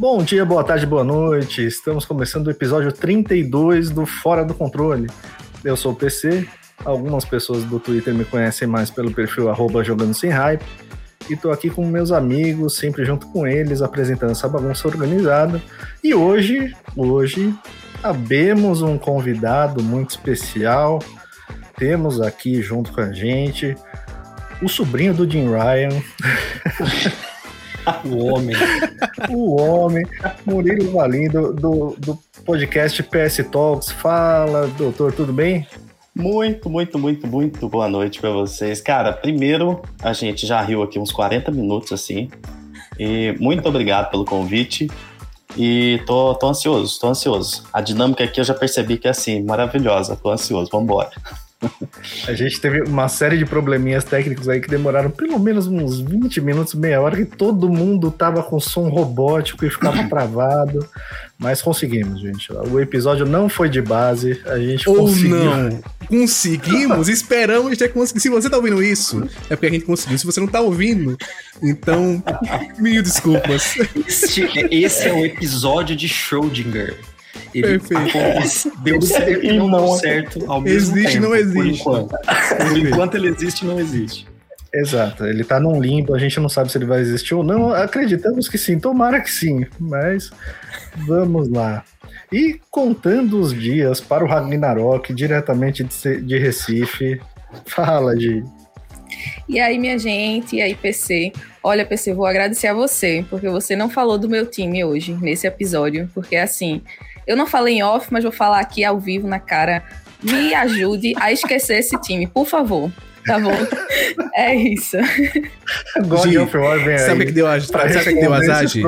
Bom dia, boa tarde, boa noite. Estamos começando o episódio 32 do Fora do Controle. Eu sou o PC, algumas pessoas do Twitter me conhecem mais pelo perfil jogando sem hype. E tô aqui com meus amigos, sempre junto com eles, apresentando essa bagunça organizada. E hoje, hoje, abemos um convidado muito especial. Temos aqui junto com a gente o sobrinho do Jim Ryan. o homem. o homem. Murilo Valim, do, do, podcast PS Talks. Fala, doutor, tudo bem? Muito, muito, muito, muito boa noite para vocês. Cara, primeiro, a gente já riu aqui uns 40 minutos assim. E muito obrigado pelo convite. E tô, tô ansioso, tô ansioso. A dinâmica aqui eu já percebi que é assim, maravilhosa. Tô ansioso, vambora. A gente teve uma série de probleminhas técnicos aí que demoraram pelo menos uns 20 minutos, meia hora, que todo mundo tava com som robótico e ficava travado. Mas conseguimos, gente. O episódio não foi de base, a gente Ou conseguiu. não. Conseguimos, esperamos ter conseguido. Se você tá ouvindo isso, é porque a gente conseguiu. Se você não tá ouvindo, então, mil desculpas. Esse, esse é o episódio de Schrödinger. Ele Perfeito. deu certo e não, certo ao mesmo existe, tempo. não existe. Por enquanto. por enquanto ele existe, não existe. Exato, ele tá num limbo, a gente não sabe se ele vai existir ou não. Acreditamos que sim, tomara que sim, mas vamos lá. E contando os dias para o Ragnarok, diretamente de, de Recife. Fala, Gi. E aí, minha gente, e aí, PC? Olha, PC, vou agradecer a você, porque você não falou do meu time hoje, nesse episódio, porque assim, eu não falei em off, mas vou falar aqui ao vivo na cara. Me ajude a esquecer esse time, por favor. Tá bom? É isso. God of War vem sabe o que deu, a, sabe que deu azar, Gi?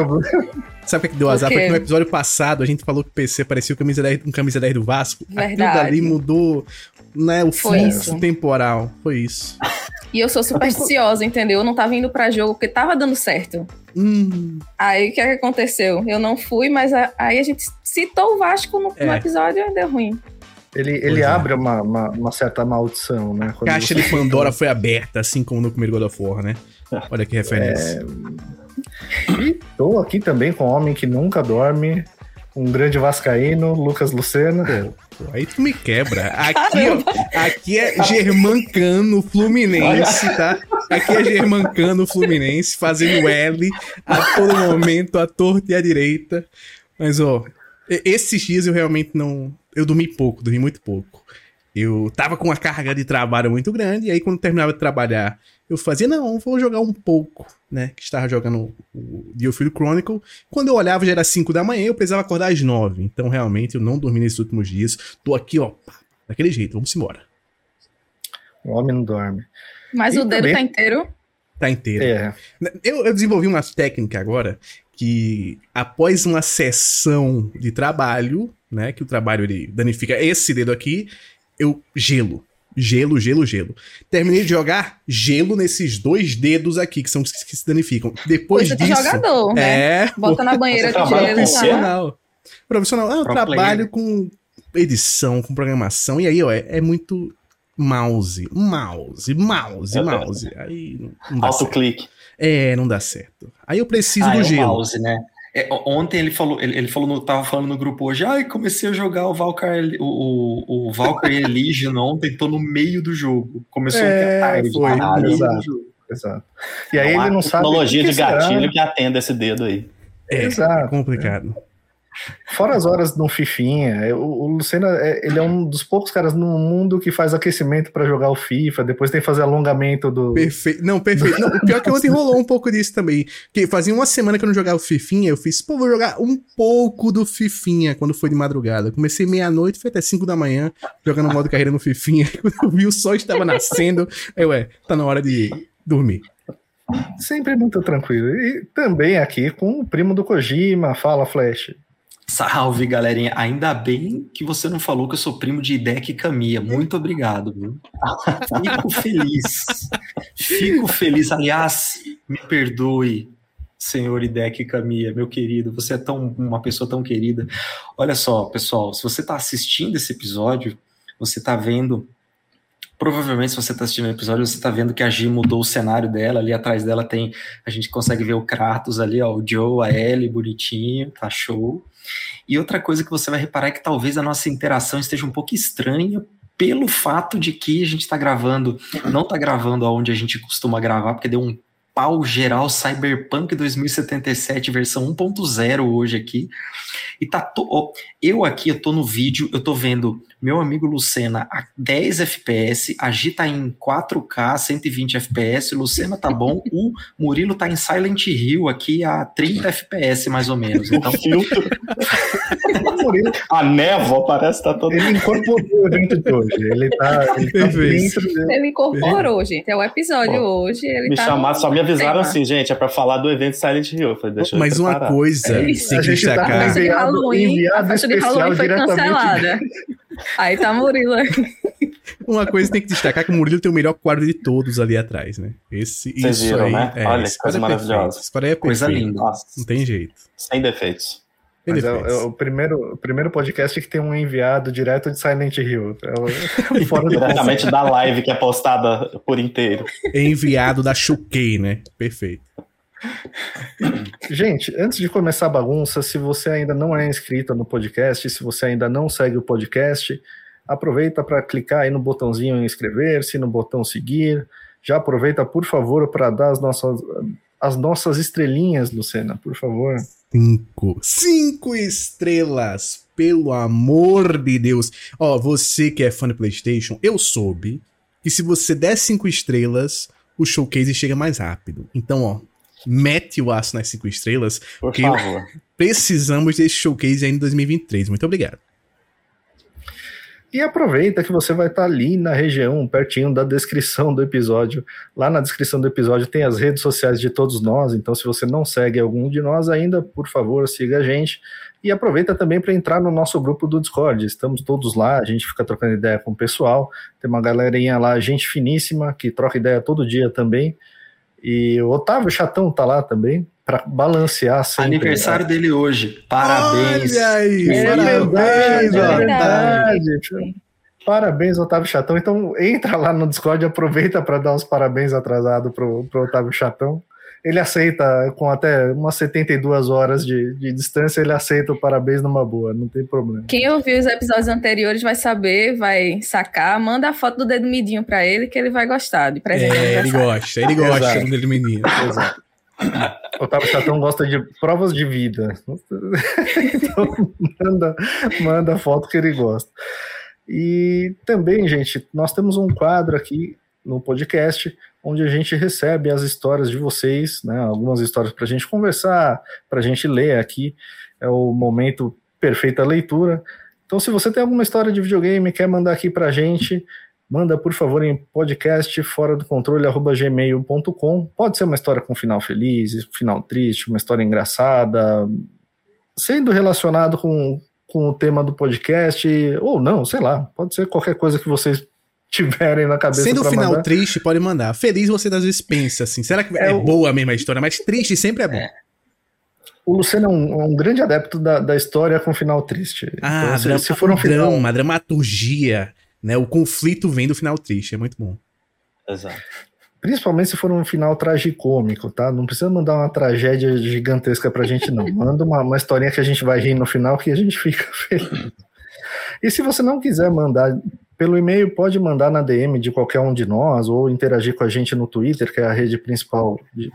Sabe o que deu azar? Porque no episódio passado a gente falou que o PC parecia o camisa 10, um camisa 10 do Vasco. Verdade. Aquilo dali mudou né, o Foi fluxo isso. temporal. Foi isso. E eu sou supersticiosa, entendeu? Eu não tava indo pra jogo porque tava dando certo. Hum, Aí o que, é que aconteceu? Eu não fui, mas a- aí a gente citou o Vasco no, no É. episódio e deu ruim. Ele, Pois ele é. abre uma, uma, uma certa maldição, né? Quando caixa de Pandora foi aberta, assim como no primeiro God of War, né? Olha que referência. E tô aqui também com um homem que nunca dorme, um grande vascaíno, Lucas Lucena. Pô, aí tu me quebra. Aqui, ó, aqui é Germancano Fluminense, tá? Aqui é Germancano Fluminense, fazendo L a todo momento, a torta e a direita. Mas, ó, esses dias eu realmente não. Eu dormi pouco, dormi muito pouco. Eu tava com uma carga de trabalho muito grande, e aí quando terminava de trabalhar, eu fazia, não, vou jogar um pouco, né? Que estava jogando o The Field Chronicle. Quando eu olhava já era 5 da manhã, eu precisava acordar às 9. Então, realmente, eu não dormi nesses últimos dias. Tô aqui, ó, daquele jeito, vamos embora. O homem não dorme. Mas E o dedo também- tá inteiro. Tá inteiro. É, Eu, eu desenvolvi uma técnica agora que, após uma sessão de trabalho, né? Que o trabalho ele danifica esse dedo aqui, eu gelo. Gelo, gelo, gelo. Terminei de jogar gelo nesses dois dedos aqui, que são os que se danificam. Depois Coisa de disso. jogador, né? É, Bota na banheira de gelo. lá. profissional. Profissional. Eu Pro trabalho com edição, com programação, e aí, ó, é, é muito mouse, mouse, mouse, mouse. Aí não, não dá certo. Autoclique. É, não dá certo. Aí eu preciso Ah, do é gelo. mouse, né? É, ontem ele falou, ele, ele falou no, tava falando no grupo hoje, ai, comecei a jogar o Valkyrie, o, o, o Valkyrie Legion ontem, tô no meio do jogo. Começou É, tarde, foi. meio Exato. do jogo. exato. E aí Uma ele não sabe. tecnologia o que de será. gatilho que atenda esse dedo aí. É, Exato. complicado. Fora as horas no Fifinha, o, o Lucena é, ele é um dos poucos caras no mundo que faz aquecimento pra jogar o FIFA, depois tem que fazer alongamento do. Perfeito. Não, perfeito. Não, o pior é que ontem rolou um pouco disso também. Que fazia uma semana que eu não jogava o Fifinha, eu fiz, pô, vou jogar um pouco do Fifinha quando foi de madrugada. Eu Comecei meia-noite, foi até 5 da manhã, jogando modo carreira no Fifinha. Quando eu vi o sol estava nascendo, aí, ué, tá na hora de dormir. Sempre muito tranquilo. E também aqui com o primo do Kojima, fala Flash. Salve, galerinha. Ainda bem que você não falou que eu sou primo de Idek e Camia. Muito obrigado, viu? Fico feliz. Fico feliz. Aliás, me perdoe, senhor Idek e Camia, meu querido. Você é tão uma pessoa tão querida. Olha só, pessoal, se você está assistindo esse episódio, você está vendo Provavelmente, se você está assistindo o episódio, você está vendo que a G mudou o cenário dela. Ali atrás dela tem. A gente consegue ver o Kratos ali, ó, o Joe, a Ellie, bonitinho, tá show. E outra coisa que você vai reparar é que talvez a nossa interação esteja um pouco estranha pelo fato de que a gente está gravando, não está gravando aonde a gente costuma gravar, porque deu um pau geral Cyberpunk 2077 versão 1.0 hoje aqui. E tá to... eu aqui eu tô no vídeo, eu tô vendo meu amigo Lucena a 10 FPS, a Gi tá em 4K, 120 FPS, Lucena tá bom, o Murilo tá em Silent Hill aqui a 30 FPS mais ou menos. Então, a névoa parece que tá todo. Ele incorporou o evento de hoje. Ele tá, ele tá dentro. Ele incorporou, gente. É o episódio hoje. Ele me tá chamar, só me avisaram assim, gente, é pra falar do evento Silent Hill. Falei, deixa Mas uma coisa é tem que destacar. Tá enviado, Halloween, a festa de Halloween foi cancelada. Aí tá Murilo. Uma coisa que tem que destacar é que o Murilo tem o melhor quadro de todos ali atrás, né? Esse, Vocês isso viram, aí, né? É, Olha, coisa é maravilhosa. É coisa linda. Nossa, Não tem jeito. sem defeitos. Mas é, é o, primeiro, o primeiro podcast que tem um enviado direto de Silent Hill. É fora do Diretamente da live que é postada por inteiro. É enviado da Choquei, né? Perfeito. Gente, antes de começar a bagunça, se você ainda não é inscrito no podcast, se você ainda não segue o podcast, aproveita para clicar aí no botãozinho inscrever-se, no botão seguir. Já aproveita, por favor, para dar as nossas, as nossas estrelinhas, Lucena, por favor. Cinco. Cinco estrelas! Pelo amor de Deus! Ó, você que é fã do PlayStation, eu soube que se você der cinco estrelas, o showcase chega mais rápido. Então, ó, mete o aço nas cinco estrelas, Por porque favor. precisamos desse showcase aí em 2023. Muito obrigado. E aproveita que você vai estar ali na região, pertinho da descrição do episódio. Lá na descrição do episódio tem as redes sociais de todos nós, então se você não segue algum de nós ainda, por favor, siga a gente. E aproveita também para entrar no nosso grupo do Discord. Estamos todos lá, a gente fica trocando ideia com o pessoal. Tem uma galerinha lá, gente finíssima, que troca ideia todo dia também. E o Otávio Chatão tá lá também, para balancear sempre. Aniversário dele hoje. Parabéns. Olha aí, É parabéns, verdade, é Otávio. verdade. Parabéns, Otávio Chatão. Então entra lá no Discord e aproveita para dar os parabéns atrasados pro, pro Otávio Chatão. Ele aceita, com até umas 72 horas de, de distância, ele aceita o parabéns numa boa, não tem problema. Quem ouviu os episódios anteriores vai saber, vai sacar. Manda a foto do dedo midinho pra ele que ele vai gostar de presente. É, ele gosta, ele gosta do dele menino. Exato. Otávio Chatão gosta de provas de vida. Então, manda, manda foto que ele gosta. E também, gente, nós temos um quadro aqui no podcast onde a gente recebe as histórias de vocês, né? Algumas histórias para a gente conversar, para a gente ler aqui. É o momento perfeita leitura. Então, se você tem alguma história de videogame quer mandar aqui para a gente, manda por favor em podcast fora do controle gmail.com. Pode ser uma história com final feliz, final triste, uma história engraçada, sendo relacionado com, com o tema do podcast, ou não, sei lá, pode ser qualquer coisa que vocês tiverem na cabeça. Sendo o final mandar. triste, pode mandar. Feliz você às vezes pensa assim, será que é, É o- boa mesmo a história? Mas triste sempre é bom. O Luciano é um, um grande adepto da, da história com final triste. Ah, Então, se, drama, se for um final. drama, dramaturgia, né? O conflito vem do final triste, é muito bom. Exato. Principalmente se for um final tragicômico, tá? Não precisa mandar uma tragédia gigantesca pra gente, não. Manda uma, uma historinha que a gente vai rir no final que a gente fica feliz. E se você não quiser mandar pelo e-mail, pode mandar na DM de qualquer um de nós ou interagir com a gente no Twitter, que é a rede principal de-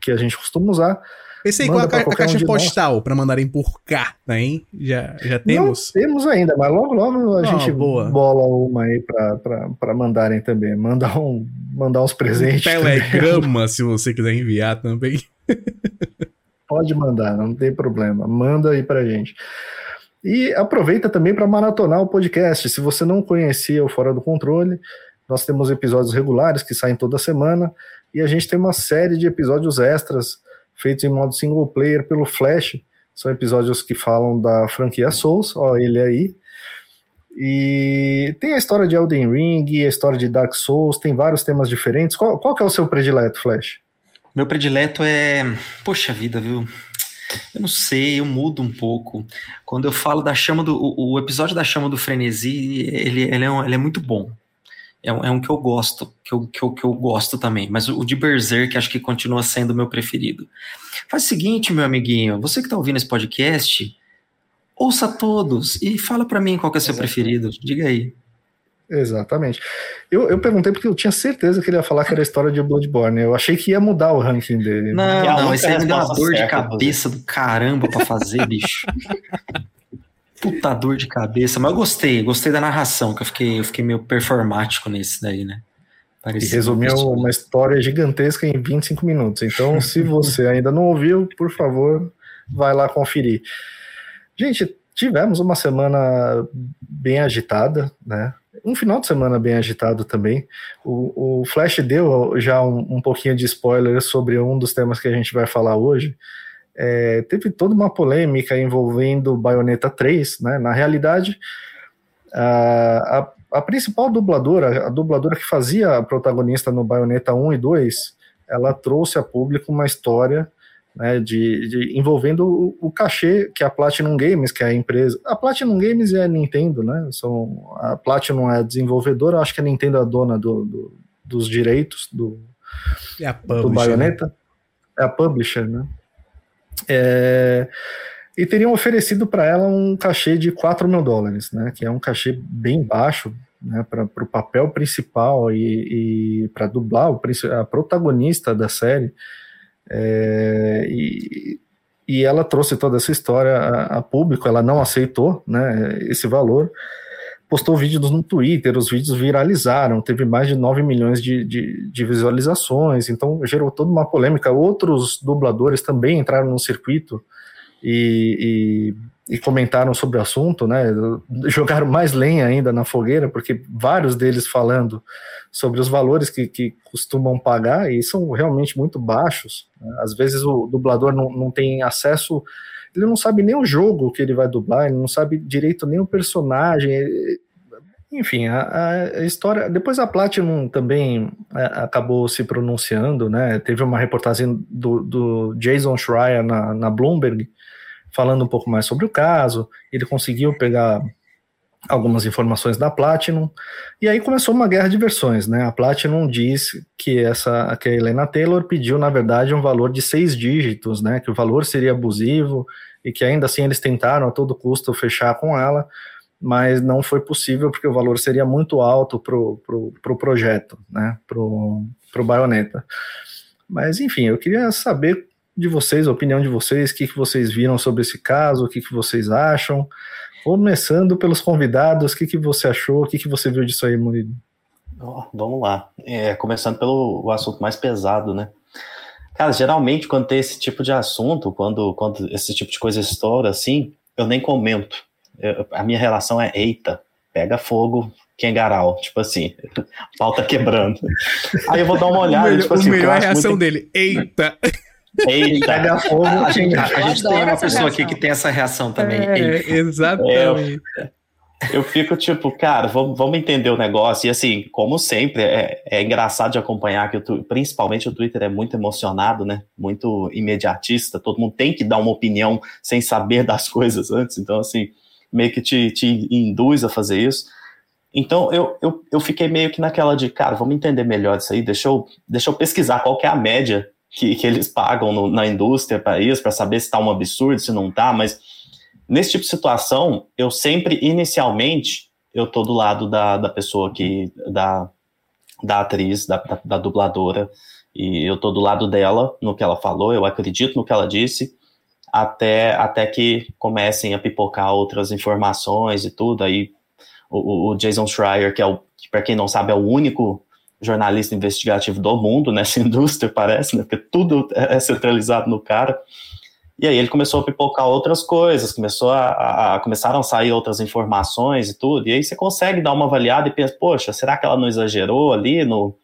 que a gente costuma usar. Pensei Manda igual a, ca- a um caixa nós. postal pra mandarem por carta, hein? Já, já temos? Não temos ainda, mas logo, logo a gente boa. bola uma aí pra mandarem também. Mandar, um, mandar uns presentes. também. Telegrama, se você quiser enviar também. Pode mandar, não tem problema. Manda aí pra gente. E aproveita também para maratonar o podcast. Se você não conhecia o Fora do Controle, nós temos episódios regulares que saem toda semana e a gente tem uma série de episódios extras feitos em modo single player pelo Flash. São episódios que falam da franquia Souls, ó, ele aí. E tem a história de Elden Ring, a história de Dark Souls, tem vários temas diferentes. Qual, qual que é o seu predileto, Flash? Meu predileto é. Poxa vida, viu? Eu não sei, eu mudo um pouco. Quando eu falo da chama do. O, o episódio da chama do frenesi, ele, ele, é, um- ele é muito bom. É, um, é um que eu gosto, que eu, que, eu, que eu gosto também. Mas o, o de Berserk acho que continua sendo o meu preferido. Faz o seguinte, meu amiguinho, você que está ouvindo esse podcast, ouça todos e fala para mim qual que é o seu preferido. Diga aí. Exatamente. Eu, eu perguntei porque eu tinha certeza que ele ia falar que era a história de Bloodborne. Eu achei que ia mudar o ranking dele. Não, não, isso aí me deu uma dor de cabeça do caramba pra fazer, bicho. Puta dor de cabeça. Mas eu gostei, gostei da narração, que eu fiquei, eu fiquei meio performático nesse daí, né? Parecia e resumiu uma história gigantesca em 25 minutos. Então, se você ainda não ouviu, por favor, vai lá conferir. Gente, tivemos uma semana bem agitada, né? um final de semana bem agitado também. O, o Flash deu já um, um, pouquinho de spoiler sobre um dos temas que a gente vai falar hoje. É, teve toda uma polêmica envolvendo Bayonetta 3, né? Na realidade, a, a, a principal dubladora, a dubladora que fazia a protagonista no Bayonetta 1 e 2, ela trouxe a público uma história né, de, de, envolvendo o, o, cachê que a Platinum Games, que é a empresa, a Platinum Games é a Nintendo, né, são, a Platinum é a desenvolvedora, acho que a Nintendo é a dona do, do, dos direitos do, é do Bayonetta, é a publisher, né, é, e teriam oferecido para ela um cachê de 4 mil dólares, né, que é um cachê bem baixo, né, para o papel principal e, e para dublar o, a protagonista da série, é, e, e ela trouxe toda essa história a, a, público, ela não aceitou né, esse valor, postou vídeos no Twitter, os vídeos viralizaram, teve mais de 9 milhões de, de, de visualizações, então gerou toda uma polêmica. Outros dubladores também entraram no circuito e, e, e, comentaram sobre o assunto, né? Jogaram mais lenha ainda na fogueira, porque vários deles falando sobre os valores que, que costumam pagar e são realmente muito baixos. Né? Às vezes o dublador não, não tem acesso, ele não sabe nem o jogo que ele vai dublar, ele não sabe direito nem o personagem. Enfim, a, a história. Depois a Platinum também é, acabou se pronunciando, né? Teve uma reportagem do, do Jason Schreier na, na Bloomberg falando um pouco mais sobre o caso. Ele conseguiu pegar algumas informações da Platinum, e aí começou uma guerra de versões, né? A Platinum diz que essa que a Helena Taylor pediu, na verdade, um valor de seis dígitos, né? Que o valor seria abusivo e que ainda assim eles tentaram a todo custo fechar com ela, mas não foi possível porque o valor seria muito alto pro, pro, pro projeto, né? Pro, pro Bayonetta. Mas enfim, eu queria saber de vocês, a opinião de vocês, o que, que vocês viram sobre esse caso, o que, que vocês acham. Começando pelos convidados, o que, que você achou, o que, que você viu disso aí, Murilo? Oh, vamos lá. É, começando pelo assunto mais pesado, né? Cara, geralmente quando tem esse tipo de assunto, quando, quando esse tipo de coisa estoura assim, eu nem comento. Eu, a minha relação é, eita, pega fogo, quem garal, tipo assim, pau tá quebrando. Aí eu vou dar uma olhada, o melhor, tipo assim. O melhor é a reação muito... dele, eita. Eita, pega fogo. A gente, a gente tem uma pessoa reação. aqui que tem essa reação também. É, exatamente. É, eu fico tipo, cara, vamos, vamos entender o negócio. E assim, como sempre, é, é engraçado de acompanhar que o, principalmente o Twitter é muito emocionado, né? Muito imediatista. Todo mundo tem que dar uma opinião sem saber das coisas antes. Então, assim, meio que te, te induz a fazer isso. Então, eu, eu, eu fiquei meio que naquela de, cara, vamos entender melhor isso aí. Deixa eu, deixa eu pesquisar qual que é a média que, que eles pagam no, na indústria para isso, para saber se está um absurdo, se não está, mas nesse tipo de situação, eu sempre, inicialmente, eu tô do lado da, da pessoa que, da, da atriz, da, da, da dubladora, e eu tô do lado dela no que ela falou, eu acredito no que ela disse, até, até que comecem a pipocar outras informações e tudo, aí o, o Jason Schreier, que é o, para quem não sabe, é o único jornalista investigativo do mundo nessa indústria, parece, né? Porque tudo é centralizado no cara. E aí ele começou a pipocar outras coisas, começou a, a, começaram a sair outras informações e tudo. E aí você consegue dar uma avaliada e pensa, poxa, será que ela não exagerou ali no,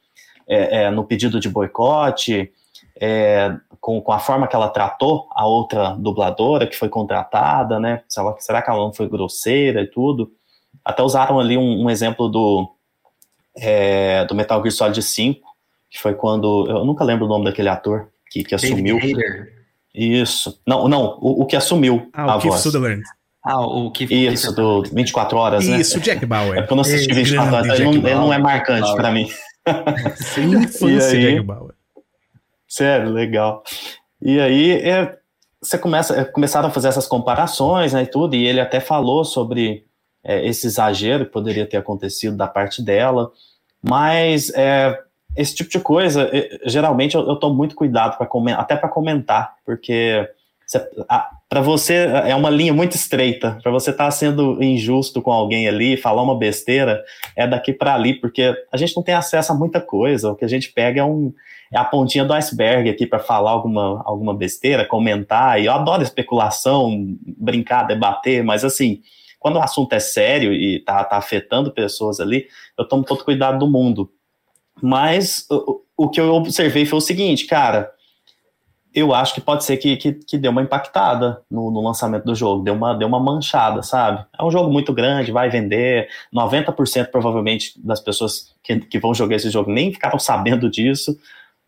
é, é, no pedido de boicote? É, com, com, a forma que ela tratou a outra dubladora que foi contratada, né? Será que ela não foi grosseira e tudo? Até usaram ali um, um exemplo do é, do Metal Gear Solid 5, que foi quando. Eu nunca lembro o nome daquele ator que, que assumiu. Isso. Não, não, o, o que assumiu ah, a o voz. Sutherland. Ah, o que Isso, do 24 horas, né? Isso, Jack Bauer. É porque eu não assisti 24 horas, ele não, ele não, é marcante pra mim. Sem infância, aí, Jack Bauer. Sério, legal. E aí, é, você começa, é, começaram a fazer essas comparações, né, e tudo, e ele até falou sobre é, esse exagero que poderia ter acontecido da parte dela, mas é, esse tipo de coisa, geralmente eu, eu tomo muito cuidado para até para comentar, porque para você é uma linha muito estreita. Para você estar tá sendo injusto com alguém ali, falar uma besteira, é daqui para ali, porque a gente não tem acesso a muita coisa. O que a gente pega é, um, é a pontinha do iceberg aqui para falar alguma, alguma besteira, comentar. E eu adoro especulação, brincar, debater, mas assim, quando o assunto é sério e tá, tá afetando pessoas ali, eu tomo todo cuidado do mundo. Mas o, o que eu observei foi o seguinte, cara eu acho que pode ser que, que, que deu uma impactada no, no, lançamento do jogo, deu uma, deu uma manchada, sabe? É um jogo muito grande, vai vender, 90% provavelmente das pessoas que, que vão jogar esse jogo nem ficaram sabendo disso,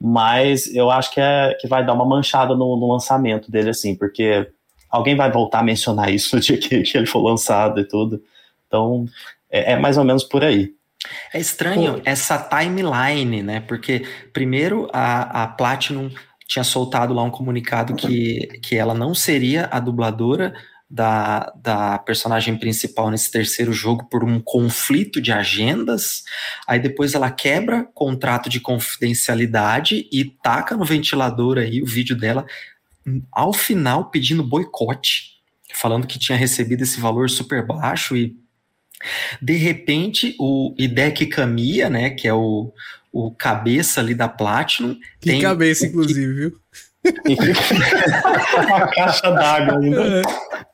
mas eu acho que, é, que vai dar uma manchada no, no lançamento dele, assim, porque alguém vai voltar a mencionar isso no dia que, que ele for lançado e tudo. Então, é, é mais ou menos por aí. É estranho Pô. essa timeline, né? Porque primeiro a, a Platinum tinha soltado lá um comunicado que, que ela não seria a dubladora da, da personagem principal nesse terceiro jogo por um conflito de agendas. Aí depois ela quebra contrato de confidencialidade e taca no ventilador aí o vídeo dela ao final pedindo boicote, falando que tinha recebido esse valor super baixo e de repente o Hideki Kamiya, né, que é o, o cabeça ali da Platinum. Que tem cabeça, inclusive, viu? Uma caixa d'água ainda.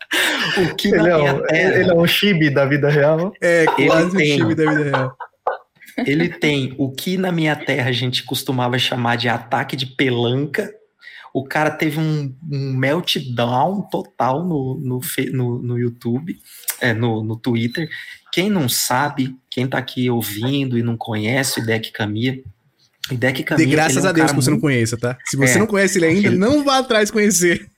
O que ele, é um, terra... ele é um chibi da vida real. É, quase tem, um chibi da vida real. Ele tem o que na minha terra a gente costumava chamar de ataque de pelanca. O cara teve um, um meltdown total no, no, no, no YouTube, é, no, no Twitter. Quem não sabe, quem tá aqui ouvindo e não conhece o Deck Camilla, o Deck Camilla. De graças é um a Deus que você muito... não conheça, tá? Se você é, não conhece ele ainda, ele... não vá atrás conhecer.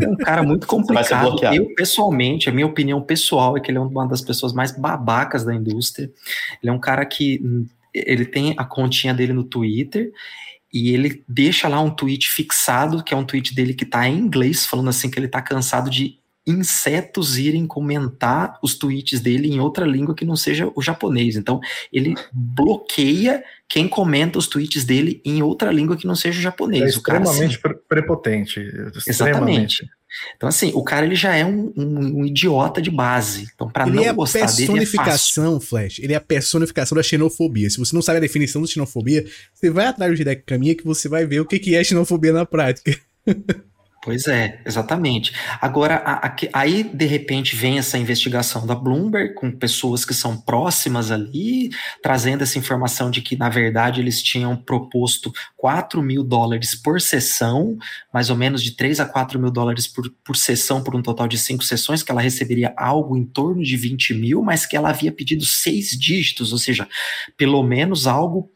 É um cara muito complicado. Eu, pessoalmente, a minha opinião pessoal é que ele é uma das pessoas mais babacas da indústria. Ele é um cara que ele tem a continha dele no Twitter e ele deixa lá um tweet fixado, que é um tweet dele que tá em inglês, falando assim que ele tá cansado de insetos irem comentar os tweets dele em outra língua que não seja o japonês. Então, ele bloqueia quem comenta os tweets dele em outra língua que não seja o japonês. É extremamente cara, assim, prepotente. Extremamente. Exatamente. Então, assim, o cara ele já é um, um, um idiota de base. Então, para não é gostar dele. Ele é a personificação, Flash. Ele é a personificação da xenofobia. Se você não sabe a definição de xenofobia, você vai atrás do Hideki Kamiya que você vai ver o que é xenofobia na prática. Pois é, exatamente. Agora, a, a, aí de repente vem essa investigação da Bloomberg com pessoas que são próximas ali, trazendo essa informação de que, na verdade, eles tinham proposto 4 mil dólares por sessão, mais ou menos de 3 a 4 mil dólares por, por sessão, por um total de cinco sessões, que ela receberia algo em torno de 20 mil, mas que ela havia pedido seis dígitos, ou seja, pelo menos algo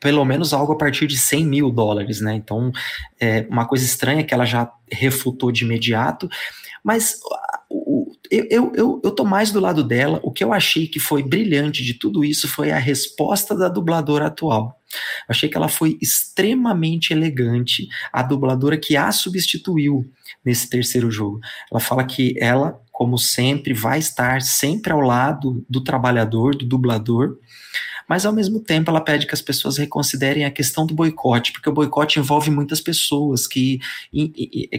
pelo menos algo a partir de 100 mil dólares, né? Então, é uma coisa estranha que ela já refutou de imediato, mas o, eu, eu, eu, eu tô mais do lado dela. O que eu achei que foi brilhante de tudo isso foi a resposta da dubladora atual. Achei que ela foi extremamente elegante, a dubladora que a substituiu nesse terceiro jogo. Ela fala que ela, como sempre, vai estar sempre ao lado do trabalhador, do dublador, mas ao mesmo tempo ela pede que as pessoas reconsiderem a questão do boicote, porque o boicote envolve muitas pessoas que,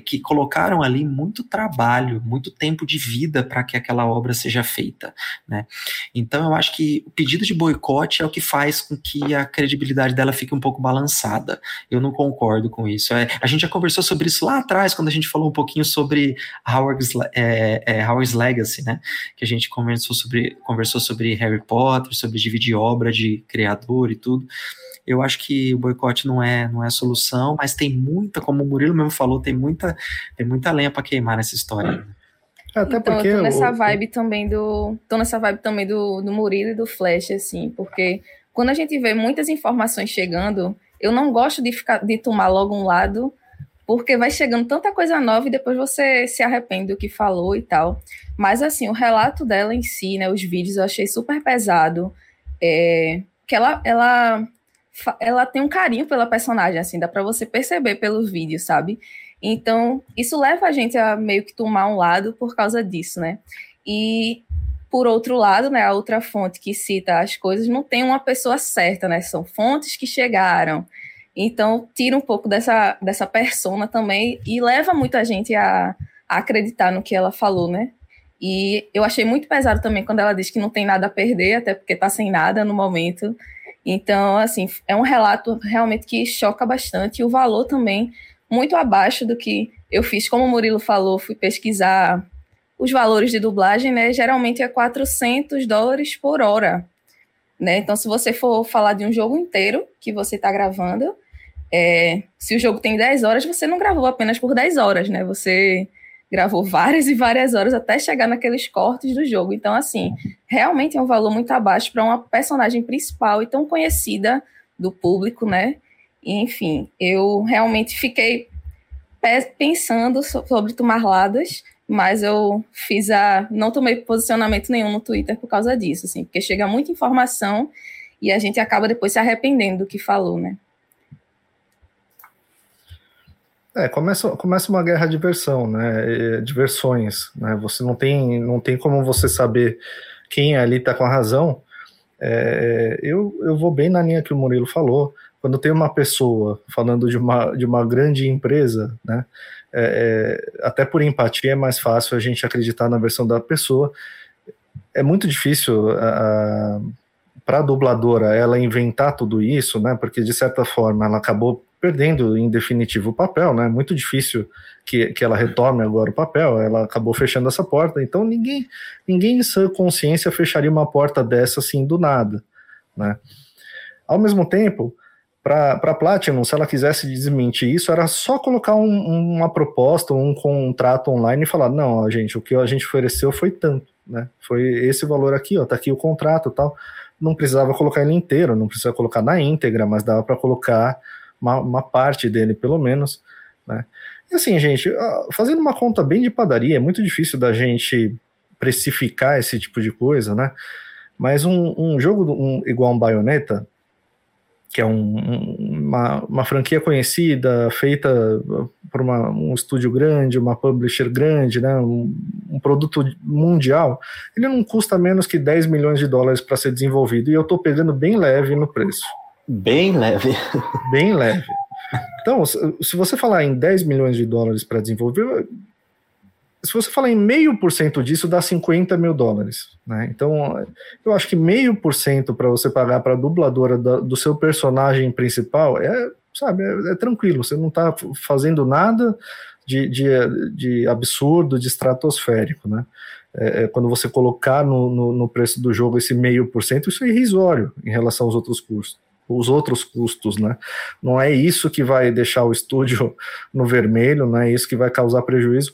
que colocaram ali muito trabalho, muito tempo de vida para que aquela obra seja feita. Né? Então eu acho que o pedido de boicote é o que faz com que a credibilidade dela fique um pouco balançada. Eu não concordo com isso. É, a gente já conversou sobre isso lá atrás, quando a gente falou um pouquinho sobre Howard's, é, é, Howard's Legacy, né? Que a gente conversou sobre, conversou sobre Harry Potter, sobre dividir obra de de criador e tudo. Eu acho que o boicote não é, não é a solução, mas tem muita, como o Murilo mesmo falou, tem muita, tem muita lenha para queimar nessa história. Até então, porque eu tô nessa o, vibe também do. Tô nessa vibe também do, do Murilo e do Flash, assim, porque quando a gente vê muitas informações chegando, eu não gosto de ficar de tomar logo um lado porque vai chegando tanta coisa nova e depois você se arrepende do que falou e tal. Mas assim, o relato dela em si, né, os vídeos eu achei super pesado, é, que ela, ela, ela tem um carinho pela personagem, assim, dá para você perceber pelos vídeos, sabe? Então, isso leva a gente a meio que tomar um lado por causa disso, né? E por outro lado, né, a outra fonte que cita as coisas não tem uma pessoa certa, né? São fontes que chegaram. Então, tira um pouco dessa, dessa persona também e leva muita gente a, a acreditar no que ela falou, né? E eu achei muito pesado também quando ela diz que não tem nada a perder, até porque tá sem nada no momento. Então, assim, é um relato realmente que choca bastante e o valor também muito abaixo do que eu fiz. Como o Murilo falou, fui pesquisar os valores de dublagem, né? Geralmente é 400 dólares por hora, né? Então, se você for falar de um jogo inteiro que você está gravando, é, se o jogo tem 10 horas, você não gravou apenas por 10 horas, né? Você gravou várias e várias horas até chegar naqueles cortes do jogo. Então, assim, realmente é um valor muito abaixo para uma personagem principal e tão conhecida do público, né? E, enfim, eu realmente fiquei pensando sobre tomar ladas, mas eu fiz a. não tomei posicionamento nenhum no Twitter por causa disso, assim, porque chega muita informação e a gente acaba depois se arrependendo do que falou, né? É, começa, começa uma guerra de versão, né? De versões, né? Você não tem, não tem como você saber quem ali está com a razão. É, eu, eu vou bem na linha que o Murilo falou quando tem uma pessoa falando de uma, de uma grande empresa, né, é, é, até por empatia é mais fácil a gente acreditar na versão da pessoa. É muito difícil para a dubladora ela inventar tudo isso, né, porque de certa forma ela acabou perdendo em definitivo o papel, né? Muito difícil que, que ela retome agora o papel. Ela acabou fechando essa porta. Então ninguém, ninguém em consciência fecharia uma porta dessa assim do nada, né? Ao mesmo tempo, para a Platinum, se ela quisesse desmentir isso, era só colocar um, uma proposta, um contrato online e falar: não, gente, o que a gente ofereceu foi tanto, né? Foi esse valor aqui, ó, tá aqui o contrato tal. Não precisava colocar ele inteiro, não precisa colocar na íntegra, mas dava para colocar uma, uma, parte dele, pelo menos, né? E assim, gente, fazendo uma conta bem de padaria, é muito difícil da gente precificar esse tipo de coisa, né? Mas um, um jogo um, igual um Bayonetta, que é um, uma, uma, franquia conhecida, feita por uma, um estúdio grande, uma publisher grande, né, um, um, produto mundial, ele não custa menos que 10 milhões de dólares para ser desenvolvido, e eu estou pegando bem leve no preço. Bem leve. Bem leve. Então, se você falar em 10 milhões de dólares para desenvolver, se você falar em meio por cento disso, dá 50 mil dólares. Né? Então, eu acho que meio por cento para você pagar para a dubladora do, seu personagem principal é, sabe, é, é tranquilo. Você não está fazendo nada de, de, de, absurdo, de estratosférico. Né? É, é, quando você colocar no, no, no preço do jogo esse meio por cento, isso é irrisório em relação aos outros custos os outros custos, né? Não é isso que vai deixar o estúdio no vermelho, não é isso que vai causar prejuízo.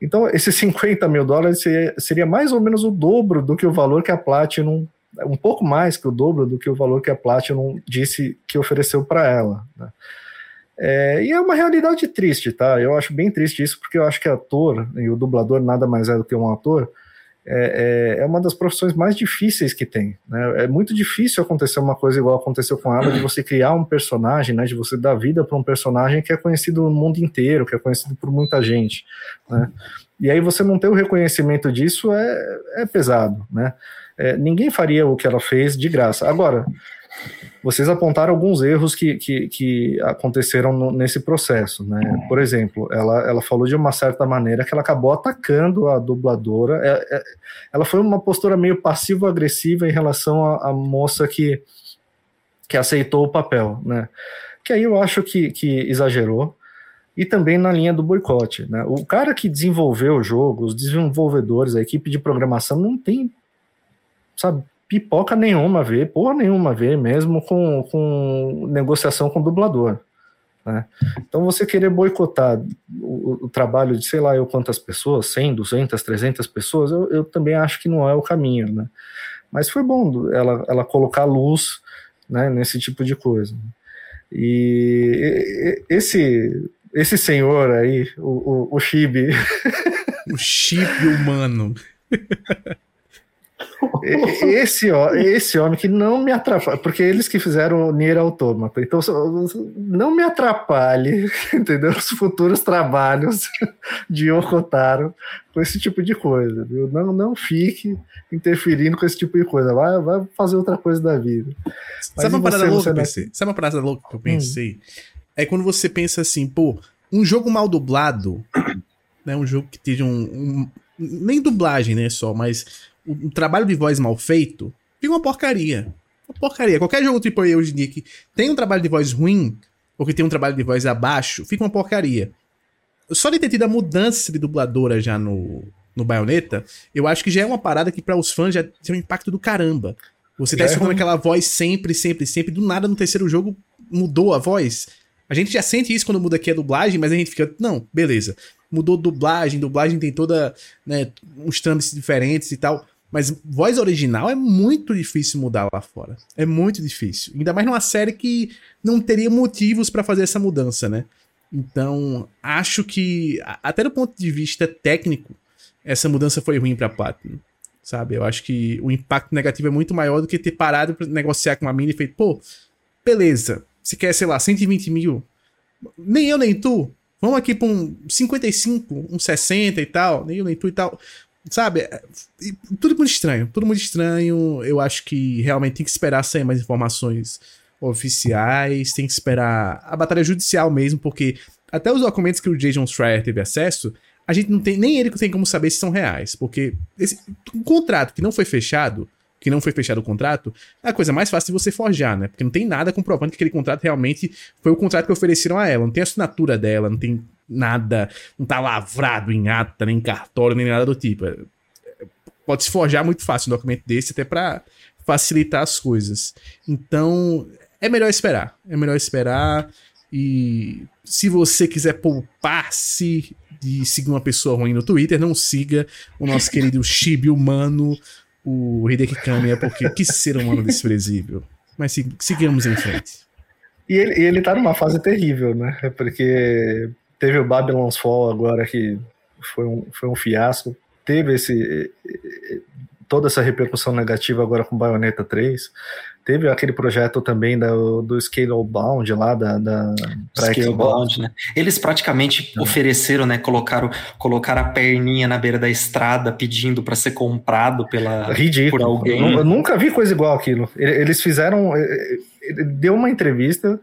Então, esses 50 mil dólares seria, seria, mais ou menos o dobro do que o valor que a Platinum, um pouco mais que o dobro do que o valor que a Platinum disse que ofereceu para ela. Né? É, e é uma realidade triste, tá? Eu acho bem triste isso, porque eu acho que ator, e o dublador nada mais é do que um ator, é, é, é, uma das profissões mais difíceis que tem. Né? É muito difícil acontecer uma coisa igual aconteceu com ela, de você criar um personagem, né? de você dar vida para um personagem que é conhecido no mundo inteiro, que é conhecido por muita gente. Né? E aí você não ter o reconhecimento disso é, é pesado. Né? É, ninguém faria o que ela fez de graça. Agora, vocês apontaram alguns erros que, que, que aconteceram no, nesse processo, né? Por exemplo, ela, ela falou de uma certa maneira que ela acabou atacando a dubladora. É, é, ela foi uma postura meio passivo-agressiva em relação à, à, moça que, que aceitou o papel, né? Que aí eu acho que, que exagerou. E também na linha do boicote, né? O cara que desenvolveu o jogo, os desenvolvedores, a equipe de programação não tem, sabe, pipoca nenhuma a ver, porra nenhuma a ver, mesmo com, com negociação com o dublador. Né? Então você querer boicotar o, o, trabalho de sei lá eu quantas pessoas, 100, 200, 300 pessoas, eu, eu também acho que não é o caminho. Né? Mas foi bom ela, ela colocar luz né, nesse tipo de coisa. E esse esse senhor aí, o, o, o Chibi. O chip humano. Esse, esse homem que não me atrapalha, porque eles que fizeram o Nier Automata, então não me atrapalhe, entendeu? Os futuros trabalhos de Okotaro com esse tipo de coisa, viu? Não, não fique interferindo com esse tipo de coisa, vai, vai fazer outra coisa da vida. Mas Sabe uma parada você, louca que eu pensei? Sabe uma parada louca que eu pensei? Hum. É quando você pensa assim, pô, um jogo mal dublado, né? Um jogo que teve um, um nem dublagem, né, só, mas o, trabalho de voz mal feito fica uma porcaria. Uma porcaria. Qualquer jogo tipo aí hoje em dia que tem um trabalho de voz ruim, ou que tem um trabalho de voz abaixo, fica uma porcaria. Só de ter tido a mudança de dubladora já no, no Bayonetta, eu acho que já é uma parada que para os fãs já tem um impacto do caramba. Você tá é escutando aquela voz sempre, sempre, sempre, do nada no terceiro jogo mudou a voz. A gente já sente isso quando muda aqui a dublagem, mas a gente fica, não, beleza. Mudou dublagem, dublagem tem toda, né, uns trâmites diferentes e tal. Mas voz original é muito difícil mudar lá fora. É muito difícil. Ainda mais numa série que não teria motivos para fazer essa mudança, né? Então, acho que, até do ponto de vista técnico, essa mudança foi ruim pra Platinum. Sabe? Eu acho que o impacto negativo é muito maior do que ter parado pra negociar com a mina e feito, pô, beleza. Se quer, sei lá, 120 mil. Nem eu, nem tu. Vamos aqui pra um 55, um 60 e tal. Nem eu, nem tu e tal. Sabe? É, tudo muito estranho. Tudo muito estranho. Eu acho que realmente tem que esperar sair mais informações oficiais. Tem que esperar a batalha judicial mesmo, porque até os documentos que o Jason Schreier teve acesso, a gente não tem. Nem ele tem como saber se são reais. Porque esse, um contrato que não foi fechado que não foi fechado o contrato, é a coisa mais fácil de você forjar, né? Porque não tem nada comprovando que aquele contrato realmente foi o contrato que ofereceram a ela. Não tem assinatura dela, não tem nada, não tá lavrado em ata, nem em cartório, nem nada do tipo. É, pode se forjar muito fácil um documento desse, até para facilitar as coisas. Então, é melhor esperar. É melhor esperar. E se você quiser poupar-se de seguir uma pessoa ruim no Twitter, não siga o nosso querido Chibi Humano o Hideki Kamiya, porque que ser humano desprezível. Mas sigamos em frente. E ele, ele tá numa fase terrível, né? Porque teve o Babylon's Fall agora, que foi um, foi um fiasco. Teve esse toda essa repercussão negativa agora com Bayonetta 3. Teve aquele projeto também da, do Scalebound lá da, da Scalebound, né? Eles praticamente é. ofereceram, né? Colocaram, colocaram a perninha na beira da estrada pedindo para ser comprado pela Ridículo. por alguém. Eu, eu nunca vi coisa igual aquilo. Eles fizeram, deu uma entrevista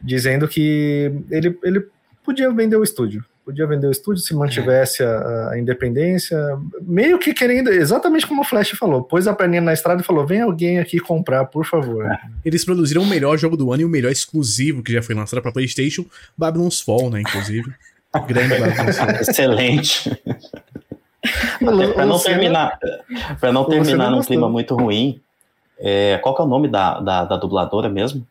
dizendo que ele, ele podia vender o estúdio podia vender o estúdio se mantivesse é. a, a, independência, meio que querendo, exatamente como o Flash falou, pôs a perninha na estrada e falou: vem alguém aqui comprar, por favor. É. Eles produziram o melhor jogo do ano e o melhor exclusivo que já foi lançado para PlayStation, Babylon's Fall, né, inclusive. Grande Babylon's Fall. Excelente. para não terminar, para não terminar num clima muito ruim, é, qual que é o nome da, da, da dubladora mesmo?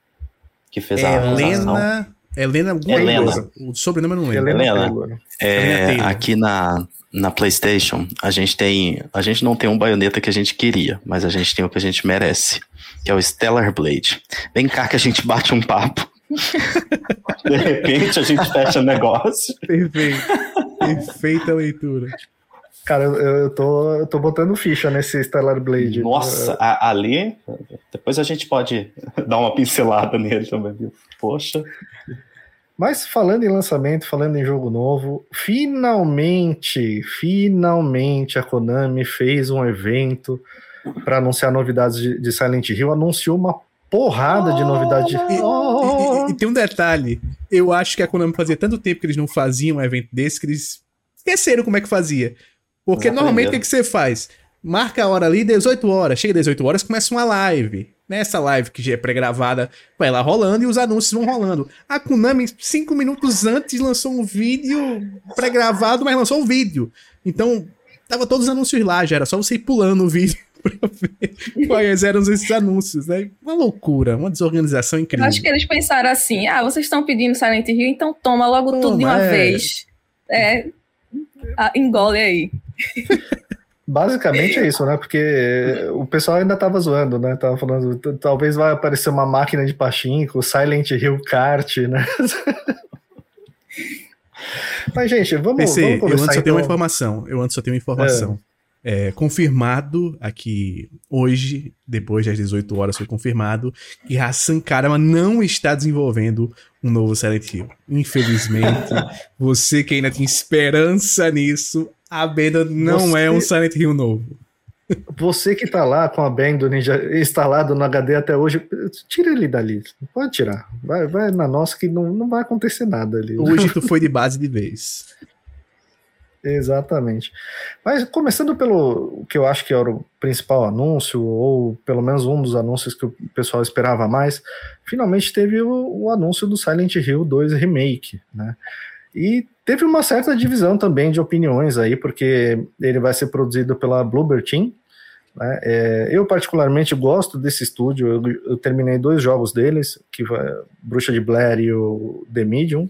Que fez a Helena Helena alguma Helena. coisa. O sobrenome eu não lembro. Helena. É, aqui na, na PlayStation, a gente tem. A gente não tem um baioneta que a gente queria, mas a gente tem o que a gente merece, que é o Stellar Blade. Vem cá que a gente bate um papo. De repente a gente fecha o negócio. Perfeito. Perfeita leitura. Cara, eu, eu, tô, eu tô botando ficha nesse Stellar Blade. Nossa, a, ali. Depois a gente pode dar uma pincelada nele também, viu? Poxa. Mas falando em lançamento, falando em jogo novo, finalmente, finalmente a Konami fez um evento para anunciar novidades de, de, Silent Hill, anunciou uma porrada oh, de novidades. E, oh. e, e, tem um detalhe, eu acho que a Konami fazia tanto tempo que eles não faziam um evento desse que eles esqueceram como é que fazia. Porque normalmente o que, que você faz? Marca a hora ali, 18 horas. Chega 18 horas, começa uma live. Nessa live que já é pré-gravada, vai lá rolando e os anúncios vão rolando. A Konami, cinco minutos antes, lançou um vídeo pré-gravado, mas lançou um vídeo. Então, tava todos os anúncios lá, já era só você ir pulando o vídeo pra ver quais eram esses anúncios, né? Uma loucura, uma desorganização incrível. Eu acho que eles pensaram assim: ah, vocês estão pedindo Silent Hill, então toma logo toma, tudo de uma é... vez. É, engole aí. Basicamente é isso, né? Porque o pessoal ainda tava zoando, né? Tava falando, talvez vai aparecer uma máquina de pachinko, Silent Hill Kart, né? Mas, gente, vamos, PC, vamos eu começar antes só tenho uma então. informação. Eu antes só tenho uma informação. É, confirmado aqui hoje, depois das 18 horas, foi confirmado que Hassan Karama não está desenvolvendo um novo Silent Hill. Infelizmente, você que ainda tem esperança nisso, a Benda não Você- é um Silent Hill novo. Você que tá lá com a Bang do Ninja instalado no HD até hoje, tira ele dali. Pode tirar. Vai, vai na nossa que não, não vai acontecer nada ali. Hoje tu foi de base de vez. Exatamente. Mas começando pelo que eu acho que era o principal anúncio, ou pelo menos um dos anúncios que o pessoal esperava mais, finalmente teve o, o anúncio do Silent Hill 2 Remake, né? E teve uma certa divisão também de opiniões aí, porque ele vai ser produzido pela Bloober Team. Né? É, eu particularmente gosto desse estúdio, eu, eu terminei dois jogos deles, que Bruxa de Blair e o The Medium.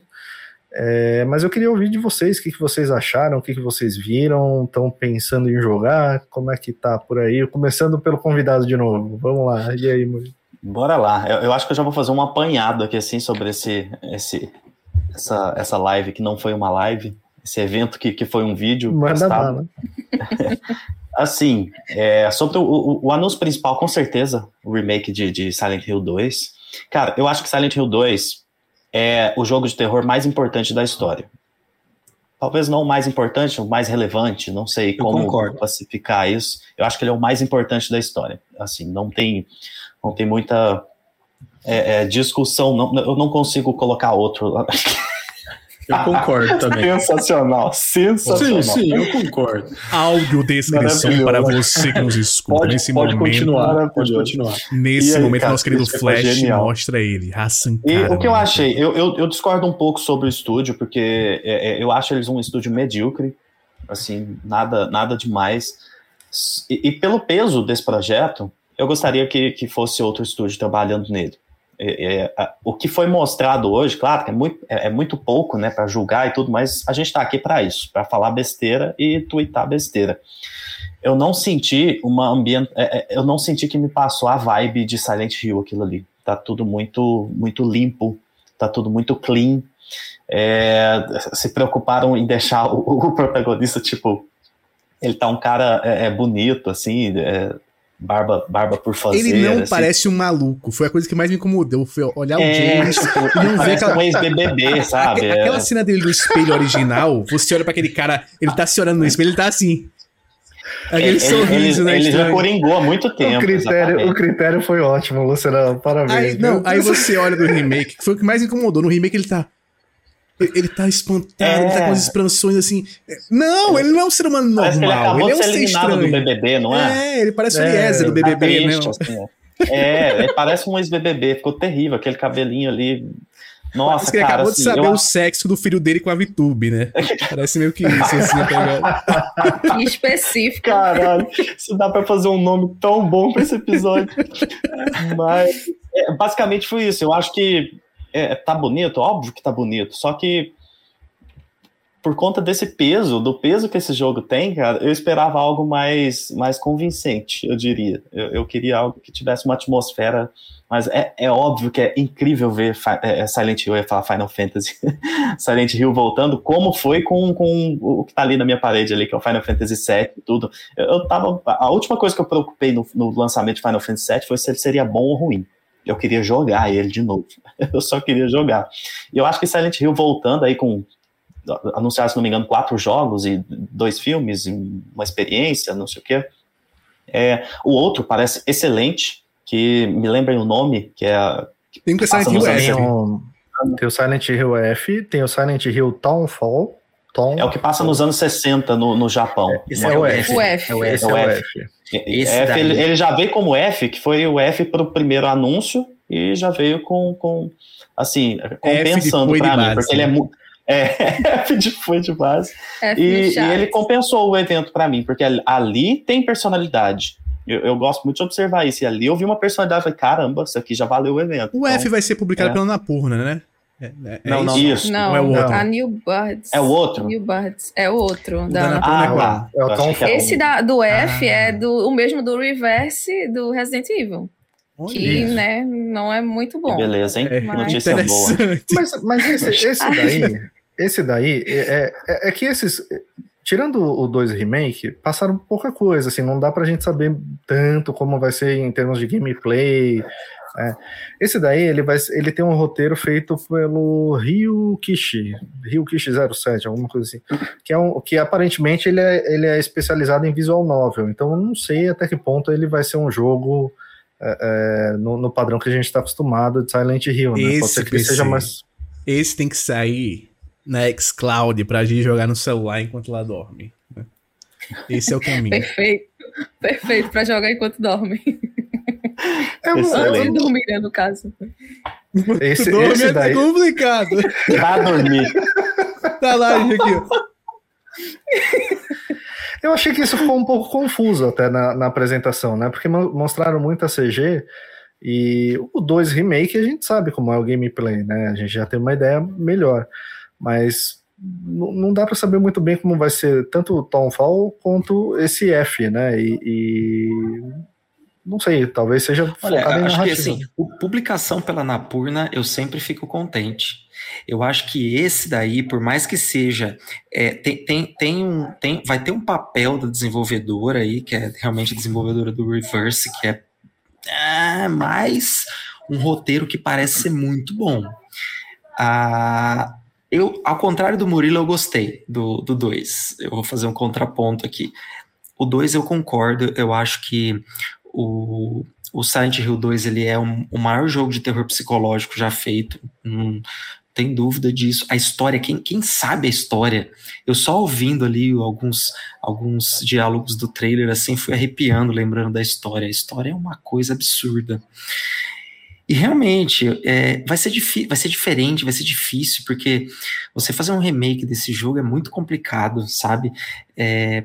É, mas eu queria ouvir de vocês o que, que vocês acharam, o que, que vocês viram, estão pensando em jogar, como é que tá por aí? Começando pelo convidado de novo. Vamos lá, e aí, Murilo? Bora lá. Eu, eu acho que eu já vou fazer um apanhado aqui, assim, sobre esse, esse, essa, essa live que não foi uma live, esse evento que, que foi um vídeo. Manda bala. Assim, é, sobre o, o- o anúncio principal, com certeza, o remake de, de Silent Hill 2. Cara, eu acho que Silent Hill 2 é o jogo de terror mais importante da história. Talvez não o mais importante, o mais relevante, não sei Eu como concordo. classificar isso. Eu acho que ele é o mais importante da história. Assim, não tem, não tem muita é, é, discussão, não, eu não consigo colocar outro. Eu concordo também. Sensacional, sensacional. Sim, sim, eu concordo. Audiodescrição Maravilhoso. para você que nos escuta. Pode, nesse pode momento, continuar, pode continuar. Nesse aí, momento, cara, nosso querido Flash mostra ele, Hassan E o que eu achei, eu, eu, eu discordo um pouco sobre o estúdio, porque é, é, eu acho eles um estúdio medíocre, assim, nada, nada demais. E, e pelo peso desse projeto, eu gostaria que, que fosse outro estúdio trabalhando nele. É, é, a- o que foi mostrado hoje, claro que é muito, é, é muito pouco, né, para julgar e tudo, mas a gente está aqui para isso, para falar besteira e twittar besteira. Eu não senti uma ambiente, eu não senti que me passou a vibe de Silent Hill aquilo ali. Tá tudo muito, muito limpo, tá tudo muito clean. É, se preocuparam em deixar o, o protagonista tipo, ele tá um cara é, é bonito assim, é, barba, barba por fazer. Ele não assim. parece um maluco. Foi a coisa que mais me incomodou. Foi olhar o É, James tipo, e não ver aquela. um ex-BBB, sabe? É. Aquela cena dele do espelho original, você olha pra aquele cara, ele tá se olhando no espelho, ele tá assim. Aquele ele, sorriso, ele, né? ele já estranho. coringou há muito tempo. O critério, exatamente. o critério foi ótimo, Luciano. Parabéns. Aí, não, aí você olha do remake, que foi o que mais me incomodou. No remake ele tá. Ele ele tá espantado, ele tá É. com as expansões assim. Não, ele não é um ser humano Parece ele normal. acabou Ele, é um ser ser eliminado estranho. do BBB, não é? É, ele parece o É, Eliezer do Tá BBB, né? triste, assim, ó. É, ele parece um ex-BBB, ficou terrível, aquele cabelinho ali. Nossa, Parece que ele cara, acabou assim, de saber eu o sexo do filho dele com a VTube, né? Parece meio que isso, assim, tá ligado? Que específico. Caralho, isso dá pra fazer um nome tão bom pra esse episódio. Mas é, basicamente foi isso. Eu acho que é, tá bonito, óbvio que tá bonito. Só que por conta desse peso, do peso que esse jogo tem, cara, eu esperava algo mais, mais convincente, eu diria. Eu, eu queria algo que tivesse uma atmosfera. Mas é, é óbvio que é incrível ver Fi- é, Silent Hill, eu ia falar Final Fantasy, Silent Hill voltando, como foi com, com o que tá ali na minha parede ali, que é o Final Fantasy VII e tudo. Eu, eu tava. A última coisa que eu preocupei no, no lançamento de Final Fantasy VII foi se ele seria bom ou ruim. Eu queria jogar ele de novo. Eu só queria jogar. E eu acho que Silent Hill voltando aí com. Anunciaram, se não me engano, quatro jogos e dois filmes, e uma experiência, não sei o quê. É, o outro parece excelente, que me lembrem o nome, que é. a- Tem que Silent Hill F. Tem o, tem o Silent Hill F, tem o Silent Hill Townfall. Town, É o que passa nos anos 60 no, no Japão. Esse é o F. O F. É o F. é o é o F. Esse F, ele, ele já veio como F, que foi o F para o primeiro anúncio, e já veio com, com assim, compensando para mim, base. porque ele é muito. É, F de foi de base. F E, e ele compensou o evento para mim, porque ali- tem personalidade. Eu, eu gosto muito de observar isso. E ali eu vi uma personalidade e falei, caramba, isso aqui já valeu o evento. O F vai ser publicado é. pela Napurna, né? É, é- é Não, não, isso? Não, Ou é o outro? a New Birds. É o outro? New Birds. É o outro. O da Ana-. Ah, tá. É o Tom que Esse da, do F Ah. é do, o mesmo do Reverse do Resident Evil. Olha Que, isso. né, não é muito Que bom. beleza, hein? É, Que notícia boa. Mas, mas esse, esse daí, esse daí é, é, é que esses. Tirando o 2 Remake, passaram pouca coisa, assim, não dá pra gente saber tanto como vai ser em termos de gameplay. É. Esse daí, ele, vai, ele tem um roteiro feito pelo Ryu Kishi, Ryu Kishi 07, alguma coisa assim, que, é um, que aparentemente ele é, ele é especializado em visual novel, então eu não sei até que ponto ele vai ser um jogo é, é, no, no, padrão que a gente está acostumado de Silent Hill, né? Esse Pode ser que PC, seja mais... Esse tem que sair na xCloud pra gente jogar no celular enquanto ela dorme. Né? Esse é o caminho. Perfeito. Perfeito pra jogar enquanto dorme. É antes de dormir, né, no caso. Esse, esse é daí... complicado. Pra dormir. Tá lá, aqui. Eu achei que isso ficou um pouco confuso até na, na apresentação, né? Porque mostraram muita CG e o 2 Remake a gente sabe como é o gameplay, né? A gente já tem uma ideia melhor mas não dá para saber muito bem como vai ser tanto o Townfall quanto esse F, né? E, e não sei, talvez seja Olha, acho que assim, publicação pela Napurna eu sempre fico contente. Eu acho que esse daí, por mais que seja, é, tem, tem, tem um, tem, vai ter um papel da desenvolvedora aí, que é realmente a desenvolvedora do Reverse, que é, é mais um roteiro que parece ser muito bom. Ah, eu, ao contrário do Murilo, eu gostei do 2. Eu vou fazer um contraponto aqui. O 2 eu concordo, eu acho que o, o Silent Hill 2 ele é um, o maior jogo de terror psicológico já feito. Não tem dúvida disso. A história, quem, quem sabe a história? Eu só ouvindo ali alguns, alguns diálogos do trailer, assim, fui arrepiando, lembrando da história. A história é uma coisa absurda. E realmente, é, vai, ser vai ser diferente, vai ser difícil, porque você fazer um remake desse jogo é muito complicado, sabe? É,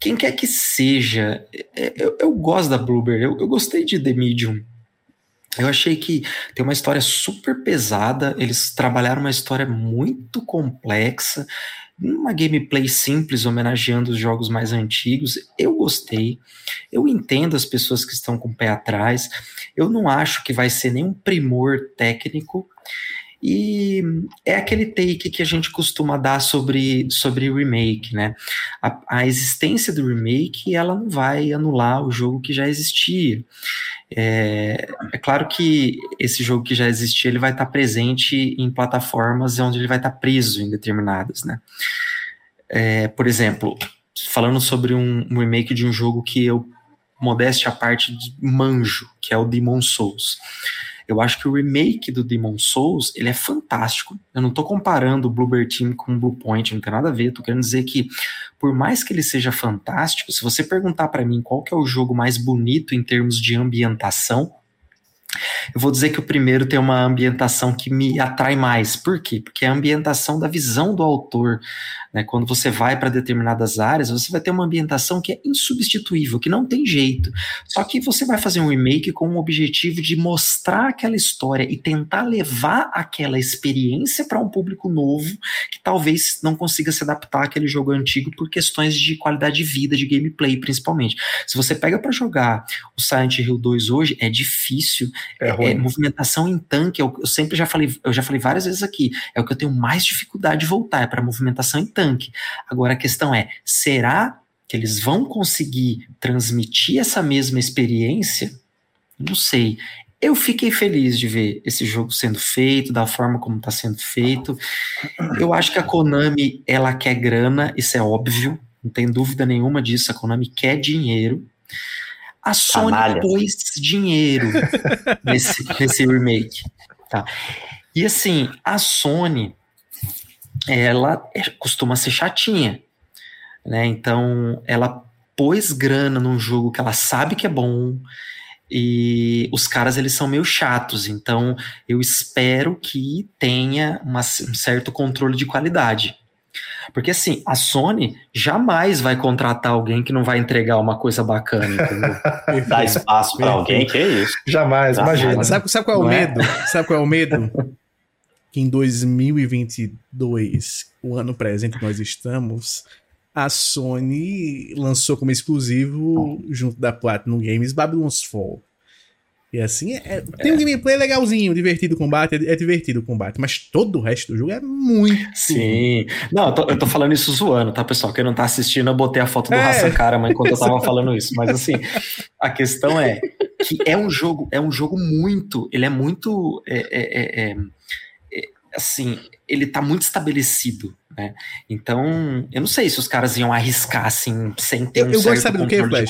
quem quer que seja, é, eu, eu, gosto da Bluebird, eu, eu gostei de The Medium. Eu achei que tem uma história super pesada, eles trabalharam uma história muito complexa, uma gameplay simples, homenageando os jogos mais antigos. Eu gostei. Eu entendo as pessoas que estão com o pé atrás. Eu não acho que vai ser nenhum primor técnico. E é aquele take que a gente costuma dar sobre, sobre remake, né? A, a existência do remake, ela não vai anular o jogo que já existia. É, é, claro que esse jogo que já existia, ele vai estar presente em plataformas onde ele vai estar preso em determinadas, né? É, por exemplo, falando sobre um, um, remake de um jogo que eu, modéstia à parte, manjo, que é o Demon Souls. Eu acho que o remake do Demon Souls, ele é fantástico. Eu não estou comparando o Bluebird Team com o Bluepoint, não tem nada a ver. Tô querendo dizer que, por mais que ele seja fantástico, se você perguntar para mim qual que é o jogo mais bonito em termos de ambientação, eu vou dizer que o primeiro tem uma ambientação que me atrai mais. Por quê? Porque é a ambientação da visão do autor. Né? Quando você vai para determinadas áreas, você vai ter uma ambientação que é insubstituível, que não tem jeito. Só que você vai fazer um remake com o objetivo de mostrar aquela história e tentar levar aquela experiência para um público novo que talvez não consiga se adaptar àquele jogo antigo por questões de qualidade de vida, de gameplay, principalmente. Se você pega para jogar o Silent Hill 2 hoje, é difícil é, é, movimentação em tanque, eu, eu, sempre já falei, eu já falei várias vezes aqui, é o que eu tenho mais dificuldade de voltar, é para movimentação em tanque. Agora a questão é, será que eles vão conseguir transmitir essa mesma experiência? Não sei. Eu fiquei feliz de ver esse jogo sendo feito, da forma como está sendo feito. Eu acho que a Konami, ela quer grana, isso é óbvio, não tem dúvida nenhuma disso. A Konami quer dinheiro. A Sony Canalha. pôs dinheiro nesse, nesse remake. Tá? E assim, a Sony, ela é, costuma ser chatinha. Né? Então, ela pôs grana num jogo que ela sabe que é bom, e os caras eles são meio chatos, então eu espero que tenha uma, um certo controle de qualidade. Porque assim, a Sony jamais vai contratar alguém que não vai entregar uma coisa bacana, entendeu? Dar espaço para alguém, que é isso. Jamais, imagina. Sabe, sabe qual é o não é? medo? É? Sabe qual é o medo? que em 2022, o ano presente que nós estamos, a Sony lançou como exclusivo, junto da Platinum Games, Babylon's Fall. E assim, é, tem um gameplay legalzinho, divertido o combate, é, é, divertido o combate, mas todo o resto do jogo é muito. Sim. Não, eu tô, eu tô, falando isso zoando, tá, pessoal? Quem não tá assistindo, eu botei a foto do é. Hassan Karaman enquanto eu tava falando isso. Mas assim, a questão é que é um jogo, é um jogo muito. Ele é muito. É, é, é, é assim, ele tá muito estabelecido, né? Então, eu não sei se os caras iam arriscar assim, sem ter eu, um eu certo sabe do que, Flash?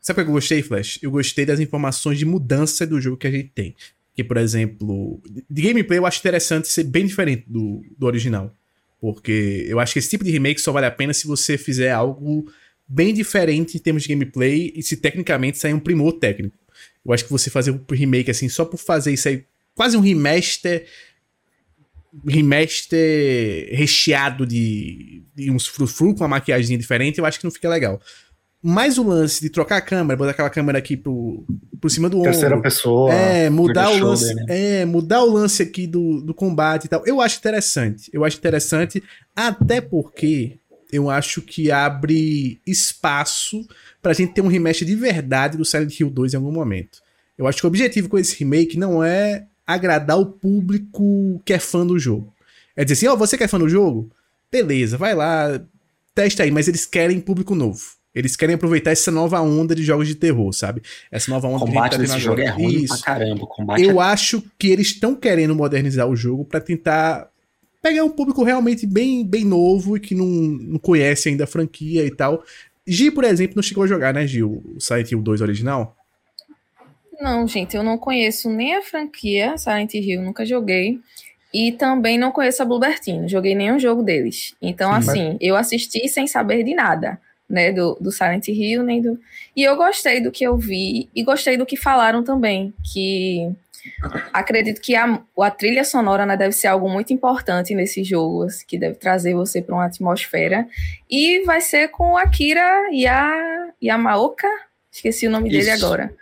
Sabe o que eu gostei, Flash? Eu gostei das informações de mudança do jogo que a gente tem. Que, por exemplo, de gameplay eu acho interessante ser bem diferente do, do original. Porque eu acho que esse tipo de remake só vale a pena se você fizer algo bem diferente em termos de gameplay e se tecnicamente sair um primor técnico. Eu acho que você fazer um remake assim, só por fazer isso aí, quase um remaster remaster recheado de, de uns frufru com uma maquiagem diferente, eu acho que não fica legal. Mas o lance de trocar a câmera, botar aquela câmera aqui pro, por cima do Terceira ombro. pessoa. É, mudar o lance. Shoulder, né? É, mudar o lance aqui do, do combate e tal. Eu acho interessante. Eu acho interessante, até porque eu acho que abre espaço pra gente ter um remaster de verdade do Silent Hill 2 em algum momento. Eu acho que o objetivo com esse remake não é agradar o público que é fã do jogo. É dizer assim, ó, oh, você que é fã do jogo? Beleza, vai lá, testa aí, mas eles querem público novo. Eles querem aproveitar essa nova onda de jogos de terror, sabe? Essa nova onda combate que a gente tá desse jogo é ruim Isso. pra caramba. combate Eu é... acho que eles estão querendo modernizar o jogo para tentar pegar um público realmente bem, bem novo e que não, não conhece ainda a franquia e tal. Gi, por exemplo, não chegou a jogar, né, Gil? O Silent Hill 2 original? Não, gente, eu não conheço nem a franquia Silent Hill, nunca joguei. E também não conheço a Bluebird Team, joguei nenhum jogo deles. Então, Sim, assim, mas... eu assisti sem saber de nada, né, do, do Silent Hill, nem do... E eu gostei do que eu vi, e gostei do que falaram também, que acredito que a, a trilha sonora né, deve ser algo muito importante nesse jogo, assim, que deve trazer você para uma atmosfera. E vai ser com a Kira e a Yamaoka, esqueci o nome Isso. dele agora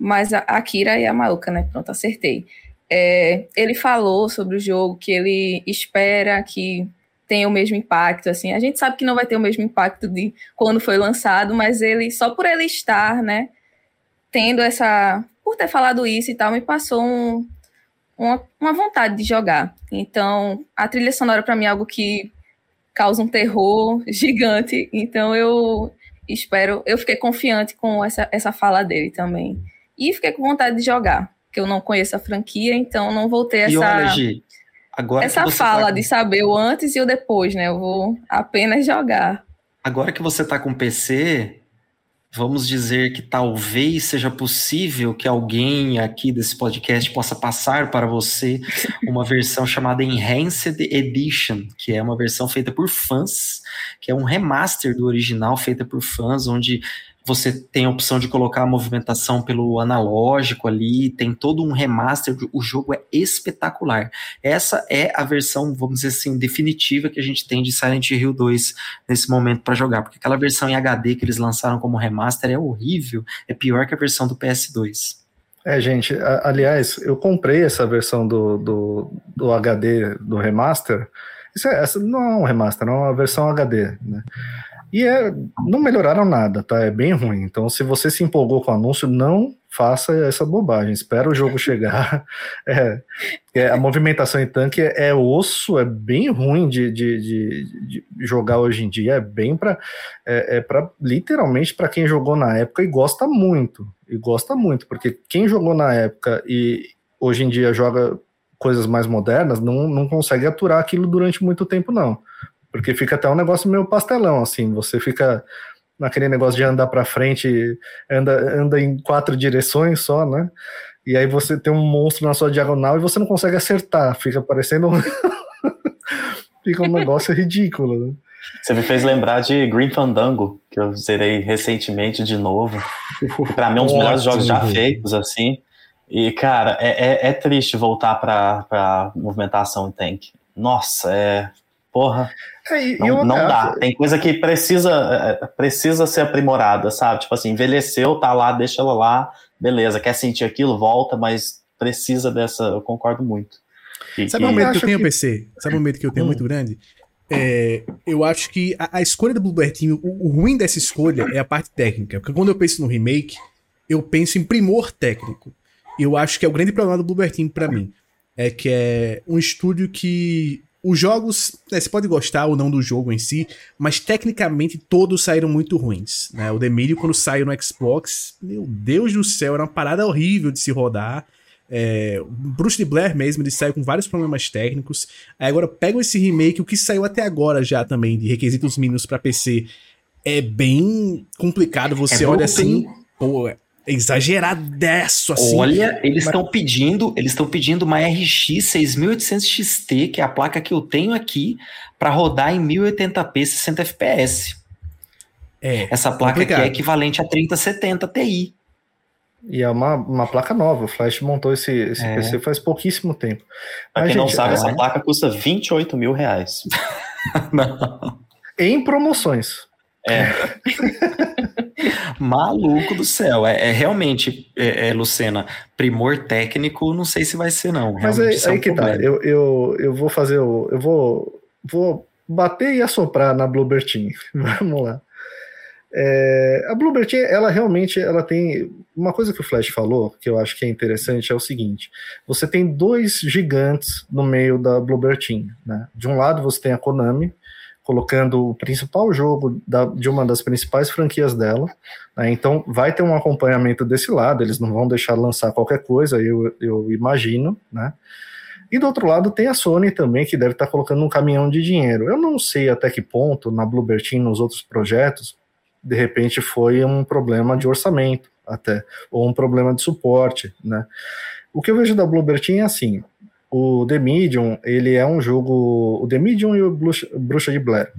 mas a Akira e a Maluca, né? Pronto, acertei. É, ele falou sobre o jogo que ele espera que tenha o mesmo impacto, assim. A gente sabe que não vai ter o mesmo impacto de quando foi lançado, mas ele, só por ele estar, né, tendo essa... Por ter falado isso e tal, me passou um, uma, uma vontade de jogar. Então, a trilha sonora para mim é algo que causa um terror gigante, então eu espero... Eu fiquei confiante com essa, essa fala dele também. E fiquei com vontade de jogar, que eu não conheço a franquia, então não vou ter essa, olha, Gi, agora essa fala tá com... de saber o antes e o depois, né? Eu vou apenas jogar. Agora que você tá com PC, vamos dizer que talvez seja possível que alguém aqui desse podcast possa passar para você uma versão chamada Enhanced Edition, que é uma versão feita por fãs, que é um remaster do original feita por fãs, onde você tem a opção de colocar a movimentação pelo analógico ali, tem todo um remaster, o jogo é espetacular. Essa é a versão, vamos dizer assim, definitiva que a gente tem de Silent Hill 2 nesse momento para jogar, porque aquela versão em HD que eles lançaram como remaster é horrível, é pior que a versão do PS2. É, gente, aliás, eu comprei essa versão do, do, do HD do remaster. Isso é, essa não é um remaster, não é uma versão HD, né? E é, não melhoraram nada, tá? É bem ruim. Então, se você se empolgou com o anúncio, não faça essa bobagem. Espera o jogo chegar. É, é, a movimentação em tanque é, é osso, é bem ruim de, de, de, de, jogar hoje em dia. É bem para é, é para literalmente para quem jogou na época e gosta muito. E gosta muito, porque quem jogou na época e hoje em dia joga coisas mais modernas não, não consegue aturar aquilo durante muito tempo, não. Porque fica até um negócio meio pastelão, assim. Você fica naquele negócio de andar para frente, anda, anda em quatro direções só, né? E aí você tem um monstro na sua diagonal e você não consegue acertar. Fica parecendo. fica um negócio ridículo, né? Você me fez lembrar de Green Fandango, que eu zerei recentemente de novo. Para mim, é um dos melhores jogos já feitos, assim. E, cara, é, é, é triste voltar pra, movimentação em tank. Nossa, é. Porra. É, não, não dá. Tem coisa que precisa, é, precisa ser aprimorada, sabe? Tipo assim, envelheceu, tá lá, deixa ela lá, beleza. Quer sentir aquilo, volta, mas precisa dessa. Eu concordo muito. E, Sabe o medo que eu tenho, que... PC? Sabe o medo que eu tenho hum. muito grande? É, eu acho que a, a escolha do Bluebird Team, o, o, ruim dessa escolha é a parte técnica. Porque quando eu penso no remake, eu penso em primor técnico. eu acho que é o grande problema do Bluebird Team pra mim. É que é um estúdio que os jogos, né, você pode gostar ou não do jogo em si, mas tecnicamente todos saíram muito ruins. Né? O Medium, quando saiu no Xbox, meu Deus do céu, era uma parada horrível de se rodar. É, Bruce de Blair mesmo, ele saiu com vários problemas técnicos. Aí agora pegam esse remake, o que saiu até agora já também, de requisitos mínimos para PC, é bem complicado. Você é olha assim, pô, é exageradaço assim. Olha, eles estão mas... pedindo, eles estão pedindo uma RX 6800 XT, que é a placa que eu tenho aqui, para rodar em 1080p 60 fps. É, Essa placa complicado. aqui é equivalente a 3070 Ti. E é uma, uma placa nova. O Flash montou esse, esse é. PC faz pouquíssimo tempo. Pra quem gente, não sabe, é... essa placa custa 28 mil reais. não. Em promoções. É. Maluco do céu. É, é realmente, é, é, Lucena, primor técnico, não sei se vai ser, não. Mas aí, é aí um que tá. problema. tá. Eu, eu, eu vou fazer o. Eu vou, vou bater e assoprar na Bluebird Team. Vamos lá. É, a Bluebird Team, ela realmente ela tem. Uma coisa que o Flash falou, que eu acho que é interessante, é o seguinte: você tem dois gigantes no meio da Bluebird Team. Né? De um lado você tem a Konami, colocando o principal jogo da, de uma das principais franquias dela. Né? Então vai ter um acompanhamento desse lado, eles não vão deixar lançar qualquer coisa, eu, eu imagino, né? E do outro lado tem a Sony também, que deve estar colocando um caminhão de dinheiro. Eu não sei até que ponto, na Bluebird Team, nos outros projetos, de repente foi um problema de orçamento até, ou um problema de suporte, né? O que eu vejo da Bluebird Team é assim, o The Medium, ele é um jogo. O The Medium e o Bruxa de Blair,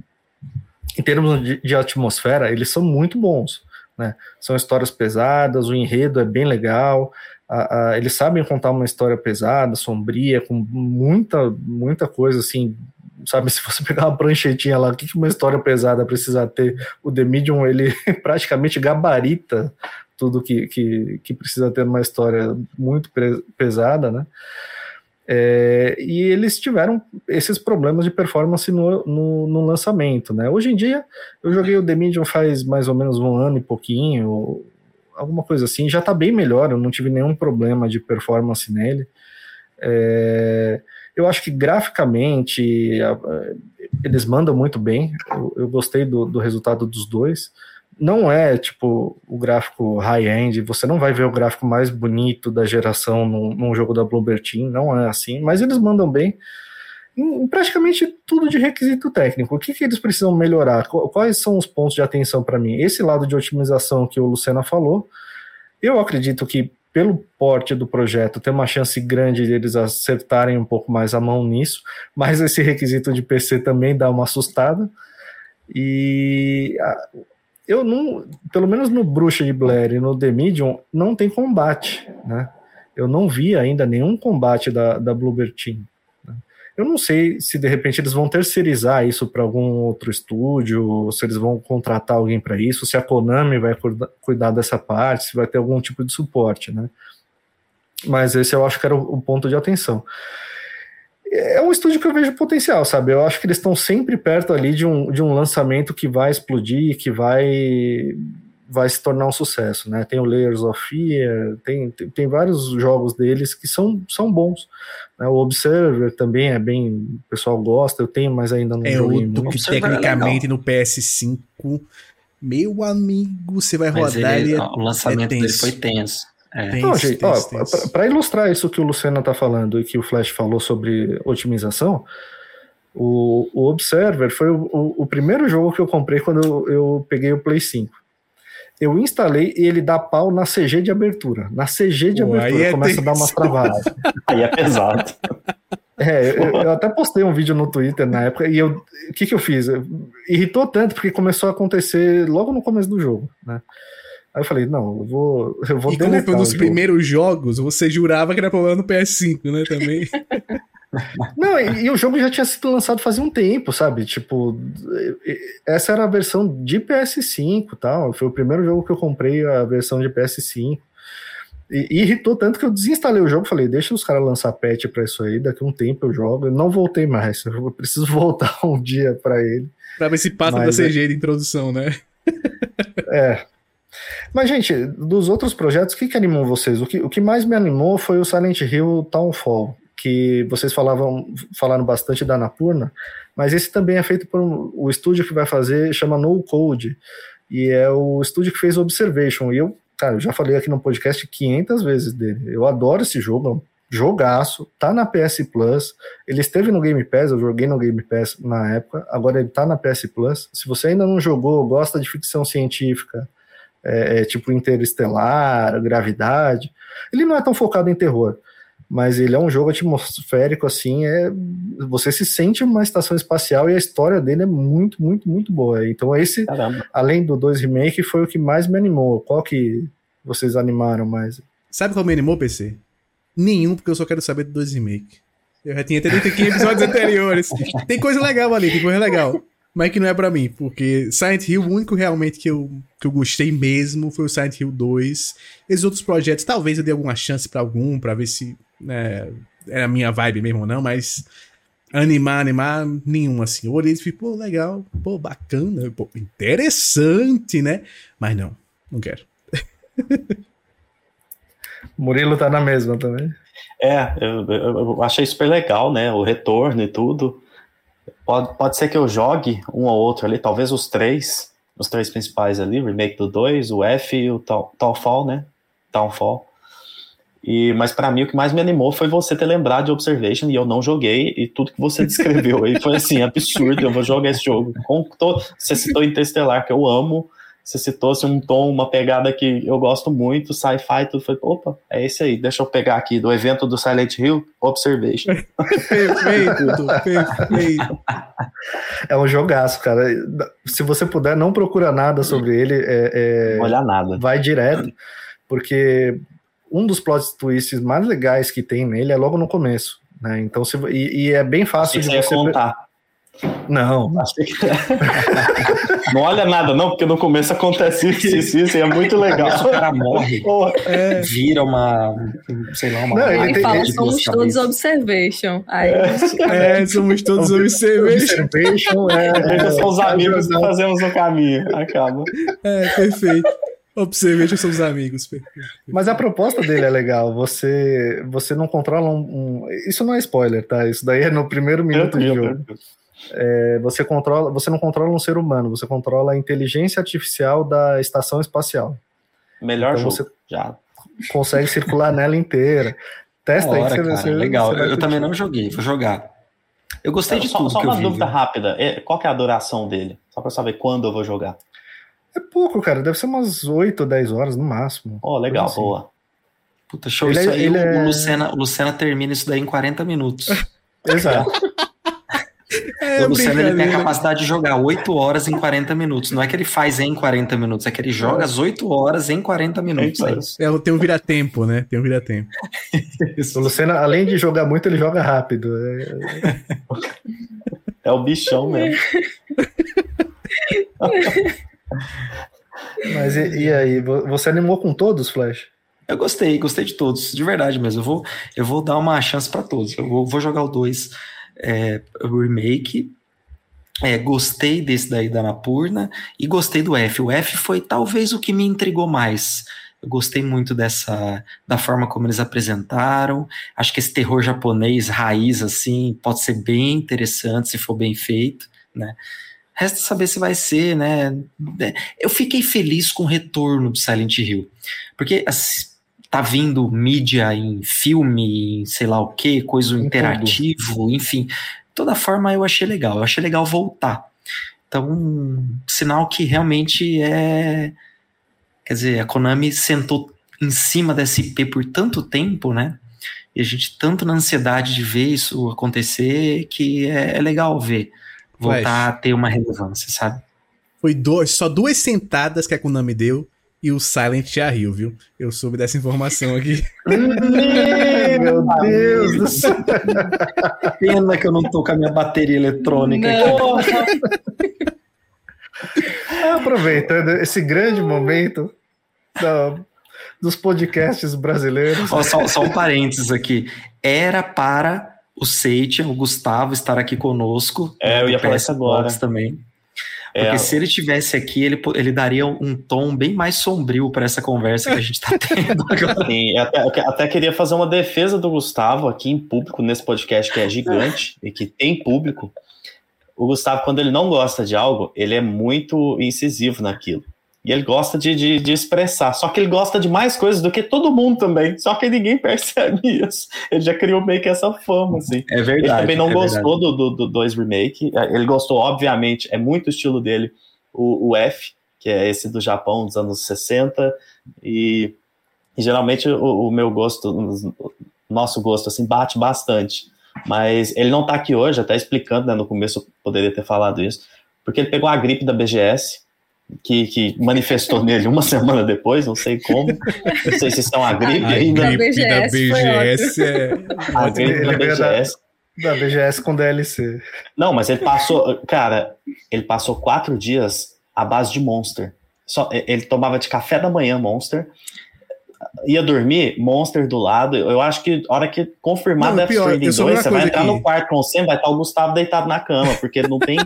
em termos de, atmosfera, eles são muito bons. Né? São histórias pesadas, o enredo é bem legal. A, a, eles sabem contar uma história pesada, sombria, com muita, muita coisa assim. Sabe, se você pegar uma pranchetinha lá, o que, que uma história pesada precisa ter? O The Medium, ele praticamente gabarita tudo que, que, que precisa ter uma história muito pesada, né? É, e eles tiveram esses problemas de performance no, no, no, lançamento, né? Hoje em dia, eu joguei o The Medium faz mais ou menos um ano e pouquinho, alguma coisa assim, já tá bem melhor, eu não tive nenhum problema de performance nele. É, eu acho que graficamente a, eles mandam muito bem, eu, eu gostei do, do resultado dos dois não é tipo o gráfico high-end, você não vai ver o gráfico mais bonito da geração num, num jogo da Bloomberg Team, não é assim, mas eles mandam bem em, praticamente tudo de requisito técnico. O que, que eles precisam melhorar? Quais são os pontos de atenção para mim? Esse lado de otimização que o Lucena falou, eu acredito que pelo porte do projeto, tem uma chance grande de eles acertarem um pouco mais a mão nisso, mas esse requisito de PC também dá uma assustada. E eu não, pelo menos no Bruxa de Blair e no The Medium, não tem combate, né? Eu não vi ainda nenhum combate da, da Bluebird Team. Né? Eu não sei se de repente eles vão terceirizar isso para algum outro estúdio, se eles vão contratar alguém para isso, se a Konami vai cuidar dessa parte, se vai ter algum tipo de suporte, né? Mas esse eu acho que era o, o ponto de atenção é um estúdio que eu vejo potencial, sabe? Eu acho que eles estão sempre perto ali de um, de um lançamento que vai explodir, que vai vai se tornar um sucesso, né? Tem o Layers of Fear, tem, tem, tem vários jogos deles que são, são bons. Né? O Observer também é bem, o pessoal gosta, eu tenho, mas ainda não é joguei outro muito. que é tecnicamente é no PS5, meu amigo, você vai mas rodar ele, ele é, o lançamento é dele foi tenso. É. Não, gente, para ilustrar isso que o Luciano está falando e que o Flash falou sobre otimização, o, o Observer foi o, o, o, primeiro jogo que eu comprei quando eu, eu, peguei o Play 5. Eu instalei e ele dá pau na CG de abertura. Na CG de Pô, abertura, é começa a dar umas travadas. aí é pesado. É, eu, eu, até postei um vídeo no Twitter na época e eu, o que, que eu fiz? Irritou tanto porque começou a acontecer logo no começo do jogo, né? Aí eu falei, não, eu vou, eu vou E como foi nos primeiros jogos, você jurava que era problema no PS5, né, também. não, e, e, o jogo já tinha sido lançado fazia um tempo, sabe? Tipo, essa era a versão de PS5 tal. Foi o primeiro jogo que eu comprei a versão de PS5. E, e irritou tanto que eu desinstalei o jogo. Falei, deixa os caras lançar patch pra isso aí. Daqui a um tempo eu jogo. Eu não voltei mais. Eu preciso voltar um dia para ele. Pra ver se passa Mas, da CG é... de introdução, né? é, Mas, gente, dos outros projetos, o que, que animou vocês? O que, o que mais me animou foi o Silent Hill Townfall, que vocês falavam, falaram bastante da Anapurna, mas esse também é feito por um, o estúdio que vai fazer, chama No Code, e é o estúdio que fez Observation, e eu, cara, eu já falei aqui no podcast 500 vezes dele, eu adoro esse jogo, é um jogaço, tá na PS Plus, ele esteve no Game Pass, eu joguei no Game Pass na época, agora ele tá na PS Plus, se você ainda não jogou, gosta de ficção científica, é, é, tipo Interestelar, Gravidade. Ele não é tão focado em terror, mas ele é um jogo atmosférico, assim, é, você se sente uma estação espacial e a história dele é muito, muito, muito boa. Então esse, Caramba. além do 2 Remake, foi o que mais me animou. Qual que vocês animaram mais? Sabe qual me animou, PC? Nenhum, porque eu só quero saber do 2 Remake. Eu já tinha 35 episódios anteriores. Tem coisa legal ali, tem coisa legal mas que não é para mim, porque Silent Hill, o único realmente que eu, que eu gostei mesmo foi o Silent Hill 2. Esses outros projetos, talvez eu dê alguma chance para algum, para ver se né, era a minha vibe mesmo ou não, mas animar, animar, nenhum assim. Eu olhei e falei, pô, legal, pô, bacana, pô, interessante, né? Mas não, não quero. Murilo tá na mesma também. É, eu, eu achei super legal, né? O retorno e tudo. Pode, pode ser que eu jogue um ou outro ali, talvez os três, os três principais ali, o remake do 2, o F e o Townfall, né? Townfall. E, mas para mim o que mais me animou foi você ter lembrado de Observation e eu não joguei e tudo que você descreveu aí foi assim absurdo. Eu vou jogar esse jogo. Com todo, você citou Interstellar que eu amo, você citou assim, um tom, uma pegada que eu gosto muito, sci-fi, tudo. Foi, opa, é esse aí. Deixa eu pegar aqui do evento do Silent Hill, Observation. perfeito, perfeito. É um jogaço, cara. Se você puder, não procura nada sobre ele. É, é, não olhar nada. Vai direto, porque um dos plot twists mais legais que tem nele é logo no começo. Né? Então, se, e, e é bem fácil de você contar. Não. não olha nada, não, porque no começo acontece isso, isso, isso, e é muito legal. O cara morre, é. vira uma, sei lá, uma... Não, ele, tem, fala, somos todos observation. Aí, é, é, somos todos observation. observation é, é, são os amigos que fazemos no caminho, acaba. É, perfeito. Observation são os amigos. Mas a proposta dele é legal. Você, você não controla um, um, Isso não é spoiler, tá? Isso daí é no primeiro minuto de jogo. É, você controla, você não controla um ser humano, você controla a inteligência artificial da estação espacial. Melhor então jogo. Você já. consegue circular nela inteira. Testa hora, aí que você, cara, Legal. Você eu, também não joguei, vou jogar. Eu gostei de só, tudo. Só uma dúvida vi. rápida: é, qual é a duração dele? Só pra saber quando eu vou jogar. É pouco, cara. Deve ser umas 8 ou 10 horas no máximo. Oh, legal, assim. boa. Puta, show. Ele isso é, aí, o, é... Lucena, o Lucena termina isso daí em 40 minutos. Exato. É, o Luciano ele tem a capacidade de jogar 8 horas em 40 minutos. Não é que ele faz em 40 minutos, é que ele joga as 8 horas em 40 minutos. É, é tem um vira-tempo, né? Tem um vira-tempo. o Luciano, além de jogar muito, ele joga rápido. É, é o bichão mesmo. Mas e, e, aí, você animou com todos, Flash? Eu gostei, gostei de todos, de verdade mesmo. Eu vou, eu vou dar uma chance para todos. Eu vou, vou jogar o 2 é, remake. É, gostei desse daí da Napurna e gostei do F. O F foi talvez o que me intrigou mais. Eu gostei muito dessa da forma como eles apresentaram. Acho que esse terror japonês raiz assim pode ser bem interessante se for bem feito, né? Resta saber se vai ser, né? Eu fiquei feliz com o retorno do Silent Hill, porque assim, tá vindo mídia em filme, em sei lá o que, coisa interativo, enfim. De toda forma, eu achei legal. Eu achei legal voltar. Então, sinal que realmente é. Quer dizer, a Konami sentou em cima da SP por tanto tempo, né? E a gente tanto na ansiedade de ver isso acontecer que é, é legal ver voltar Flash. a ter uma relevância, sabe? Foi dois, só duas sentadas que a Konami deu e o Silent já riu, viu? Eu soube dessa informação aqui. Meu Deus do céu. Pena que eu não tô com a minha bateria eletrônica não. aqui. Aproveitando esse grande momento da, dos podcasts brasileiros. só, só um parênteses aqui. Era para o Seitia, o Gustavo, estar aqui conosco. É, eu ia falar isso agora. Também. Porque é, se ele tivesse aqui, ele, ele daria um tom bem mais sombrio para essa conversa que a gente está tendo agora. Sim, até, até queria fazer uma defesa do Gustavo aqui em público, nesse podcast que é gigante e que tem público. O Gustavo, quando ele não gosta de algo, ele é muito incisivo naquilo. E ele gosta de, de, de, expressar. Só que ele gosta de mais coisas do que todo mundo também. Só que ninguém percebe isso. Ele já criou meio que essa fama, assim. É verdade. Ele também não é gostou do, do, do 2 Remake. Ele gostou, obviamente, é muito o estilo dele, o, o F, que é esse do Japão dos anos 60. E, e geralmente o, o, meu gosto, o nosso gosto, assim, bate bastante. Mas ele não tá aqui hoje, até explicando, né? No começo eu poderia ter falado isso. Porque ele pegou a gripe da BGS que, que manifestou nele uma semana depois, não sei como. Não sei se são a gripe a ainda. A gripe da BGS é. A gripe da BGS. Da BGS com DLC. Não, mas ele passou. Cara, ele passou quatro dias à base de Monster. Só, ele tomava de café da manhã Monster ia dormir, Monster do lado. Eu acho que a hora que confirmar não, Death pior, Stranding 2, você vai entrar no quarto com você, vai estar o Gustavo deitado na cama, porque não tem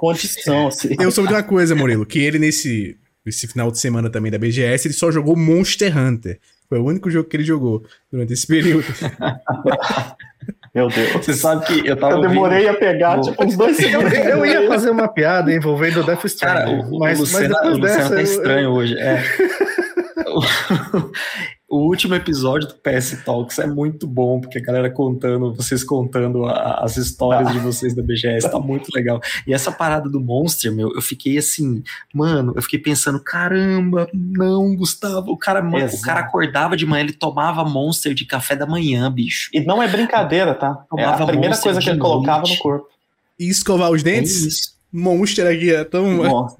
condição. Assim. Eu soube de uma coisa, Murilo, que ele nesse, nesse final de semana também da BGS, ele só jogou Monster Hunter. Foi o único jogo que ele jogou durante esse período. Meu Deus. Você sabe que eu tava. Eu demorei ouvindo... a pegar, tipo, uns dois segundos. Eu, eu, ia fazer uma piada envolvendo o Death Stranding. Cara, o, mas, o Luciano, mas o Luciano dessa, tá estranho eu... hoje. É. o último episódio do PS Talks é muito bom, porque a galera contando, vocês contando a, as histórias ah. de vocês da BGS, tá muito legal. E essa parada do Monster, meu, eu fiquei assim, mano, eu fiquei pensando, caramba, não, Gustavo, o cara, o cara acordava de manhã, ele tomava Monster de café da manhã, bicho. E não é brincadeira, tá? É a primeira coisa que ele colocava no corpo. E escovar os dentes? É isso. Monster aqui, é tão.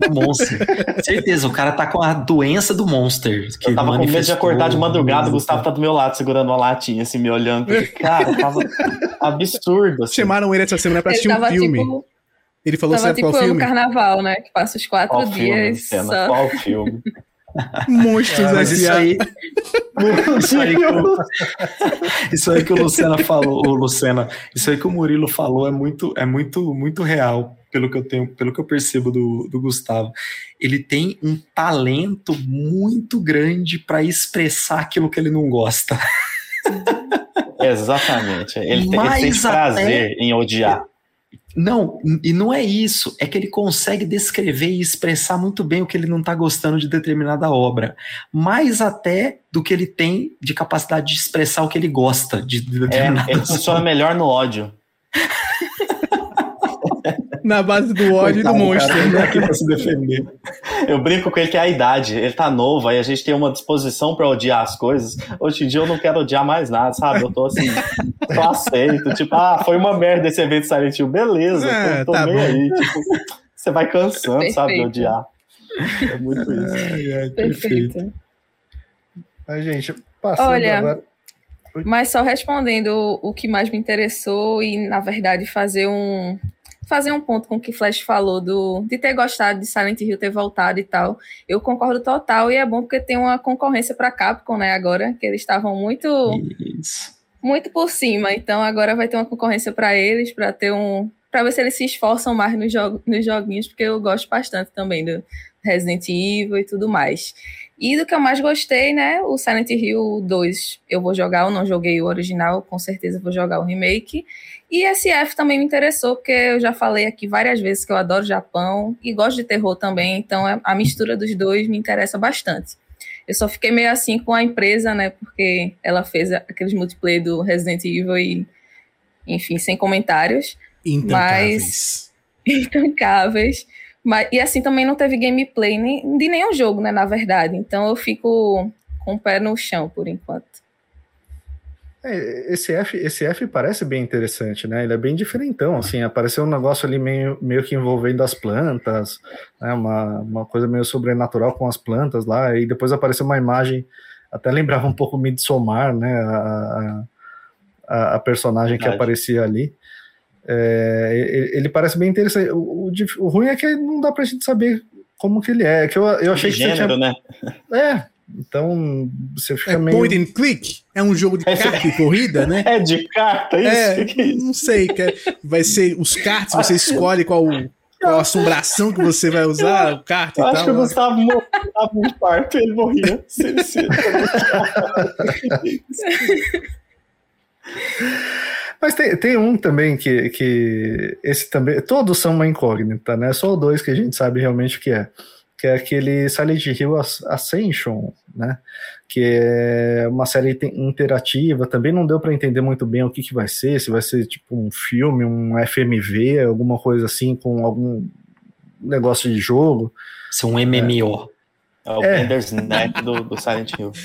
Monster. Certeza, o cara tá com a doença do Monster. Que eu tava com medo de acordar de madrugada, o Gustavo tá do meu lado segurando uma latinha, assim, me olhando. Cara, tava absurdo. Assim. Chamaram ele essa semana pra assistir um filme. Tipo, ele falou tava tipo qual filme? carnaval, né? Que passa os quatro qual dias. Filme, só... Qual filme? Monstros é, isso aí, isso aí, que o, isso aí que o Lucena falou, o Lucena, isso aí que o Murilo falou é muito, é muito, muito real pelo que eu tenho, pelo que eu percebo do, do Gustavo. Ele tem um talento muito grande para expressar aquilo que ele não gosta. Exatamente. Ele, tem, ele tem prazer até... em odiar. Não, e não é isso. É que ele consegue descrever e expressar muito bem o que ele não está gostando de determinada obra. Mais até do que ele tem de capacidade de expressar o que ele gosta de determinada é, Ele funciona melhor no ódio. Na base do ódio e do monstro. Cara, né? aqui pra se defender. Eu brinco com ele que é a idade. Ele tá novo, aí a gente tem uma disposição para odiar as coisas. Hoje em dia eu não quero odiar mais nada, sabe? Eu tô assim, tô aceito. Tipo, ah, foi uma merda esse evento Silent Hill. Beleza, é, tô, tô tá bem bom. aí. Tipo, você vai cansando, perfeito. sabe, de odiar. É muito isso. Ai, ai, perfeito. perfeito. Aí, gente, passando Olha, agora. Mas só respondendo o que mais me interessou e, na verdade, fazer um, fazer um ponto com o que Flash falou do, de ter gostado de Silent Hill ter voltado e tal. Eu concordo total e é bom porque tem uma concorrência para Capcom, né, agora, que eles estavam muito Isso. muito por cima. Então agora vai ter uma concorrência para eles, para ter um para ver se eles se esforçam mais nos, jog nos joguinhos, porque eu gosto bastante também do Resident Evil e tudo mais. E do que eu mais gostei, né? O Silent Hill 2 eu vou jogar, eu não joguei o original, com certeza vou jogar o remake. E SF também me interessou, porque eu já falei aqui várias vezes que eu adoro Japão e gosto de terror também, então é, a mistura dos dois me interessa bastante. Eu só fiquei meio assim com a empresa, né, porque ela fez aqueles multiplayer do Resident Evil e, enfim, sem comentários. Intancáveis. Mas... Intancáveis. Mas, e assim também não teve gameplay nem, de nenhum jogo, né, na verdade. Então eu fico com o pé no chão por enquanto. É, esse, F, esse F parece bem interessante, né? Ele é bem diferentão, assim, apareceu um negócio ali meio, meio que envolvendo as plantas, né? uma, uma coisa meio sobrenatural com as plantas lá, e depois apareceu uma imagem, até lembrava um pouco Midsommar, né? A, a, a personagem que aparecia ali. É, ele parece bem interessante. O, o, o, ruim é que não dá pra gente saber como que ele é. é que eu, eu achei que gênero, tinha... né? É, então, você fica é meio. Point and click? É um jogo de é, carta e corrida, né? É de carta, isso? É, que que é isso? Não sei. Que é, vai ser os cartas, você escolhe qual, qual a assombração que você vai usar, o kart e Eu tal. acho que o Gustavo morria no parto ele morria. Se, se, Mas tem, tem um também que, que. Esse também. Todos são uma incógnita, né? Só o dois que a gente sabe realmente o que é. Que é aquele Silent Hill As- Ascension, né? Que é uma série te- interativa. Também não deu para entender muito bem o que, que vai ser. Se vai ser tipo um filme, um FMV, alguma coisa assim, com algum negócio de jogo. Ser um MMO. é o É. Bender's Net do, do Silent Hill.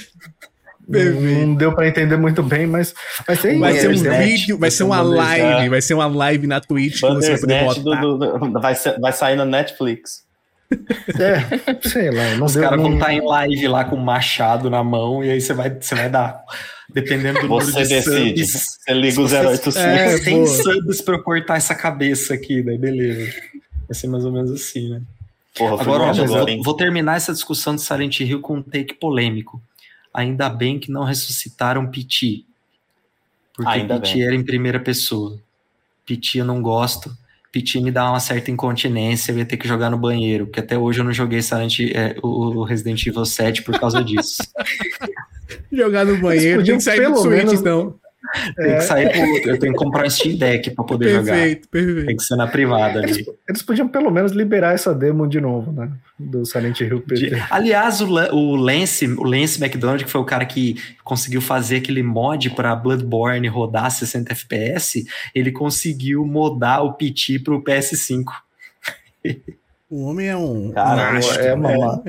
Não deu para entender muito bem, mas, mas tem. Vai ser um vídeo, vai ser uma live, vai ser uma live na Twitch que você vai poder Net botar. do, do- do- vai, ser- vai sair na Netflix. É, sei lá. Não Os caras vão estar em live lá com um machado na mão e aí você vai, você vai dar. Dependendo do número Você de decide. subs. Você liga o Se 0800. É, Tem boa. subs pra eu cortar essa cabeça aqui, daí beleza. Vai ser mais ou menos assim, né? Porra, Agora, ó, agora, vou, vou terminar essa discussão de Silent Hill com um take polêmico. Ainda bem que não ressuscitaram Piti. Porque Ainda Piti bem. era em primeira pessoa. Piti eu não gosto. Piti me dá uma certa incontinência, eu ia ter que jogar no banheiro, porque até hoje eu não joguei Silent, é, o Resident Evil 7 por causa disso. Jogar no banheiro, tem que sair do pelo Switch, menos- então. Tem que sair pro, eu tenho que comprar um Steam Deck pra poder jogar. Perfeito, perfeito. Tem que ser na privada ali. Eles, eles podiam pelo menos liberar essa demo de novo, né? Do Silent Hill PT. De- Aliás, o, o Lance, o Lance McDonald, que foi o cara que conseguiu fazer aquele mod para Bloodborne rodar 60 FPS, ele conseguiu modar o PT pro PS5. O homem é um Cara, é uma né? ma-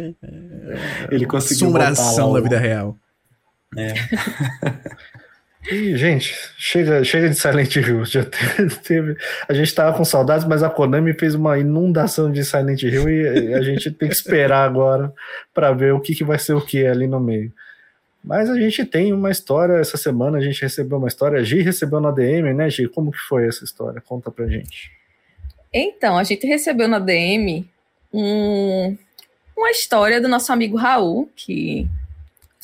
Ele conseguiu assombração da vida real. E, gente, chega, chega de Silent Hill. Já te- teve, a gente tava com saudades, mas a Konami fez uma inundação de Silent Hill e a gente tem que esperar agora para ver o que, que vai ser o que ali no meio. Mas a gente tem uma história essa semana, a gente recebeu uma história. A Gi recebeu na DM, né, Gi? Como que foi essa história? Conta pra gente. Então, a gente recebeu na DM um- uma história do nosso amigo Raul, que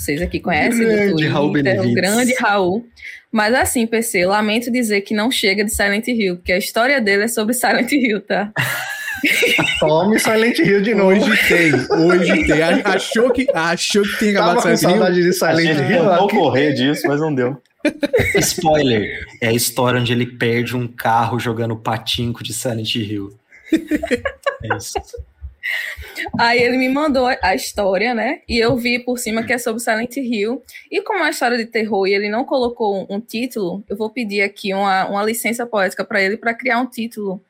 vocês aqui conhecem, do Grande Twitter, Raul o Benevides. grande Raul. Mas assim, PC, eu lamento dizer que não chega de Silent Hill, porque a história dele é sobre Silent Hill, tá? Tome Silent Hill de novo. Hoje tem, hoje tem. Achou que, achou que tinha Tava acabado com de sair. saudade de Silent Hill. tentou aqui- correr disso, mas não deu. Spoiler, é a história onde ele perde um carro jogando patinco de Silent Hill. É isso. Aí ele me mandou a história, né? E eu vi por cima que é sobre Silent Hill. E como é uma história de terror e ele não colocou um, um título, eu vou pedir aqui uma, uma licença poética para ele para criar um título,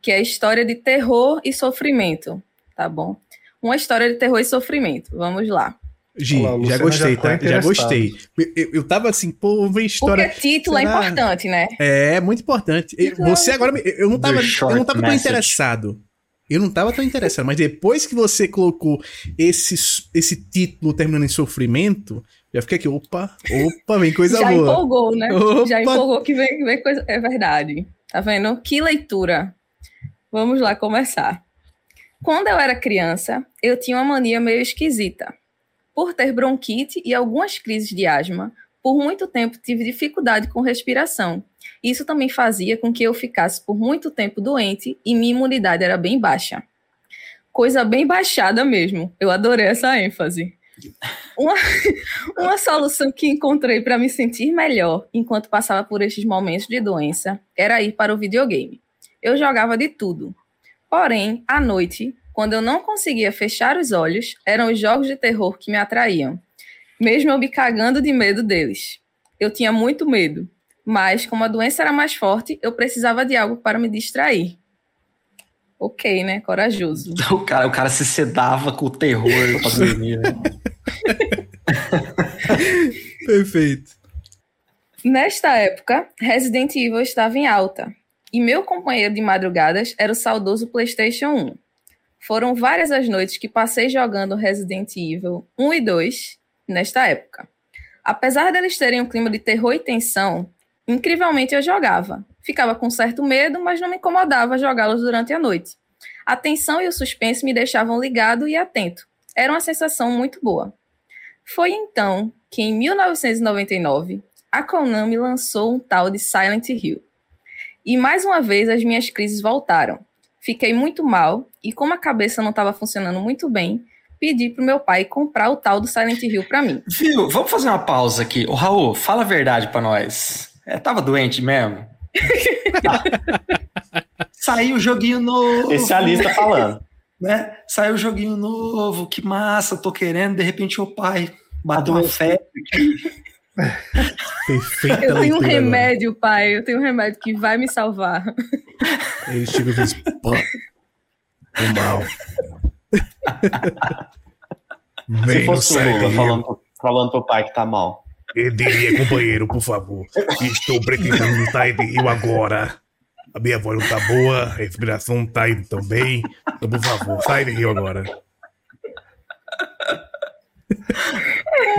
que é História de Terror e Sofrimento, tá bom? Uma história de terror e sofrimento. Vamos lá. Gi, Olha lá, a já gostei, já tá? Já gostei. Eu, eu- tava assim, pô, vem história. Porque título é importante, né? É, muito importante. E Você agora. me- Eu não tava, eu não tava tão message. interessado. Eu não tava tão interessado, mas depois que você colocou esse, esse título terminando em sofrimento, já fiquei aqui, opa, opa, vem coisa Já boa. empolgou, né? Opa. Já empolgou que vem, vem coisa. É verdade. Tá vendo? Que leitura. Vamos lá começar. Quando eu era criança, eu tinha uma mania meio esquisita. Por ter bronquite e algumas crises de asma, por muito tempo tive dificuldade com respiração. Isso também fazia com que eu ficasse por muito tempo doente e minha imunidade era bem baixa. Coisa bem baixada mesmo. Eu adorei essa ênfase. Uma, uma solução que encontrei para me sentir melhor enquanto passava por estes momentos de doença era ir para o videogame. Eu jogava de tudo. Porém, à noite, quando eu não conseguia fechar os olhos, eram os jogos de terror que me atraíam, mesmo eu me cagando de medo deles. Eu tinha muito medo, mas como a doença era mais forte, eu precisava de algo para me distrair. Ok, né? Corajoso. O cara, o cara se sedava com o terror pra dormir. né? Perfeito. Nesta época, Resident Evil estava em alta, e meu companheiro de madrugadas era o saudoso PlayStation 1. Foram várias as noites que passei jogando Resident Evil 1 e 2 nesta época. Apesar deles terem um clima de terror e tensão, incrivelmente eu jogava. Ficava com certo medo, mas não me incomodava jogá-los durante a noite. A tensão e o suspense me deixavam ligado e atento. Era uma sensação muito boa. Foi então que, em 1999, a Konami lançou um tal de Silent Hill. E mais uma vez as minhas crises voltaram. Fiquei muito mal e, como a cabeça não estava funcionando muito bem, pedi pro meu pai comprar o tal do Silent Hill para mim. Viu? Vamos fazer uma pausa aqui. O Raul, fala a verdade para nós. É, tava doente mesmo? Saiu o joguinho novo. Especialista falando. Né? Saiu o joguinho novo, que massa, tô querendo. De repente, o pai bateu uma febre. Perfeita Eu tenho um leitura remédio, pai. Eu tenho um remédio que vai me salvar. Ele chega e diz: pô, tô mal. Se fosse o Lula falando, pro- falando pro pai que tá mal. Eu diria, companheiro, por favor. Estou pretendendo no Silent Hill agora. A minha voz não tá boa, a respiração não tá indo tão bem. Então, por favor, Silent Hill agora.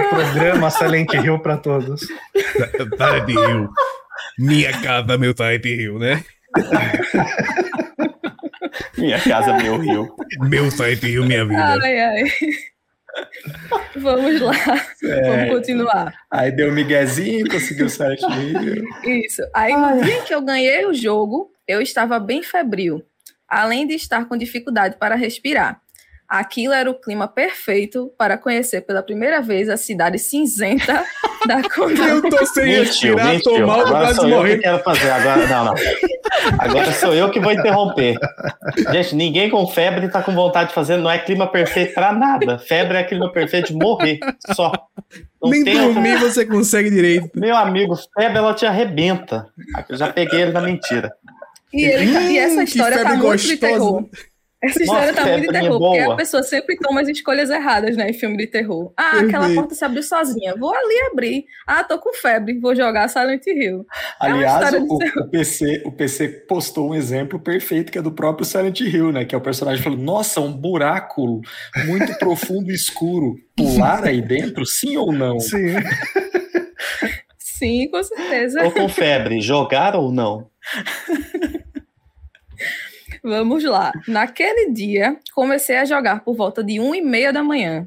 Programa Silent Hill pra todos. Silent Hill. Minha casa, meu Silent Hill, né? Minha casa, meu rio. Meu Silent Hill, minha vida. Ai, ai. Vamos lá. Vamos continuar. Aí deu um miguezinho, conseguiu Silent Hill. Isso. Aí no dia que eu ganhei o jogo, eu estava bem febril, além de estar com dificuldade para respirar. Aquilo era o clima perfeito para conhecer pela primeira vez a cidade cinzenta da Konami. Eu tô sem Mentiu, respirar, tô mentiu. mal, tô Agora quase sou eu que quero fazer. Agora, não, não. Agora sou eu que vou interromper. Gente, ninguém com febre tá com vontade de fazer. Não é clima perfeito pra nada. Febre é clima perfeito de morrer. Só. Não Nem tem outra- dormir você consegue direito. Meu amigo, febre ela te arrebenta. Eu já peguei ele na mentira. E, ele tá- e Hum, essa história tá muito de gostosa. terror. Essa história Nossa, tá muito de febrinha terror, porque boa. a pessoa sempre toma as escolhas erradas, né, em filme de terror. Ah, aquela Perfeito. porta se abriu sozinha. Vou ali abrir. Ah, tô com febre, vou jogar Silent Hill. É Aliás, de o, o PC, o PC postou um exemplo perfeito que é do próprio Silent Hill, né? Que é o personagem falando: Nossa, um buraco muito profundo e escuro. Pular aí dentro, sim ou não? Sim. Sim, com certeza. Tô com febre. Jogar ou não? Vamos lá. Naquele dia, comecei a jogar por volta de 1 e meia da manhã.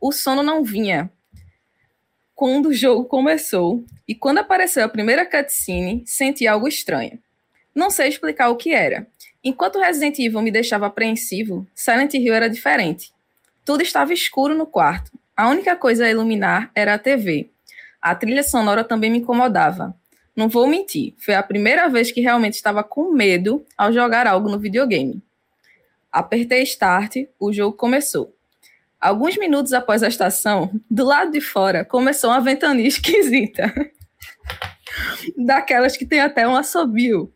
O sono não vinha. Quando o jogo começou e quando apareceu a primeira cutscene, senti algo estranho. Não sei explicar o que era. Enquanto Resident Evil me deixava apreensivo, Silent Hill era diferente. Tudo estava escuro no quarto. A única coisa a iluminar era a TV. A trilha sonora também me incomodava. Não vou mentir, foi a primeira vez que realmente estava com medo ao jogar algo no videogame. Apertei Start, o jogo começou. Alguns minutos após a estação, do lado de fora, começou uma ventania esquisita. Daquelas que tem até um assobio.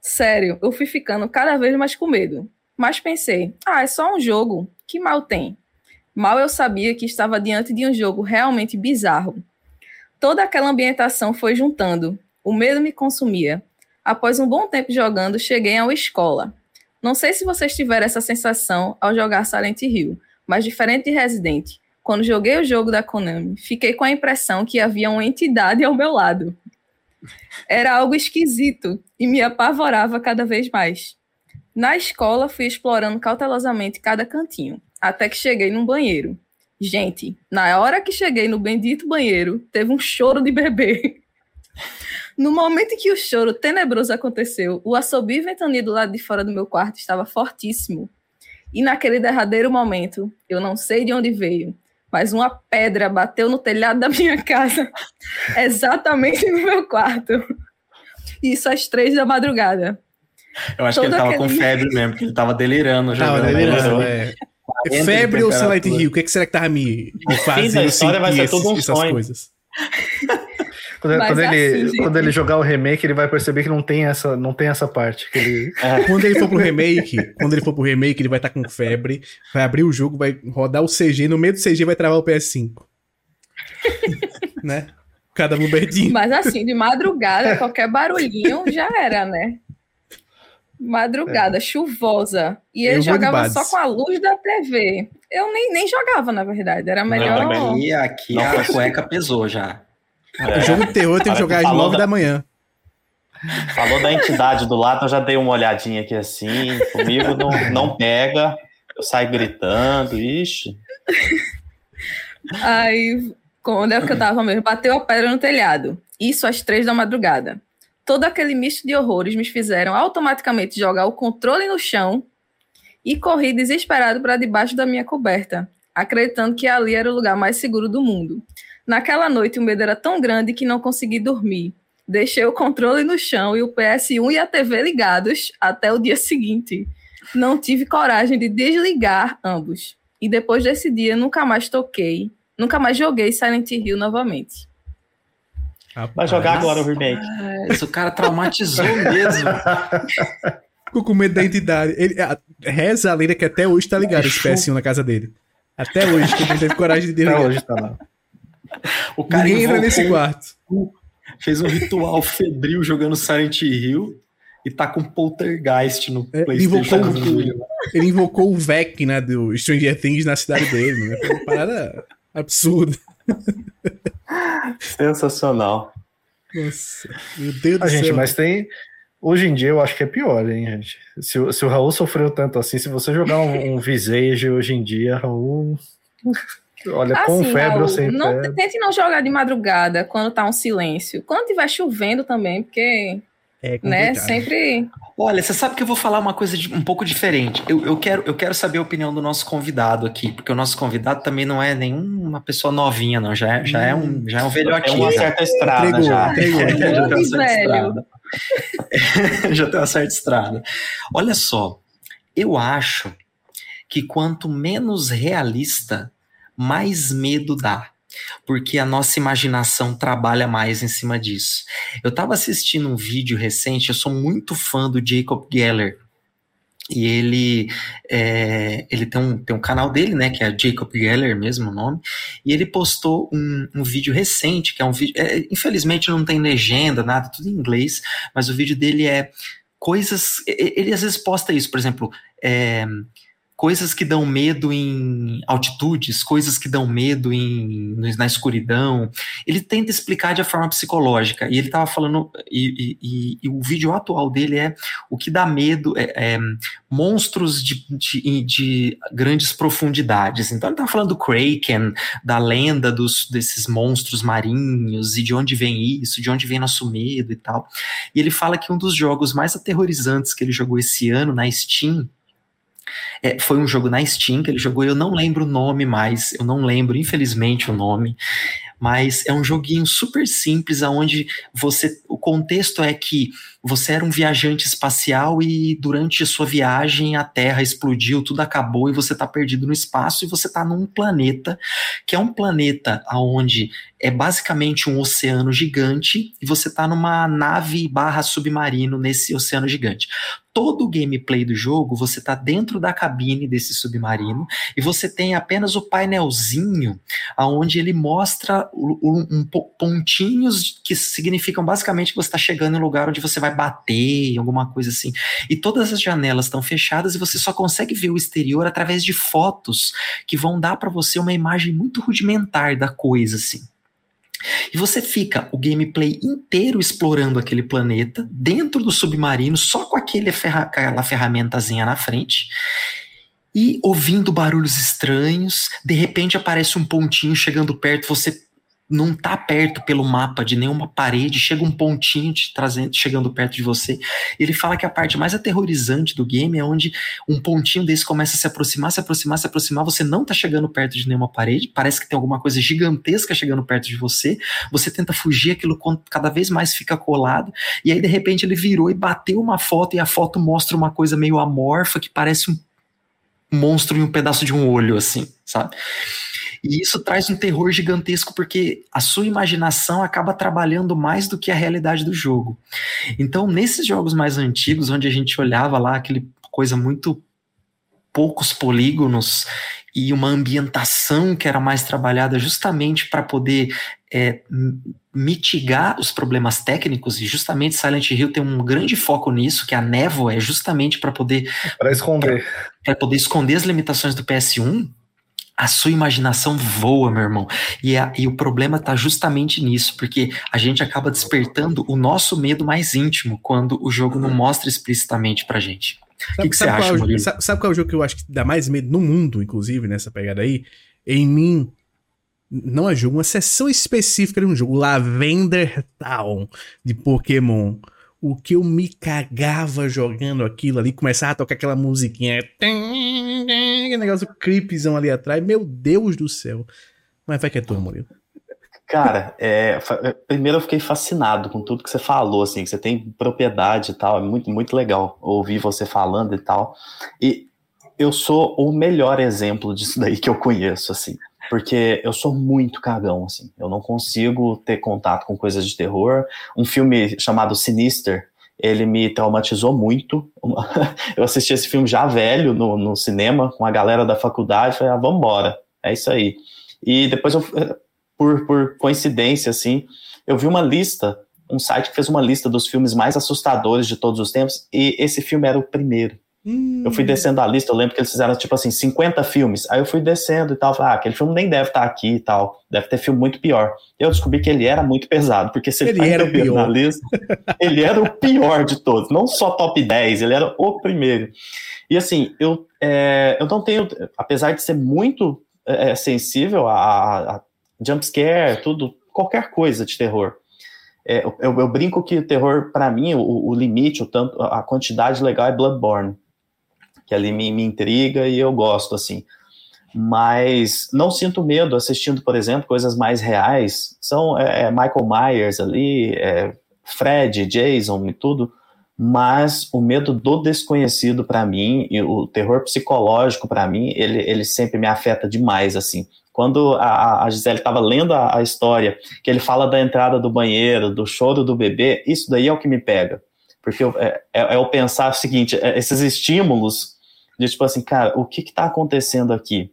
Sério, eu fui ficando cada vez mais com medo. Mas pensei, ah, é só um jogo, que mal tem? Mal eu sabia que estava diante de um jogo realmente bizarro. Toda aquela ambientação foi juntando. O medo me consumia. Após um bom tempo jogando, cheguei a uma escola. Não sei se vocês tiveram essa sensação ao jogar Silent Hill, mas diferente de Resident, quando joguei o jogo da Konami, fiquei com a impressão que havia uma entidade ao meu lado. Era algo esquisito e me apavorava cada vez mais. Na escola, fui explorando cautelosamente cada cantinho, até que cheguei num banheiro. Gente, na hora que cheguei no bendito banheiro, teve um choro de bebê. No momento em que o choro tenebroso aconteceu, o assobio e ventania do lado de fora do meu quarto estava fortíssimo. E naquele derradeiro momento, eu não sei de onde veio, mas uma pedra bateu no telhado da minha casa, exatamente no meu quarto. Isso às três da madrugada. Eu acho que ele Todo tava com aquele- febre mesmo, porque ele tava delirando. Tava jogando. delirando, é. Entra Febre ou Silent. Hill? O que, é que será que tava me, fazendo história vai sentir ser tudo um esses- essas sonho. coisas? Quando, quando é ele, assim, quando ele jogar o remake, ele vai perceber que não tem essa, não tem essa parte. Que ele... Quando ele for pro remake, quando ele for pro remake, ele vai estar com febre, vai abrir o jogo, vai rodar o CG, no meio do CG vai travar o PS5. né? Cada blueberdinho. Mas assim, de madrugada, qualquer barulhinho já era, né? Madrugada, chuvosa. E ele Eu de jogava só com a luz da TV. Eu nem, nem jogava, na verdade. Era melhor. também. E aqui Não a cueca pesou já. O jogo de terror tem que jogar às falou 9 da- da manhã. Falou da entidade do lado, eu já dei uma olhadinha aqui assim. Comigo não, não pega. Eu saio gritando, ixi. Aí, quando é que eu tava mesmo? Bateu a pedra no telhado. Isso às três da madrugada. Todo aquele misto de horrores me fizeram automaticamente jogar o controle no chão e corri desesperado para debaixo da minha coberta, acreditando que ali era o lugar mais seguro do mundo. Naquela noite, o medo era tão grande que não consegui dormir. Deixei o controle no chão e o PS1 e a TV ligados até o dia seguinte. Não tive coragem de desligar ambos. E depois desse dia, nunca mais toquei, nunca mais joguei Silent Hill novamente. Vai jogar agora o remake. Esse o cara traumatizou mesmo. Ficou com medo da entidade. Ele, a, reza a lenda que até hoje tá ligado esse PS1 na casa dele. Até hoje, que ele teve coragem de desligar. Até hoje tá lá. O cara Ninguém entra nesse quarto. fez um ritual febril jogando Silent Hill e tá com poltergeist no É, PlayStation. invocou o-. Ele invocou o Vec, né, do Stranger Things na cidade dele, né? Foi uma parada absurda. Sensacional. Nossa, meu Deus do Ah, gente, céu. mas tem. Hoje em dia eu acho que é pior, hein, gente? Se, o- se o Raul sofreu tanto assim, se você jogar um, um Visage hoje em dia, Raul. Olha, com Assim, febre ou Raul, sem não, febre. tente não jogar de madrugada, quando tá um silêncio. Quando tiver chovendo também, porque, É né, sempre... Olha, você sabe que eu vou falar uma coisa de- um pouco diferente. Eu, eu quero, eu quero saber a opinião do nosso convidado aqui, porque o nosso convidado também não é nenhuma pessoa novinha, não. Já é, já é um, já é um Tem velhotinho. uma já. certa estrada Entregou, já. entregou. já tem uma certa velho. estrada. já tem uma certa estrada. Olha só, eu acho que quanto menos realista, mais medo dá. Porque a nossa imaginação trabalha mais em cima disso. Eu estava assistindo um vídeo recente, eu sou muito fã do Jacob Geller. E ele, é, ele tem, um, tem um canal dele, né, que é Jacob Geller mesmo o nome, e ele postou um, um vídeo recente, que é um vídeo, é, infelizmente não tem legenda, nada, tudo em inglês, mas o vídeo dele é coisas, ele às vezes posta isso, por exemplo, é, coisas que dão medo em altitudes, coisas que dão medo em, na escuridão, ele tenta explicar de forma psicológica, e ele estava falando, e- e- e o vídeo atual dele é o que dá medo, é, é, monstros de, de, de grandes profundidades. Então ele estava falando do Kraken, da lenda dos, desses monstros marinhos, e de onde vem isso, de onde vem nosso medo e tal. E ele fala que um dos jogos mais aterrorizantes que ele jogou esse ano na Steam é, foi um jogo na Steam que ele jogou, eu não lembro o nome mais, eu não lembro, infelizmente, o nome, mas é um joguinho super simples, aonde você. O contexto é que você era um viajante espacial e durante sua viagem a Terra explodiu, tudo acabou e você está perdido no espaço e você está num planeta que é um planeta onde é basicamente um oceano gigante e você está numa nave barra submarino nesse oceano gigante. Todo o gameplay do jogo, você está dentro da cabine desse submarino e você tem apenas o painelzinho aonde ele mostra um po- pontinhos que significam basicamente que você está chegando em um lugar onde você vai bater, alguma coisa assim. E todas as janelas estão fechadas e você só consegue ver o exterior através de fotos que vão dar para você uma imagem muito rudimentar da coisa, assim. E você fica o gameplay inteiro explorando aquele planeta, dentro do submarino, só com aquele ferra aquela ferramentazinha na frente, e ouvindo barulhos estranhos. De repente aparece um pontinho chegando perto, você não tá perto pelo mapa de nenhuma parede, chega um pontinho te trazendo, chegando perto de você. Ele fala que a parte mais aterrorizante do game é onde um pontinho desse começa a se aproximar, se aproximar, se aproximar, você não tá chegando perto de nenhuma parede, parece que tem alguma coisa gigantesca chegando perto de você, você tenta fugir, aquilo cada vez mais fica colado, e aí de repente ele virou e bateu uma foto, e a foto mostra uma coisa meio amorfa, que parece um monstro e um pedaço de um olho, assim, sabe? E isso traz um terror gigantesco porque a sua imaginação acaba trabalhando mais do que a realidade do jogo. Então, nesses jogos mais antigos, onde a gente olhava lá aquele coisa muito poucos polígonos e uma ambientação que era mais trabalhada justamente para poder é, mitigar os problemas técnicos, e justamente Silent Hill tem um grande foco nisso, que a névoa é justamente para poder Pra esconder. para poder esconder as limitações do PS1, a sua imaginação voa, meu irmão. E, a- e o problema tá justamente nisso, porque a gente acaba despertando o nosso medo mais íntimo quando o jogo não mostra explicitamente pra gente. O que, que você acha, é Murilo? sabe, sabe qual é o jogo que eu acho que dá mais medo no mundo, inclusive, nessa pegada aí? Em mim, não é jogo, uma sessão específica de um jogo, Lavender Town, de Pokémon. O que eu me cagava jogando aquilo ali, começava a tocar aquela musiquinha, negócio creepzão ali atrás, meu Deus do céu. Mas vai que é tu, Murilo. Cara, é, é, primeiro eu fiquei fascinado com tudo que você falou, assim, que você tem propriedade e tal, é muito, muito legal ouvir você falando e tal. E eu sou o melhor exemplo disso daí que eu conheço, assim, porque eu sou muito cagão, assim, eu não consigo ter contato com coisas de terror. Um filme chamado Sinister, ele me traumatizou muito. Eu assisti esse filme já velho no, no cinema, com a galera da faculdade, falei, ah, vambora, é isso aí. E depois eu por, por coincidência, assim, eu vi uma lista, um site que fez uma lista dos filmes mais assustadores de todos os tempos, e esse filme era o primeiro. Hum. Eu fui descendo a lista, eu lembro que eles fizeram, tipo assim, 50 filmes. Aí eu fui descendo e tal, falei, ah, aquele filme nem deve estar aqui e tal, deve ter filme muito pior. Eu descobri que ele era muito pesado, porque se ele, ele tá era o pior. na lista, ele era o pior de todos, não só top 10, ele era o primeiro. E assim, eu, é, eu não tenho, apesar de ser muito é, sensível a, a jumpscare, tudo, qualquer coisa de terror. É, eu, eu, brinco que o terror, para mim, o, o, limite, o tanto, a quantidade legal é Bloodborne, que ali me, me intriga e eu gosto, assim. Mas não sinto medo assistindo, por exemplo, coisas mais reais. São é, é Michael Myers ali, é Fred, Jason e tudo, mas o medo do desconhecido para mim e o terror psicológico para mim ele, ele sempre me afeta demais assim quando a, a Gisele estava lendo a, a, história, que ele fala da entrada do banheiro, do choro do bebê, isso daí é o que me pega. Porque eu, é, é, é pensar o seguinte: é, esses estímulos de tipo assim, cara, o que está acontecendo aqui?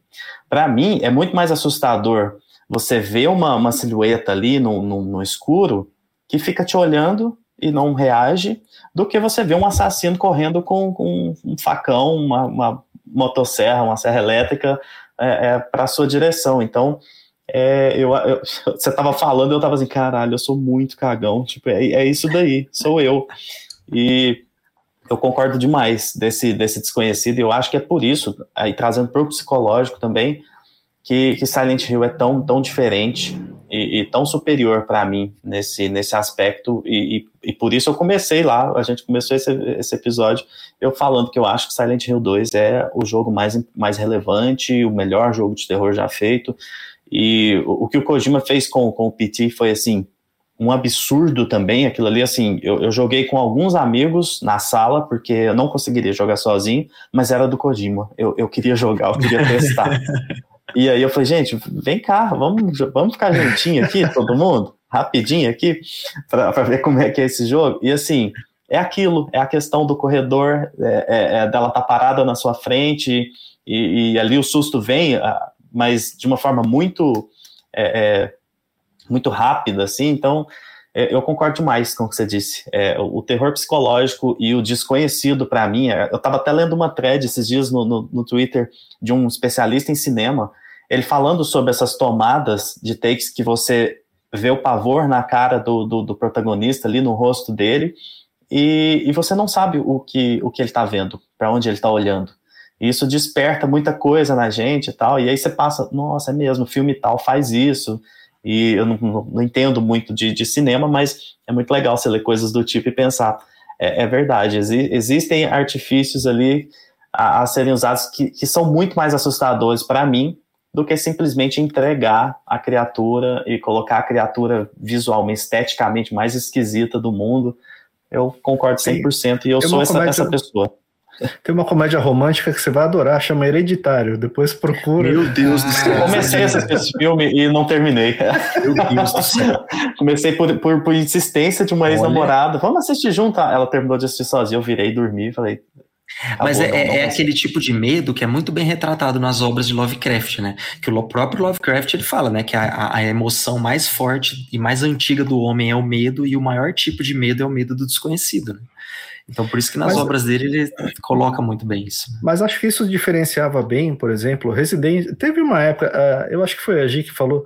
Para mim, é muito mais assustador você ver uma, uma silhueta ali no, no, no escuro que fica te olhando e não reage, do que você ver um assassino correndo com, com um facão, uma, uma motosserra, uma serra elétrica é, é para sua direção. Então, é, eu, eu, você estava falando, eu estava assim, caralho, eu sou muito cagão. Tipo, é, é isso daí, sou eu. E eu concordo demais desse, desse desconhecido, e eu acho que é por isso, aí trazendo para o psicológico também, que, que Silent Hill é tão, tão diferente e, e tão superior para mim nesse, nesse aspecto, e, e, e, por isso eu comecei lá, a gente começou esse, esse episódio eu falando que eu acho que Silent Hill 2 é o jogo mais, mais relevante, o melhor jogo de terror já feito, e o, o que o Kojima fez com, com o PT foi assim, um absurdo também, aquilo ali, assim, eu, eu, joguei com alguns amigos na sala, porque eu não conseguiria jogar sozinho, mas era do Kojima, eu, eu queria jogar, eu queria testar. E aí eu falei, gente, vem cá, vamos, vamos ficar juntinho aqui, todo mundo, rapidinho aqui, para ver como é que é esse jogo. E assim, é aquilo, é a questão do corredor, é, é, é dela estar tá parada na sua frente, e, e, ali o susto vem, ah, mas de uma forma muito, é, é, muito rápida, assim, então é, eu concordo demais com o que você disse. o terror psicológico e o desconhecido, para mim, eu estava até lendo uma thread esses dias no, no, no Twitter de um especialista em cinema, ele falando sobre essas tomadas de takes que você vê o pavor na cara do, do, do protagonista ali no rosto dele e, e, você não sabe o que, o que ele está vendo, para onde ele está olhando. E isso desperta muita coisa na gente e tal, e aí você passa, nossa, é mesmo, filme tal faz isso, e eu não, não, não entendo muito de, de, cinema, mas é muito legal você ler coisas do tipo e pensar, é, é verdade, exi existem artifícios ali a, a serem usados que, que são muito mais assustadores para mim do que simplesmente entregar a criatura e colocar a criatura visualmente, esteticamente mais esquisita do mundo. Eu concordo 100% e eu sou essa, essa pessoa. Tem uma comédia romântica que você vai adorar, chama Hereditário. Depois procura. Meu Deus do céu. Eu comecei a assistir esse filme e não terminei. Meu Deus do céu. Comecei por, por, por insistência de uma ex-namorada. Vamos assistir junto. Ela terminou de assistir sozinha. Eu virei dormir falei, Tá Mas é, não, é, é aquele tipo de medo que é muito bem retratado nas obras de Lovecraft, né? Que o próprio Lovecraft ele fala, né? Que a, a, emoção mais forte e mais antiga do homem é o medo, e o maior tipo de medo é o medo do desconhecido, né? Então, por isso que nas mas, obras dele ele coloca muito bem isso. Né? Mas acho que isso diferenciava bem, por exemplo, Resident. Teve uma época, uh, eu acho que foi a G que falou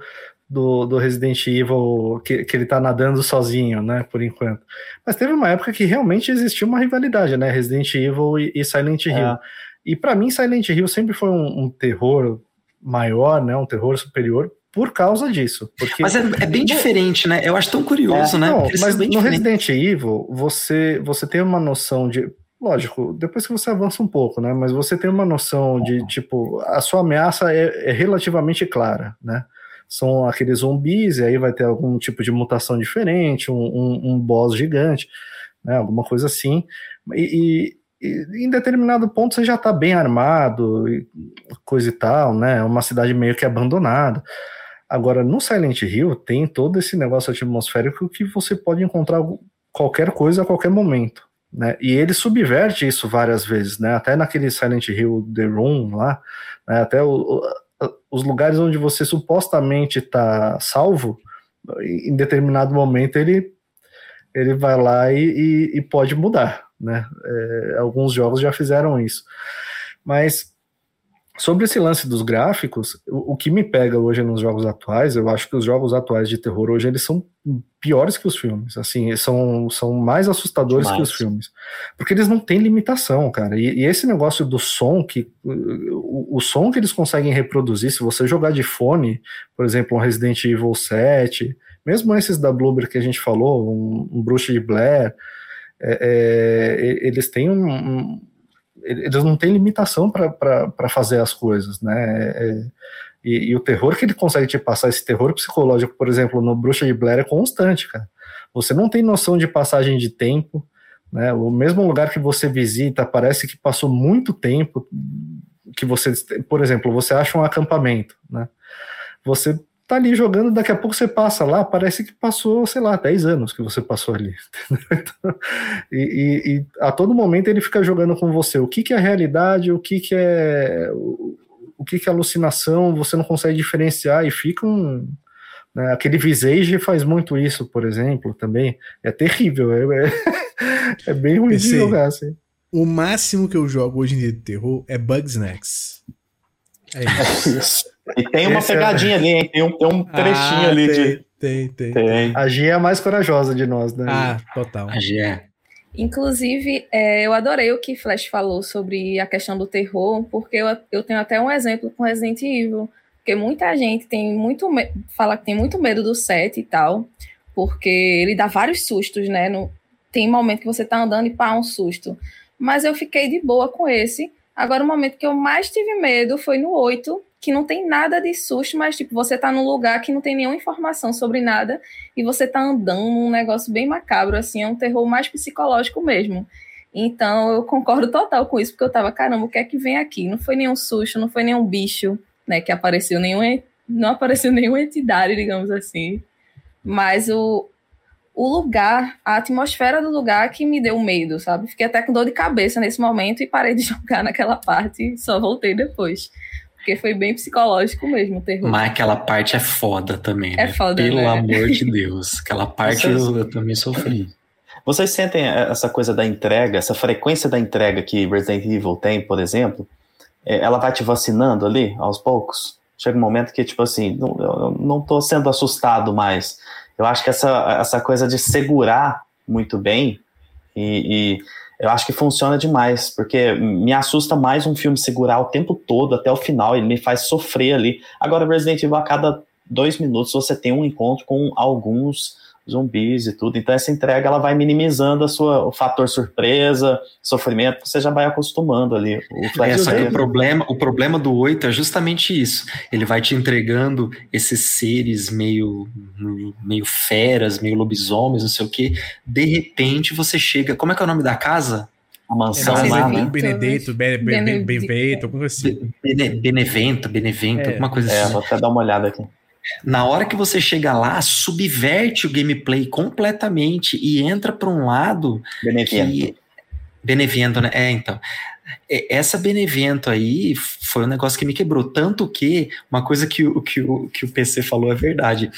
do, do Resident Evil que, que ele tá nadando sozinho, né, por enquanto. Mas teve uma época que realmente existia uma rivalidade, né, Resident Evil e, e Silent Hill. É. E para mim Silent Hill sempre foi um, um, terror maior, né, um terror superior por causa disso. Mas é, é bem diferente, né? Eu acho tão curioso, é, né? Não, mas no. Resident Evil, você, você tem uma noção de. Lógico, depois que você avança um pouco, né? Mas você tem uma noção de, tipo, a sua ameaça é, é relativamente clara, né? São aqueles zumbis, e aí vai ter algum tipo de mutação diferente, um, um, um boss gigante, né? Alguma coisa assim. E, e, e em determinado ponto você já está bem armado, coisa e tal, né? É uma cidade meio que abandonada. Agora, no Silent Hill tem todo esse negócio atmosférico que você pode encontrar qualquer coisa a qualquer momento. Né? E ele subverte isso várias vezes, né? Até naquele Silent Hill The Room lá, né? até o, os lugares onde você supostamente está salvo, em determinado momento ele, ele vai lá e, e, e pode mudar, né? É, alguns jogos já fizeram isso. Mas Sobre esse lance dos gráficos, o, o, que me pega hoje nos jogos atuais, eu acho que os jogos atuais de terror hoje eles são piores que os filmes, assim, são, são mais assustadores mais. que os filmes, porque eles não têm limitação, cara. E, e esse negócio do som que o, o, som que eles conseguem reproduzir, se você jogar de fone, por exemplo, um Resident Evil 7, mesmo esses da Bloober que a gente falou, um, um Bruxa de Blair, é, é, eles têm um, um eles não têm limitação para fazer as coisas, né? É, e, e, o terror que ele consegue te passar, esse terror psicológico, por exemplo, no Bruxa de Blair é constante, cara. Você não tem noção de passagem de tempo, né? O mesmo lugar que você visita parece que passou muito tempo que você, por exemplo, você acha um acampamento, né? Você tá ali jogando, daqui a pouco você passa lá, parece que passou, sei lá, 10 anos que você passou ali. E, e, e, a todo momento ele fica jogando com você o que, que é realidade, o que, que é o, o que, que é alucinação, você não consegue diferenciar e fica um. Né, aquele Visage faz muito isso, por exemplo, também. É terrível, é, é, é bem ruim Pensei, de jogar, assim. O máximo que eu jogo hoje em dia de terror é Bugsnax. É isso. E tem uma Esse é pegadinha é... ali, hein? Tem um, tem um trechinho ah, ali tem, de. Tem, tem, tem. A Gia é a mais corajosa de nós, né? Ah, total. A Gia é. Inclusive, é, eu adorei o que Flash falou sobre a questão do terror, porque eu, eu tenho até um exemplo com Resident Evil. Porque muita gente tem muito fala que tem muito medo do set e tal, porque ele dá vários sustos, né? No, tem momento que você tá andando e pá, um susto. Mas eu fiquei de boa com esse. Agora, o momento que eu mais tive medo foi no 8, que não tem nada de susto, mas tipo, você tá num lugar que não tem nenhuma informação sobre nada e você tá andando num negócio bem macabro, assim, é um terror mais psicológico mesmo. Então eu concordo total com isso, porque eu tava, caramba, o que é que vem aqui? Não foi nenhum susto, não foi nenhum bicho, né, que apareceu, nenhum, não apareceu nenhuma entidade, digamos assim. Mas o, o lugar, a atmosfera do lugar que me deu medo, sabe? Fiquei até com dor de cabeça nesse momento e parei de jogar naquela parte e só voltei depois. Porque foi bem psicológico mesmo o terror. Mas aquela parte é foda também, é né? foda, Pelo né? amor de Deus. Aquela parte Vocês... eu, eu também sofri. Vocês sentem essa coisa da entrega, essa frequência da entrega que Resident Evil tem, por exemplo? É, ela vai te vacinando ali, aos poucos? Chega um momento que, tipo assim, não, eu não tô sendo assustado mais. Eu acho que essa, essa coisa de segurar muito bem e, e eu acho que funciona demais, porque me assusta mais um filme segurar o tempo todo até o final, ele me faz sofrer ali. Agora, Resident Evil, a cada dois minutos você tem um encontro com alguns zumbis e tudo. Então essa entrega ela vai minimizando a sua, o fator surpresa, sofrimento, você já vai acostumando ali. O é, só que o problema, o problema do 8 é justamente isso. Ele vai te entregando esses seres meio meio feras, meio lobisomens, não sei o que. De repente você chega, como é que é o nome da casa? A mansão é, lá, né? Benedito, Benevento, alguma coisa assim. Benevento, Benevento, é, alguma coisa é, assim. É, vou até dar uma olhada aqui. Na hora que você chega lá, subverte o gameplay completamente e entra para um lado Benevento. que Benevento, né? É, então. Essa Benevento aí foi um negócio que me quebrou. Tanto que, uma coisa que o, que o, que o PC falou é verdade.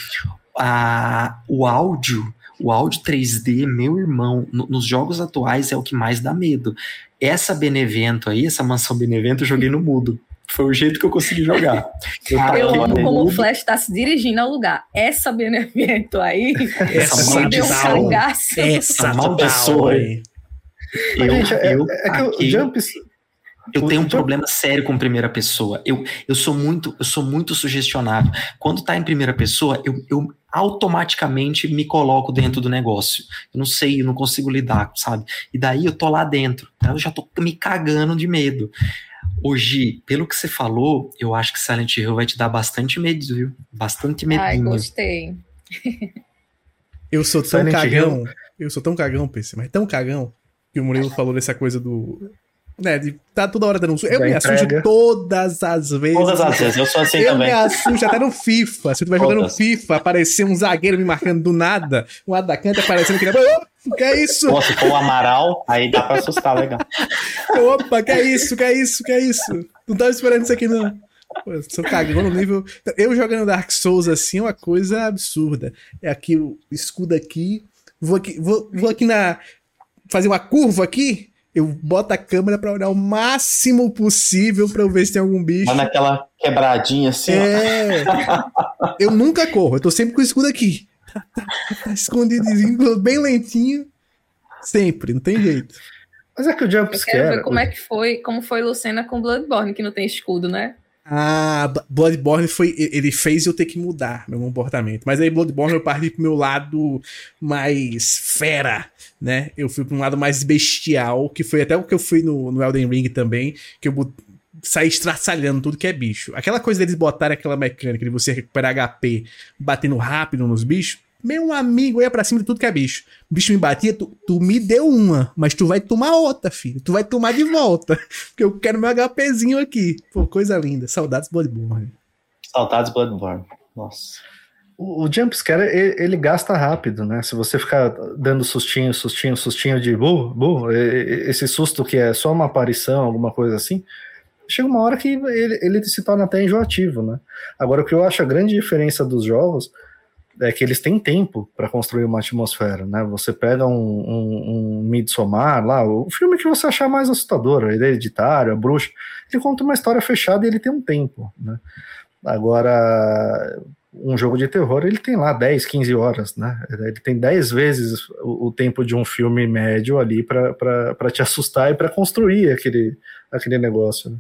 A, o áudio, o áudio 3D, meu irmão, no, nos jogos atuais é o que mais dá medo. Essa Benevento aí, essa mansão Benevento, eu joguei no mudo. Foi o jeito que eu consegui jogar. Eu, ah, eu amo como o Flash está se dirigindo ao lugar. Essa Benevento aí essa um cagaço. Essa maldição aí. Eu, gente, é, eu é, que o Jump, Eu tenho um problema sério com primeira pessoa. Eu, eu sou muito eu sou muito sugestionável. Quando tá em primeira pessoa, eu, eu automaticamente me coloco dentro do negócio. Eu não sei, eu não consigo lidar, sabe? E daí eu tô lá dentro. Eu já tô me cagando de medo. Hoje, pelo que você falou, eu acho que Silent Hill vai te dar bastante medo, viu? Bastante medinho. Ai, gostei. Eu sou tão Silent cagão. Hill. Eu sou tão cagão, PC, mas tão cagão que o Murilo falou dessa coisa do né, de tá toda hora dando um susto. Eu me assusto todas as vezes. Todas as vezes, eu sou assim eu também. Eu me assusto até no FIFA. Se tu vai jogando FIFA, aparecer um zagueiro me marcando do nada, um atacante aparecendo aqui. Oh, que é isso? Pô, se for o Amaral, aí dá pra assustar, legal. Opa, que é isso, que é isso, que é isso? Não tava esperando isso aqui, não. Pô, sou cagão no nível. Eu jogando Dark Souls assim é uma coisa absurda. É aqui o escudo aqui. Vou aqui, vou, vou aqui na. Fazer uma curva aqui eu boto a câmera para olhar o máximo possível para eu ver se tem algum bicho. Mas naquela quebradinha assim. É. eu nunca corro, eu tô sempre com o escudo aqui. Tá, tá, tá escondidozinho, bem lentinho. Sempre, não tem jeito. Mas é que o jump scare. Eu quero ver como é que foi, como foi Lucena com Bloodborne, que não tem escudo, né? Ah, Bloodborne foi. Ele fez eu ter que mudar meu comportamento. Mas aí, Bloodborne, eu parti pro meu lado mais fera, né? Eu fui pra um lado mais bestial, que foi até o que eu fui no, no Elden Ring também, que eu saí estraçalhando tudo que é bicho. Aquela coisa deles botarem aquela mecânica de você recuperar HP batendo rápido nos bichos meu amigo, ia pra cima de tudo que é bicho. O bicho me batia, tu, tu, me deu uma, mas tu vai tomar outra, filho. Tu vai tomar de volta. Porque eu quero meu HPzinho aqui. Pô, coisa linda. Saudades Bloodborne. Saudades Bloodborne. Nossa. O, o jumpscare, ele, ele, gasta rápido, né? Se você ficar dando sustinho, sustinho, sustinho de bu, bu, esse susto que é só uma aparição, alguma coisa assim, chega uma hora que ele, ele se torna até enjoativo, né? Agora, o que eu acho a grande diferença dos jogos é que eles têm tempo para construir uma atmosfera, né? Você pega um, um, um Midsommar lá, o filme que você achar mais assustador, a Hereditário, a Bruxa, ele conta uma história fechada e ele tem um tempo, né? Agora, um jogo de terror, ele tem lá 10, 15 horas, né? Ele tem 10 vezes o, o tempo de um filme médio ali para te assustar e para construir aquele, aquele negócio, né?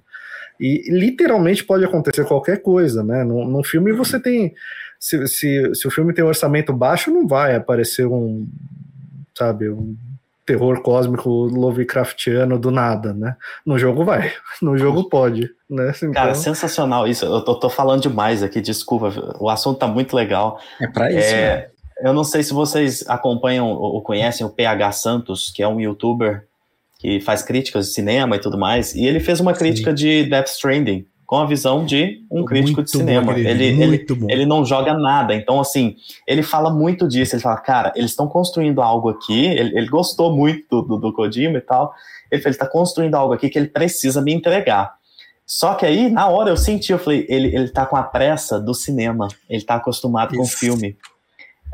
E literalmente pode acontecer qualquer coisa, né? Num, num filme você tem se, se, se o filme tem um orçamento baixo, não vai aparecer um, sabe, um terror cósmico Lovecraftiano do nada, né? No jogo vai, no jogo pode, né? Então... Cara, sensacional isso. Eu tô, tô, falando demais aqui, desculpa. O assunto tá muito legal. É para isso. É, né? Eu não sei se vocês acompanham ou conhecem o PH Santos, que é um youtuber que faz críticas de cinema e tudo mais, e ele fez uma crítica Sim. de Death Stranding com a visão de um crítico muito de cinema. Bom, ele, ele, ele não joga nada. Então, assim, ele fala muito disso. Ele fala, cara, eles estão construindo algo aqui. Ele, ele gostou muito do, do, Kojima e tal. Ele ele está construindo algo aqui que ele precisa me entregar. Só que aí, na hora, eu senti, eu falei, ele, ele tá com a pressa do cinema. Ele tá acostumado Isso. com o filme.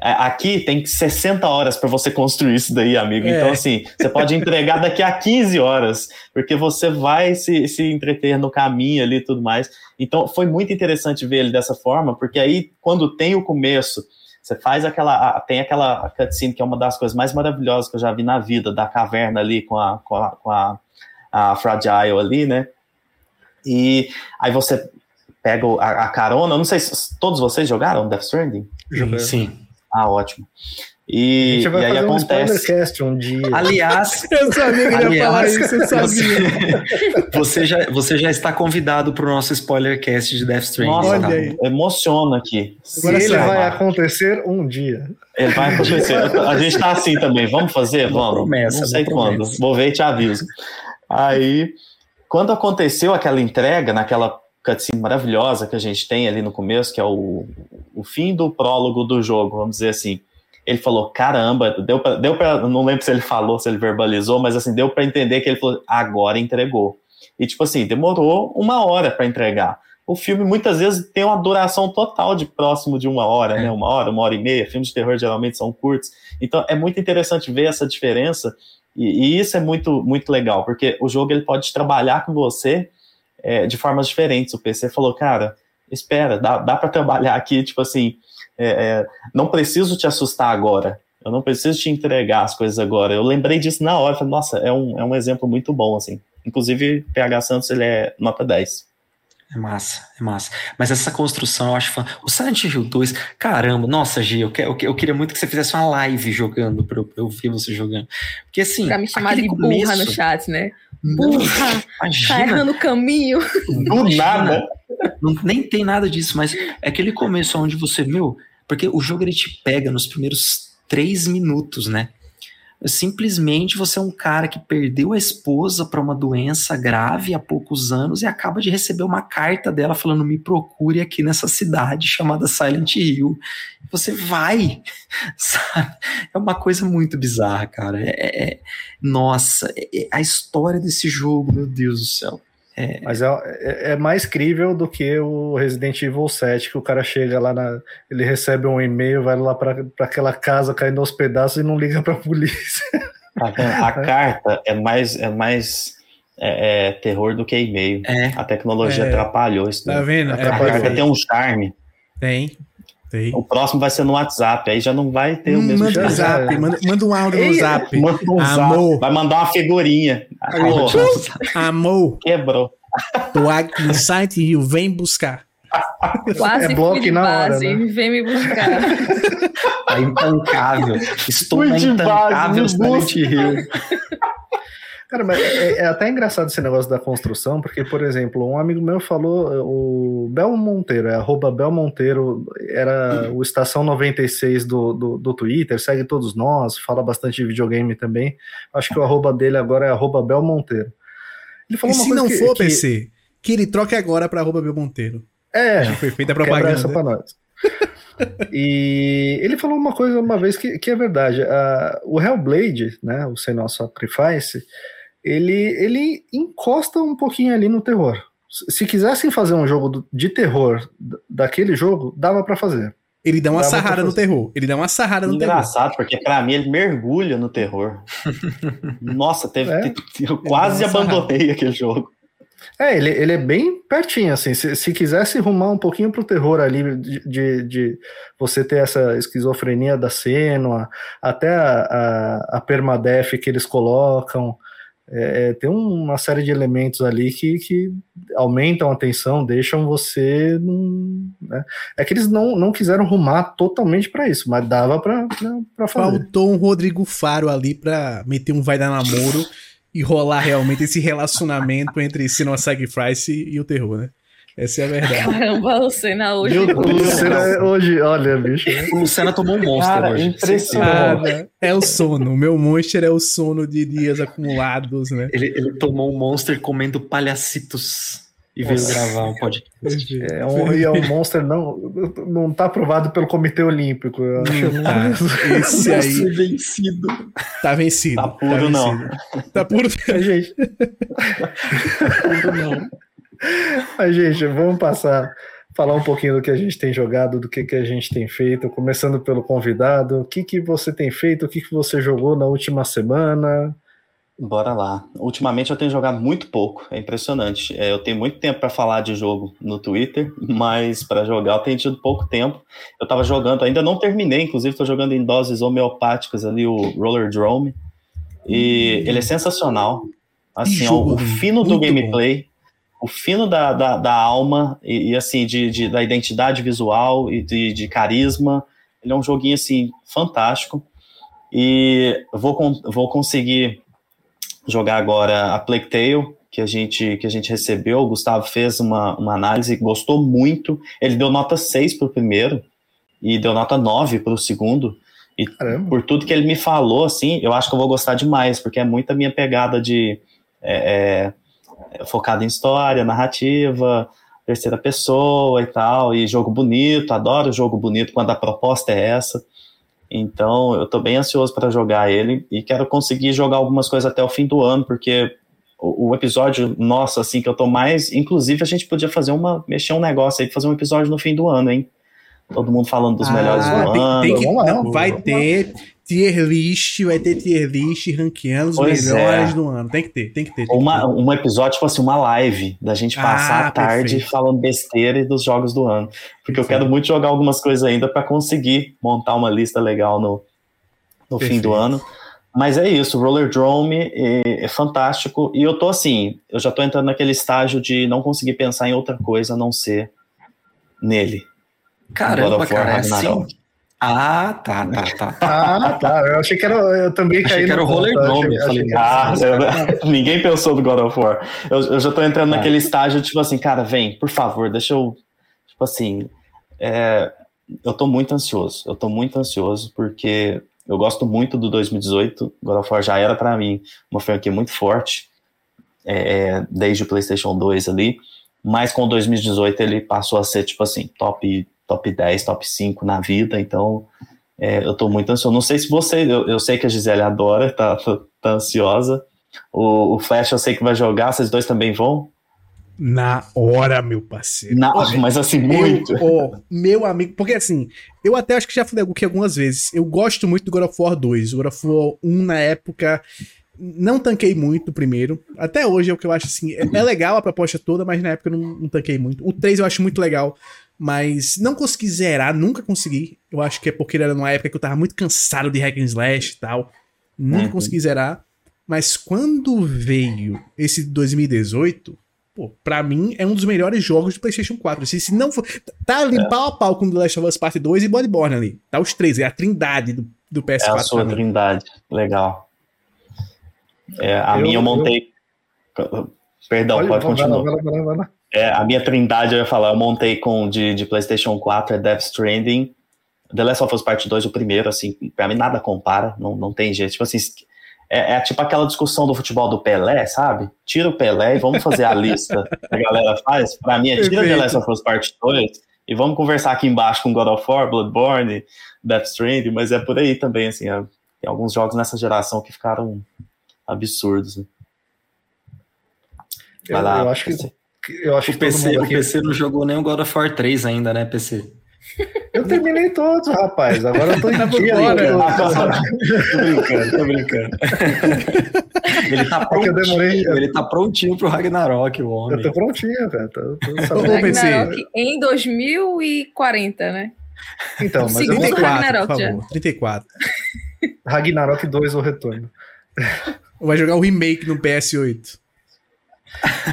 É, aqui tem 60 horas para você construir isso daí, amigo. É. Então, assim, você pode entregar daqui a 15 horas, porque você vai se, se entreter no caminho ali e tudo mais. Então, foi muito interessante ver ele dessa forma, porque aí, quando tem o começo, você faz aquela. Tem aquela cutscene que é uma das coisas mais maravilhosas que eu já vi na vida, da caverna ali com a, com a, com a, a Fragile ali, né? E aí você pega a, a carona. Eu não sei se todos vocês jogaram Death Stranding? Sim. Sim. Ah, ótimo. E, a gente vai e fazer aí um acontece. um dia. Aliás, eu sabia que aliás, ia falar isso, eu sabia. Você, já, você já está convidado para o nosso spoilercast de Death Stranding. Nossa, tá? emociona aqui. Se ele vai acontecer um dia. Ele vai acontecer. A gente está assim também. Vamos fazer? Vamos. Promessa, não sei quando. Vou ver e te aviso. Aí, quando aconteceu aquela entrega, naquela cutscene maravilhosa que a gente tem ali no começo, que é o, o fim do prólogo do jogo, vamos dizer assim. Ele falou, caramba, deu pra, deu pra, não lembro se ele falou, se ele verbalizou, mas assim, deu para entender que ele falou, agora entregou. E tipo assim, demorou uma hora para entregar. O filme muitas vezes tem uma duração total de próximo de uma hora, é. né? Uma hora, uma hora e meia. Filmes de terror geralmente são curtos. Então é muito interessante ver essa diferença e, e isso é muito, muito legal, porque o jogo ele pode trabalhar com você é, de formas diferentes. O PC falou, cara, espera, dá, dá para trabalhar aqui, tipo assim, é, é, não preciso te assustar agora, eu não preciso te entregar as coisas agora. Eu lembrei disso na hora, falei, nossa, é um, é um exemplo muito bom, assim. Inclusive, PH Santos ele é nota 10. É massa, é massa. Mas essa construção eu acho fã. O Silent Hill 2, caramba, nossa, Gi, eu, que, eu, eu, queria muito que você fizesse uma live jogando pra eu, pra eu ver você jogando. Porque assim. Pra me chamar de começo, burra no chat, né? Burra! Tá errando o caminho. Do nada. Não, nem tem nada disso, mas é aquele começo onde você, meu, porque o jogo ele te pega nos primeiros três minutos, né? Simplesmente você é um cara que perdeu a esposa para uma doença grave há poucos anos e acaba de receber uma carta dela falando: me procure aqui nessa cidade chamada Silent Hill. Você vai, sabe? É uma coisa muito bizarra, cara. É, é, é nossa, é, é, a história desse jogo, meu Deus do céu. É... Mas é, é, é, mais crível do que o Resident Evil 7, que o cara chega lá na. Ele recebe um e-mail, vai lá para aquela casa caindo aos pedaços e não liga para a polícia. A, a carta é mais, é mais é, é terror do que e-mail. É. A tecnologia atrapalhou isso. Tá vendo? A carta tem um charme. Tem. Tem. O próximo vai ser no WhatsApp, aí já não vai ter hum, o mesmo manda zap, manda, manda um áudio no zap. Manda um Amor. Zap. Vai mandar uma figurinha. Alô. Amor. Quebrou. Tô aqui no site Rio, vem buscar. Quase é bloco na base, hora, né? vem me buscar. Tá intancável. Estou na intancável Silent Rio. Cara, mas é, é, até engraçado esse negócio da construção, porque, por exemplo, um amigo meu falou, o Bel Monteiro, é arroba Bel Monteiro, era o Estação 96 do, do, do Twitter, segue todos nós, fala bastante de videogame também. Acho que o arroba dele agora é arroba Bel Monteiro. Ele falou e se não que, for, que... PC, que ele troque agora para arroba Bel Monteiro. É, Já foi feita a propaganda. Essa pra nós. e ele falou uma coisa uma vez que, que é verdade. Uh, o Hellblade, né, o Nosso Sacrifice, ele, ele encosta um pouquinho ali no terror. Se quisessem fazer um jogo de terror daquele jogo, dava para fazer. Ele dá uma dava sarrada no terror. Ele dá uma sarrada no Engraçado, terror. Engraçado, porque para mim ele mergulha no terror. Nossa, teve, é, eu quase abandonei sarrada. aquele jogo. É, ele, ele é bem pertinho, assim. Se, se quisesse rumar um pouquinho pro terror ali, de, de, de você ter essa esquizofrenia da cena, até a, a, a permadeath que eles colocam, é, é, tem uma série de elementos ali que, que aumentam a tensão, deixam você. Né? É que eles não, não quiseram rumar totalmente para isso, mas dava para fazer. Faltou um Rodrigo Faro ali para meter um vai dar namoro e rolar realmente esse relacionamento entre Cinema Sacrifice e o terror, né? Essa é a verdade. Caramba, Lucena hoje. Meu Deus, Lucena hoje, olha, bicho. O Lucena tomou um monstro Cara, hoje. Impressionante. é o sono. O meu monster é o sono de dias acumulados, né? Ele, ele tomou um monster comendo palhacitos e veio gravar um podcast. É um, e é um monster não, não tá aprovado pelo Comitê Olímpico. Eu acho. Tá. Esse aí. vencido. Tá vencido. Tá puro, tá não. Tá puro, gente. tá puro, não. Mas, gente, vamos passar, falar um pouquinho do que a gente tem jogado, do que, que a gente tem feito, começando pelo convidado. O que, que você tem feito, o que, que você jogou na última semana? Bora lá. Ultimamente eu tenho jogado muito pouco, é impressionante. É, eu tenho muito tempo para falar de jogo no Twitter, mas para jogar eu tenho tido pouco tempo. Eu estava jogando, ainda não terminei, inclusive estou jogando em doses homeopáticas ali o Roller Drome. E hum. ele é sensacional. Assim, ó, o fino do gameplay, bom o fino da, da, da alma e, e, assim, de, de, da identidade visual e de, de, carisma. Ele é um joguinho, assim, fantástico. E vou, vou conseguir jogar agora a Plague Tale, que a gente, que a gente recebeu. O Gustavo fez uma, uma análise, gostou muito. Ele deu nota 6 para o primeiro e deu nota 9 para o segundo. E Caramba. por tudo que ele me falou, assim, eu acho que eu vou gostar demais, porque é muito a minha pegada de... É, é, focado em história, narrativa, terceira pessoa e tal, e jogo bonito, adoro jogo bonito quando a proposta é essa. Então, eu estou bem ansioso para jogar ele e quero conseguir jogar algumas coisas até o fim do ano, porque o, o, episódio nosso, assim, que eu tô mais. Inclusive, a gente podia fazer uma. mexer um negócio aí, fazer um episódio no fim do ano, hein? Todo mundo falando dos ah, melhores do tem, ano. Tem que, não, vai ter tier list, vai ter tier list ranqueando os pois melhores é. do ano. Tem que ter, tem que ter. Tem uma, que ter. Um episódio, tipo assim, uma live da gente passar ah, a tarde perfeito. falando besteira dos jogos do ano. Porque perfeito. eu quero muito jogar algumas coisas ainda para conseguir montar uma lista legal no, no fim do ano. Mas é isso, o Roller Drome é, é, fantástico. E eu tô assim, eu já tô entrando naquele estágio de não conseguir pensar em outra coisa a não ser nele. Caramba, cara, é assim. Ah, tá, tá, tá. Ah, tá. Eu achei que era. Eu também achei caí que era o Roller. Eu falei, ah, eu, ninguém pensou do God of War. Eu, eu já tô entrando ah. naquele estágio, tipo assim, cara, vem, por favor, deixa eu. Tipo assim. É, eu tô muito ansioso. Eu tô muito ansioso porque eu gosto muito do 2018. God of War já era para mim uma franquia muito forte, é, desde o PlayStation 2 ali. Mas com o 2018 ele passou a ser, tipo assim, top, top 10, top 5 na vida. Então é, eu tô muito ansioso. Não sei se você. Eu, eu sei que a Gisele adora, tá, tá, tá ansiosa. O, o Flash eu sei que vai jogar, vocês dois também vão? Na hora, meu parceiro. Na, mas assim, muito. Ó, meu amigo, porque assim, eu até acho que já falei aqui algumas vezes. Eu gosto muito do God of War 2. O God of War 1 na época. Não tanquei muito o primeiro. Até hoje é o que eu acho assim. É, é legal a proposta toda, mas na época eu não, não tanquei muito. O 3 eu acho muito legal. Mas não consegui zerar, nunca consegui. Eu acho que é porque era numa época que eu tava muito cansado de hack and slash e tal. Nunca uhum. consegui zerar. Mas quando veio esse 2018, pô, pra mim é um dos melhores jogos do PlayStation 4. Se, se não for. Tá ali é. pau a pau com The Last of Us Part 2 e Bloodborne ali. Tá os três, é a trindade do, do PS4. É a sua trindade, legal. É, a eu, minha eu montei. Eu... Perdão, pode, pode continuar. Vai lá, vai lá, vai lá. É, a minha trindade, eu ia falar, eu montei com de, de PlayStation 4 é Death Stranding. The Last of Us Part 2, o primeiro, assim, pra mim nada compara, não, não tem jeito. Tipo assim, é, é, tipo aquela discussão do futebol do Pelé, sabe? Tira o Pelé e vamos fazer a lista que a galera faz. Pra mim é tira The Last of Us Part 2 e vamos conversar aqui embaixo com God of War, Bloodborne, Death Stranding, mas é por aí também, assim, é, tem alguns jogos nessa geração que ficaram absurdos, né? Eu, lá, eu acho que, eu acho o, PC, o PC não jogou nem o God of War 3 ainda, né, PC? Eu terminei todos, rapaz. Agora eu tô em dia. tô brincando, tô brincando. Ele tá, é prontinho, demorei... ele tá prontinho pro Ragnarok, o homem. Eu tô prontinho, velho. Tô, tô Ragnarok em 2040, né? Então, mas Segundo eu 34, Ragnarok por favor. Já. 34. Ragnarok 2, o retorno. Vai jogar o remake no PS8.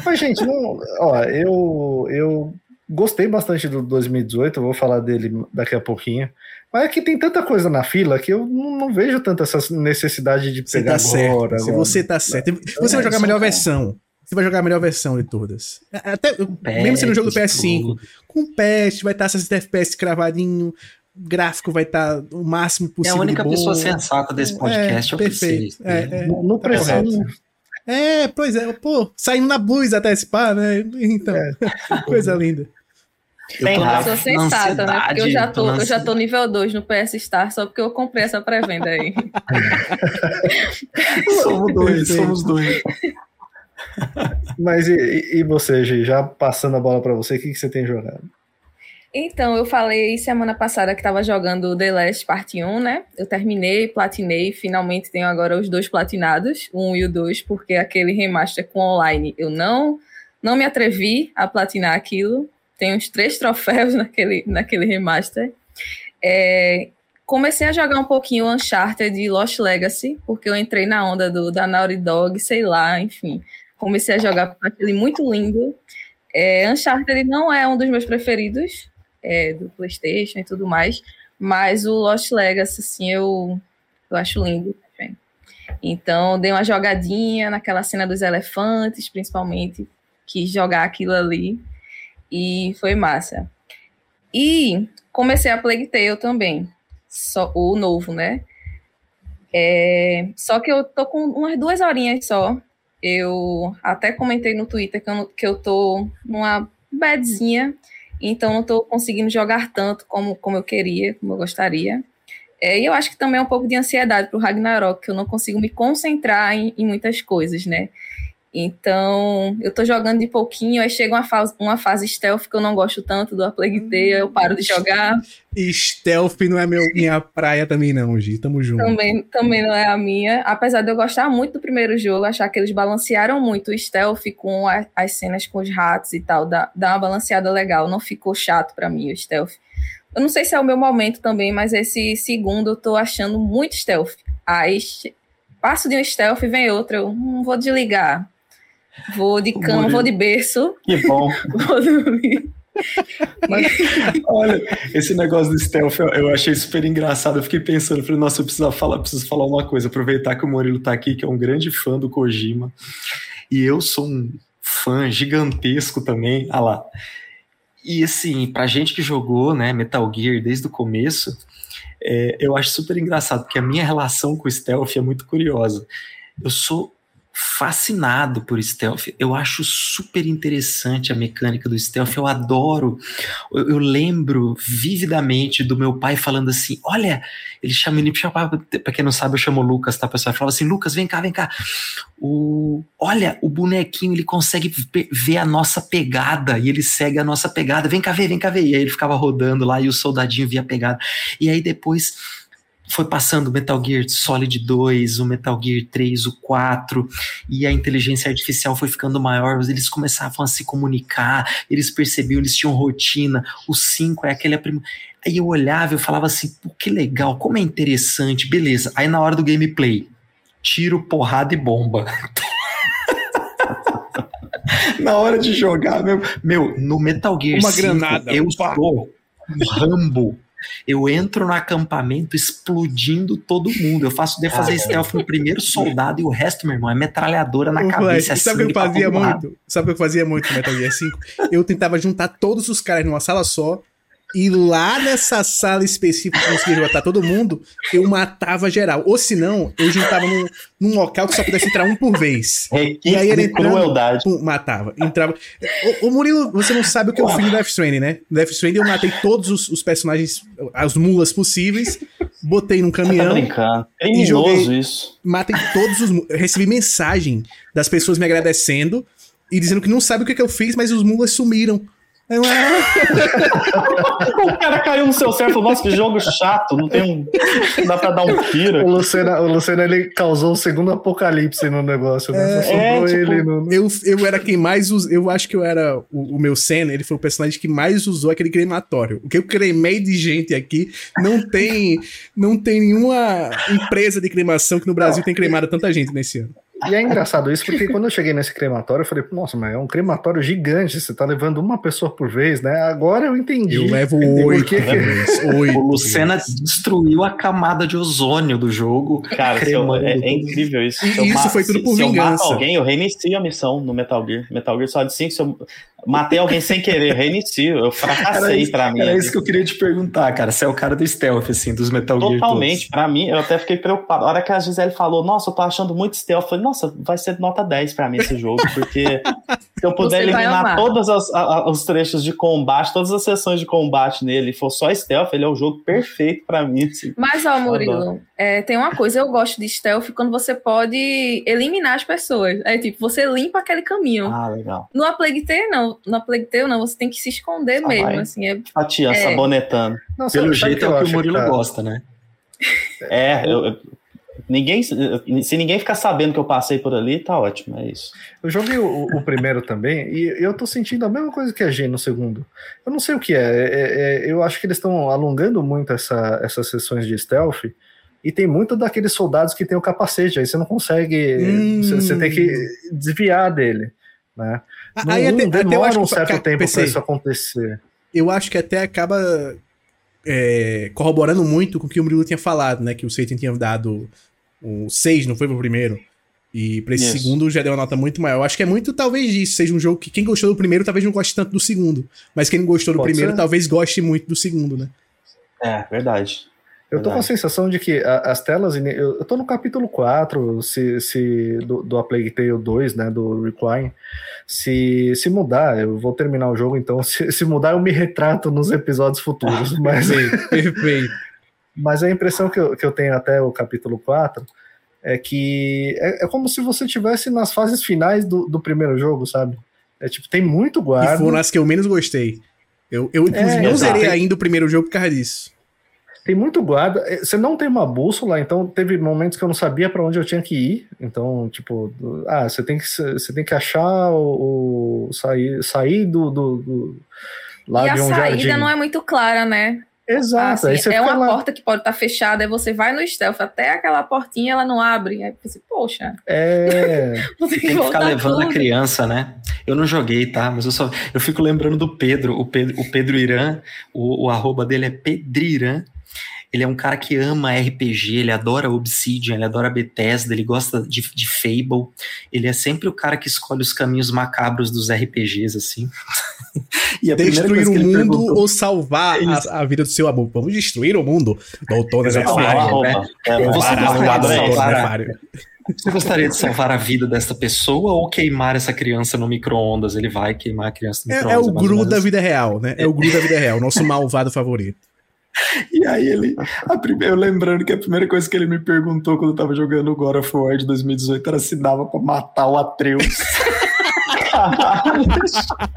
Mas, gente, não, ó, eu, eu Gostei bastante do 2018, eu vou falar dele daqui a pouquinho. Mas aqui tem tanta coisa na fila que eu não, não vejo tanta essa necessidade de você pegar tá agora, Se você tá certo. Você vai jogar a melhor versão. Você vai jogar a melhor versão de todas. Até, mesmo sendo um jogo do PS5, com patch, vai estar 60 FPS cravadinho, gráfico vai estar tá o máximo possível. É a única pessoa sensata desse podcast, é, é perfeito. É, é, não, não precisa. É, pois é, pô, saindo na blues até esse pá, né? Então, é. coisa linda. Eu tô sou sensata, né? Porque eu já tô, eu já tô nível 2 no PS Star só porque eu comprei essa pré-venda aí. somos dois, somos dois. Mas e, e você, Gi? Já passando a bola para você, o que, que você tem jogado? Então, eu falei semana passada que estava jogando The Last Part 1, né? Eu terminei, platinei, finalmente tenho agora os dois platinados, o 1 e o 2, porque aquele remaster com online eu não não me atrevi a platinar aquilo. Tem uns três troféus naquele, naquele remaster. É, comecei a jogar um pouquinho Uncharted e Lost Legacy, porque eu entrei na onda do, da Naughty Dog, sei lá, enfim. Comecei a jogar aquele muito lindo. É, Uncharted não é um dos meus preferidos, é, do PlayStation e tudo mais. Mas o Lost Legacy, assim, eu, eu acho lindo. Então, dei uma jogadinha naquela cena dos elefantes, principalmente. Quis jogar aquilo ali. E foi massa. E comecei a Plague Tale também. Só, o novo, né? É, só que eu tô com umas duas horinhas só. Eu até comentei no Twitter que eu, que eu tô numa badzinha então não estou conseguindo jogar tanto como, como eu queria, como eu gostaria. É, e eu acho que também é um pouco de ansiedade para o Ragnarok, que eu não consigo me concentrar em, em muitas coisas, né? Então, eu tô jogando de pouquinho, aí chega uma fase, uma fase stealth que eu não gosto tanto do A Plague Tale, eu paro de jogar. stealth não é meu, minha praia também não, Gi, tamo junto. Também, também não é a minha, apesar de eu gostar muito do primeiro jogo, achar que eles balancearam muito o stealth com a, as cenas com os ratos e tal, dá, dá uma balanceada legal, não ficou chato para mim o stealth. Eu não sei se é o meu momento também, mas esse segundo eu tô achando muito stealth. As passo de um stealth e vem outro. Eu não hum, vou desligar. Vou de cama, vou de berço. Que bom. vou dormir. Mas, olha, esse negócio do stealth eu, eu, achei super engraçado. Eu fiquei pensando, falei, nossa, eu preciso falar, preciso falar uma coisa, aproveitar que o Murilo tá aqui, que é um grande fã do Kojima. E eu sou um fã gigantesco também. Ah lá. E assim, pra gente que jogou, né, Metal Gear desde o começo, é, eu acho super engraçado, porque a minha relação com o stealth é muito curiosa. Eu sou fascinado por stealth. Eu acho super interessante a mecânica do stealth. Eu adoro. Eu, eu lembro vividamente do meu pai falando assim: Olha, ele chama ele chamava, para quem não sabe, eu chamo Lucas, tá, pessoal? Falava assim: Lucas, vem cá, vem cá. O, olha, o bonequinho ele consegue ver a nossa pegada e ele segue a nossa pegada. Vem cá ver, vem cá ver. E aí ele ficava rodando lá e o soldadinho via a pegada. E aí depois foi passando o Metal Gear Solid 2, o Metal Gear 3, o 4, e a inteligência artificial foi ficando maior, eles começavam a se comunicar, eles percebiam, eles tinham rotina, o 5 é aquele prim... Aí eu olhava e eu falava assim, pô, que legal, como é interessante, beleza. Aí na hora do gameplay, tiro, porrada e bomba. na hora de jogar, meu, meu no Metal Gear Uma 5, granada, eu sou um Rambo eu entro no acampamento explodindo todo mundo. Eu faço de fazer stealth no primeiro soldado e o resto, meu irmão, é metralhadora na cabeça. É sabe o que eu fazia muito? Sabe o que eu fazia muito no Metal Gear 5? Eu tentava juntar todos os caras numa sala só e lá nessa sala específica que conseguia botar todo mundo, eu matava geral. Ou se não, eu juntava num, num local que só pudesse entrar um por vez. e aí ele entrando, crueldade. Pum, matava. Entrava. O, Murilo, você não sabe o que eu fiz no Death Stranding, né? No Death Stranding eu matei todos os, os, personagens, as mulas possíveis, botei num caminhão. Você tá brincando. e joguei, isso. Matei todos os. Recebi mensagem das pessoas me agradecendo e dizendo que não sabe o que, que eu fiz, mas os mulas sumiram. o cara caiu no seu certo e falou: Nossa, que jogo chato, não tem um. Não dá pra dar um tiro. O Lucena, o Lucena ele causou o segundo apocalipse no negócio, né? É, é, tipo, ele no... eu, eu era quem mais usou. Eu acho que eu era o, o, meu Senna, ele foi o personagem que mais usou aquele crematório. O que eu cremei de gente aqui não tem, não tem nenhuma empresa de cremação que no Brasil tem cremado tanta gente nesse ano. E é engraçado isso, porque quando eu cheguei nesse crematório, eu falei, nossa, mas é um crematório gigante, você tá levando uma pessoa por vez, né? Agora eu entendi. Eu levo oito. oito. O Lucena destruiu a camada de ozônio do jogo. Cara, eu, é, é, incrível isso. E isso foi tudo por se vingança. Se eu mato alguém, eu reinicio a missão no Metal Gear. Metal Gear Solid 5, se eu matei alguém sem querer, reinicio. Eu fracassei isso, pra mim. Era isso que eu queria te perguntar, cara. Você é o cara do stealth, assim, dos Metal Gear. Totalmente. Pra mim, eu até fiquei preocupado. A hora que a Gisele falou, nossa, eu tô achando muito stealth, eu falei, nossa, vai ser nota 10 pra mim esse jogo, porque se eu puder eliminar todos os trechos de combate, todas as sessões de combate nele, e for só stealth, ele é o jogo perfeito pra mim. Assim. Mas, ó, Murilo, é, tem uma coisa, eu gosto de stealth quando você pode eliminar as pessoas. É tipo, você limpa aquele caminho. Ah, legal. No A Plague Tale, não. No A Plague Tale, não. Você tem que se esconder Só mesmo, assim. É, Fatia, é... sabonetando. Nossa, Pelo jeito é o que o Murilo tá... gosta, né? É, eu, ninguém, se ninguém ficar sabendo que eu passei por ali, tá ótimo, é isso. Eu joguei o, o primeiro também e eu tô sentindo a mesma coisa que a G no segundo. Eu não sei o que é, é, é eu acho que eles estão alongando muito essa, essas sessões de stealth e tem muito daqueles soldados que tem o capacete, aí você não consegue, hum. você, você, tem que desviar dele, né? Não, aí até, demora até um certo tempo para isso acontecer. Eu acho que até acaba é, corroborando muito com o que o Murilo tinha falado, né? Que o Satan tinha dado o 6, não foi pro primeiro. E pra esse segundo já deu uma nota muito maior. Eu acho que é muito, talvez, disso. Seja um jogo que quem gostou do primeiro talvez não goste tanto do segundo. Mas quem não gostou do Pode primeiro ser. talvez goste muito do segundo, né? É, verdade. Eu tô com a sensação de que as telas. Eu tô no capítulo 4 se, se, do, do A Plague Tale 2, né? Do Recline. Se, se mudar, eu vou terminar o jogo, então. Se, se mudar, eu me retrato nos episódios futuros. mas, perfeito. mas a impressão que eu, que eu tenho até o capítulo 4 é que é, é como se você tivesse nas fases finais do, do primeiro jogo, sabe? É tipo, tem muito guarda. E foram as que eu menos gostei. Eu, eu inclusive, é, não zerei ainda o primeiro jogo por causa disso. Tem muito guarda. É, você não tem uma bússola, então teve momentos que eu não sabia para onde eu tinha que ir. Então, tipo, ah, você tem que, você tem que achar o, o sair, sair do, do, do lá e de um jardim. a saída não é muito clara, né? Exato. Assim, é uma lá... porta que pode estar tá fechada, aí você vai no stealth até aquela portinha ela não abre. Aí você, poxa. É. tem que, tem que ficar levando tudo. a criança, né? Eu não joguei, tá? Mas eu só. Eu fico lembrando do Pedro, o Pedro, o Pedro Irã, o, o arroba dele é Pedriran. Ele é um cara que ama RPG, ele adora Obsidian, ele adora Bethesda, ele gosta de, de Fable. Ele é sempre o cara que escolhe os caminhos macabros dos RPGs, assim. e a destruir o mundo ou salvar a, a, vida do seu amor? Vamos destruir o mundo, doutor Necessário. Né? Você gostaria de salvar a vida dessa pessoa ou queimar essa criança no micro-ondas? Ele vai queimar a criança no micro-ondas. É, é, o Gru da vida real, né? É o Gru da vida real, nosso malvado favorito. E aí ele, primeira, eu lembrando que a primeira coisa que ele me perguntou quando eu tava jogando o God of War de 2018 era se dava pra matar o Atreus.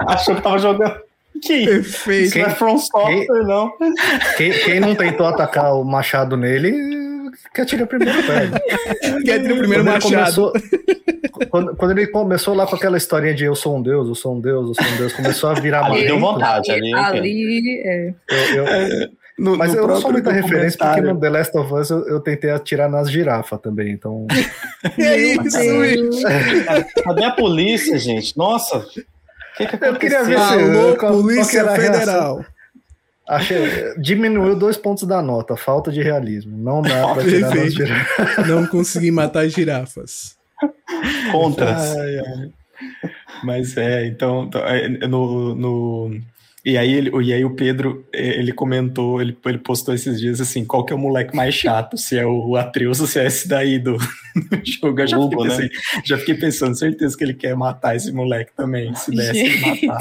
Achou que tava jogando. Que Perfeito. Quem, não é From Software, quem, não. Quem, quem, não tentou atacar o machado nele, quer tirar o primeiro pé. quer tirar o primeiro quando machado. Começou, quando, quando, ele começou lá com aquela historinha de eu sou um deus, eu sou um deus, eu sou um deus, começou a virar ali deu vontade. Ali, ali é. Eu, eu, é. No, Mas no eu não sou muita referência porque no The Last of Us eu, eu tentei atirar nas girafas também, então. é isso, Cadê a polícia, gente? Nossa! Que que eu queria ver se. Alô, Polícia Federal. Achei, diminuiu dois pontos da nota, falta de realismo. Não dá pra tirar nas girafas. Não consegui matar as girafas. Contras. Ai, ai. Mas é, então, então é, no, no, e aí, ele, e aí o Pedro, ele comentou, ele, ele postou esses dias assim, qual que é o moleque mais chato, se é o Atreus ou se é esse daí do, do jogo. Eu já, fiquei né? pensando, já fiquei pensando, certeza que ele quer matar esse moleque também, se desse ele matar.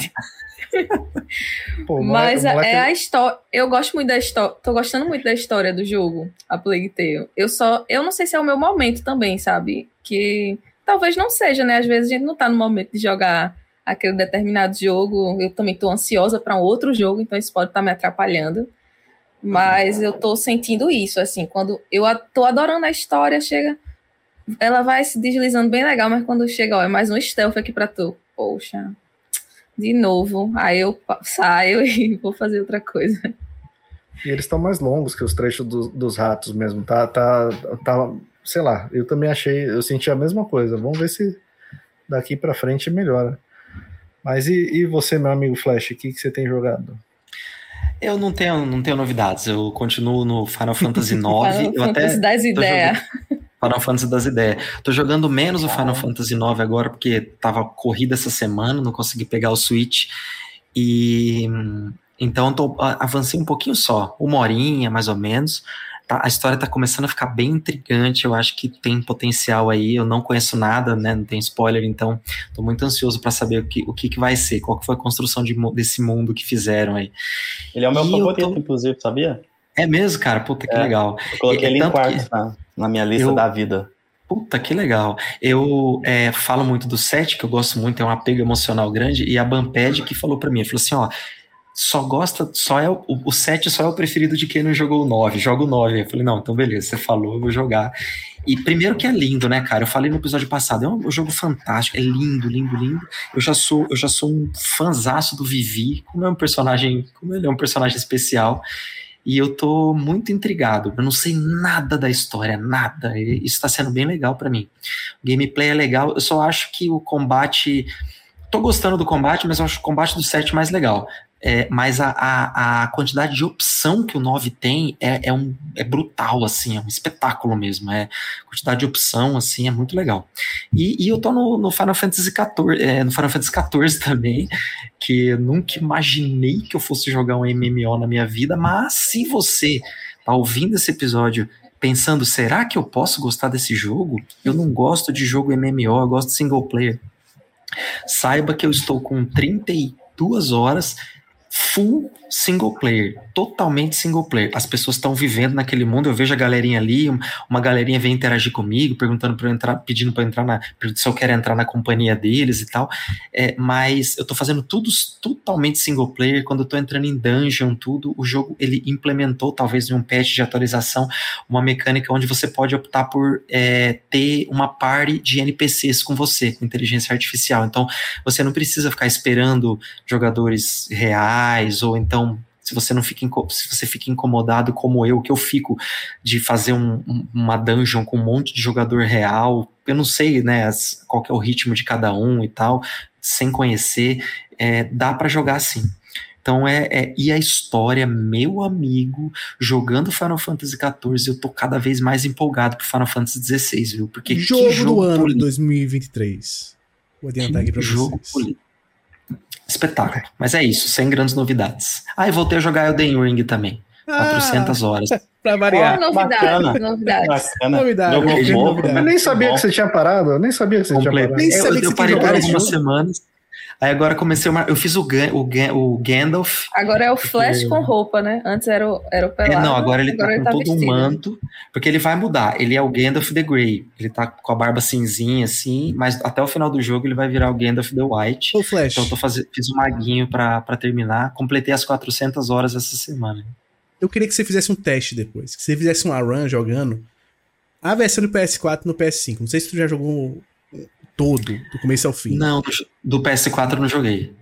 Pô, Mas moleque... é a história. Eu gosto muito da história. Tô gostando muito da história do jogo, a Plague Tale. Eu só. Eu não sei se é o meu momento também, sabe? Que talvez não seja, né? Às vezes a gente não tá no momento de jogar aquele determinado jogo. Eu também estou ansiosa para um outro jogo, então isso pode estar tá me atrapalhando. Mas eu estou sentindo isso, assim, quando eu estou adorando a história, chega. Ela vai se deslizando bem legal, mas quando chega, ó, é mais um stealth aqui para tu. Poxa, de novo. Aí eu saio e vou fazer outra coisa. E eles estão mais longos que os trechos do, dos ratos mesmo. Tá, tá, tá, sei lá, eu também achei, eu senti a mesma coisa. Vamos ver se daqui para frente melhora. Mas e, e você, meu amigo Flash, o que, que você tem jogado? Eu não tenho, não tenho novidades. Eu continuo no Final Fantasy IX. Final eu Fantasy até das ideias. Final Fantasy das ideias. Tô jogando menos o Final Fantasy IX agora porque tava corrida essa semana, não consegui pegar o Switch. E então tô, avancei um pouquinho só, uma horinha mais ou menos tá, a história tá começando a ficar bem intrigante, eu acho que tem potencial aí, eu não conheço nada, né, não tem spoiler, então tô muito ansioso para saber o que, o que, que vai ser, qual que foi a construção de, desse mundo que fizeram aí. Ele é o meu e favorito, tô... inclusive, sabia? É mesmo, cara? Puta, que é, legal. Eu coloquei ele em quarto que... na, na minha lista eu... da vida. Puta, que legal. Eu é, falo muito do set, que eu gosto muito, é um apego emocional grande, e a Bamped que falou para mim, falou assim, ó, só gosta, só é o, o 7 só é o preferido de quem não jogou o 9, joga o 9. Eu falei, não, então beleza, você falou, eu vou jogar. E primeiro que é lindo, né, cara? Eu falei no episódio passado, é um, jogo fantástico, é lindo, lindo, lindo. Eu já sou, eu já sou um fanzaço do Vivi, como é um personagem, como ele é um personagem especial. E eu tô muito intrigado. Eu não sei nada da história, nada. Isso tá sendo bem legal para mim. O gameplay é legal, eu só acho que o combate tô gostando do combate, mas eu acho o combate do 7 mais legal. É, mas a, a, a, quantidade de opção que o 9 tem é, é, um, é brutal, assim, é um espetáculo mesmo. É, quantidade de opção, assim, é muito legal. E, e eu tô no, no Final Fantasy XIV, é, no Final Fantasy XIV também, que eu nunca imaginei que eu fosse jogar um MMO na minha vida, mas se você tá ouvindo esse episódio pensando, será que eu posso gostar desse jogo? Eu não gosto de jogo MMO, eu gosto de single player. Saiba que eu estou com 32 horas full single player, totalmente single player. As pessoas estão vivendo naquele mundo. Eu vejo a galerinha ali, uma galerinha vem interagir comigo, perguntando para entrar, pedindo para entrar na, se eu quero entrar na companhia deles e tal. É, mas eu estou fazendo tudo totalmente single player. Quando eu estou entrando em dungeon, tudo, o jogo ele implementou, talvez em um patch de atualização, uma mecânica onde você pode optar por é, ter uma party de NPCs com você, com inteligência artificial. Então você não precisa ficar esperando jogadores reais ou então se você não fica se você fica incomodado como eu, que eu fico de fazer um, um, uma dungeon com um monte de jogador real, eu não sei, né, qual é o ritmo de cada um e tal, sem conhecer, é, dá para jogar assim. Então é, é, e a história, meu amigo, jogando Final Fantasy XIV, eu tô cada vez mais empolgado pro Final Fantasy XVI, viu? Porque jogo, jogo do ano de 2023. Vou adiantar aqui pra jogo vocês. Espetáculo. Mas é isso, sem grandes novidades. Ah, e voltei a jogar Elden Ring também. Ah, 400 horas. pra variar. Oh, novidade, Bacana. novidade. Bacana. Novidade, Jogou novidade. bom, Novidade. né? Eu nem sabia que você tinha parado, eu nem sabia que você tinha Completo. parado. Nem Eu, sabia que eu você parei tinha por algumas semanas. Aí agora comecei uma. Eu fiz o, Gan, o, Gan, o Gandalf. Agora é o Flash com roupa, né? Antes era o, era o É, pelado. não, agora ele tá com todo um vestido. manto, porque ele vai mudar. Ele é o Gandalf the Grey. Ele tá com a barba cinzinha, assim, mas até o final do jogo ele vai virar o Gandalf the White. Ô, Flash, Então eu tô fazendo, fiz um maguinho pra, pra terminar. Completei as 400 horas essa semana. eu queria que você fizesse um teste depois. Que você fizesse um run jogando a versão do PS4 no PS5. Não sei se tu já jogou todo, do começo ao fim. Não, do, do PS4 eu não joguei.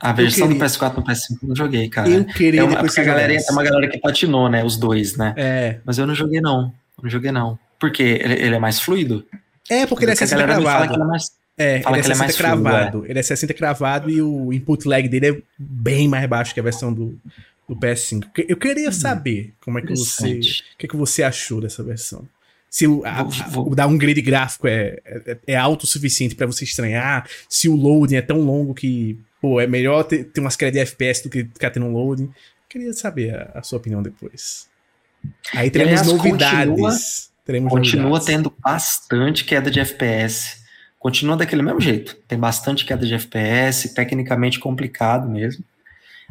A versão do PS4 no PS5 eu não joguei, cara. eu queria é uma, porque a galera, é uma galera que platinou, né? Os dois, né? É. Mas eu não joguei, não. Não joguei, não. Porque ele, ele é mais fluido? É, porque ele é Porque a 60 galera me fala que cravado. ele é mais. É, fala ele é que ele é 60 mais fluido, cravado. Ele é 60 cravado e o input lag dele é bem mais baixo que a versão do, do PS5. Que- Eu queria saber como é que você. O que, é que você achou dessa versão? Se o, a- Vou- vou- o downgrade gráfico é, é, é alto o suficiente pra você estranhar, se o loading é tão longo que, pô, é melhor ter, ter umas quedas de FPS do que ficar tendo um loading. Queria saber a, a sua opinião depois. Aí teremos aliás, novidades. continua- teremos Continua novidades. tendo bastante queda de FPS. Continua daquele mesmo jeito. Tem bastante queda de FPS, tecnicamente complicado mesmo.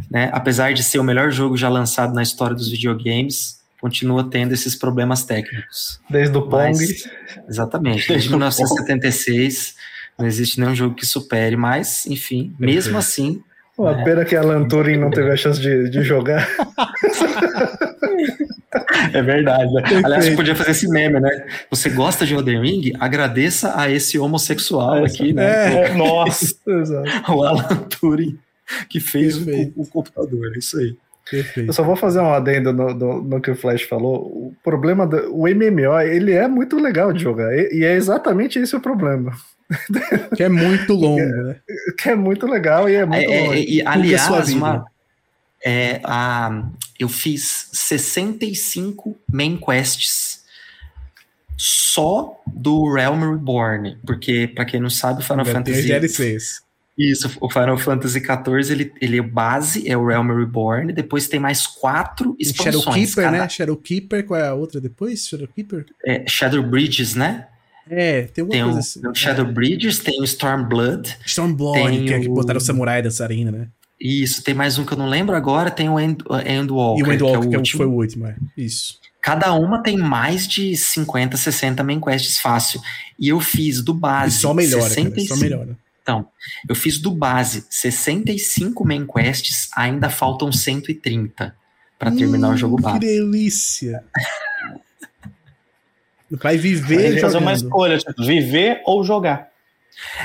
Né? Apesar de ser o melhor jogo já lançado na história dos videogames, continua tendo esses problemas técnicos. Desde o Pong. Mas- exatamente. Desde 1976 não existe nenhum jogo que supere, mas, enfim, mesmo assim, Pô, a pena que a Alan Turing não teve a chance de, de jogar. É verdade. Né? Aliás, você podia fazer esse meme, né? Você gosta de Elden Ring? Agradeça a esse homossexual aqui, né? É, Nossa. O Alan Turing, que fez o, o computador. É isso aí. Eu Perfeito. só vou fazer um adendo no, no- no que o Flash falou. O problema do o MMO, ele é muito legal de jogar. E, e é exatamente esse o problema. Que é muito longo, né? Que é muito legal e é muito É, é, longe. e, Pulga sua aliás, uma, é, a, eu fiz 65 main quests só do Realm Reborn, porque pra quem não sabe, o Final Ainda tem Fantasy DLCs. Isso, o Final Fantasy XIV, ele, ele é base, é o Realm Reborn, depois tem mais quatro expansões. Shadowkeeper, cada- né? Shadowkeeper, qual é a outra depois? Shadowkeeper? é, Shadow Bridges, né? É, tem Tem o, assim. tem o Shadow Bridges, tem o Stormblood, É. Stormblood, tem que é que o- botaram o samurai da Sarina, né? isso, tem mais um que eu não lembro agora, tem o End, Endwalker, e o Endwalker, que, é o- último. foi o último, é. Isso. Cada uma tem mais de 50, 60 main quests fácil. E eu fiz do E base só melhora, cara, 65 só melhora. Eu fiz do base 65 main quests, ainda faltam 130 pra terminar o jogo Hum, Que base. delícia. Vai viver que fazer uma escolha, tipo, viver ou jogar.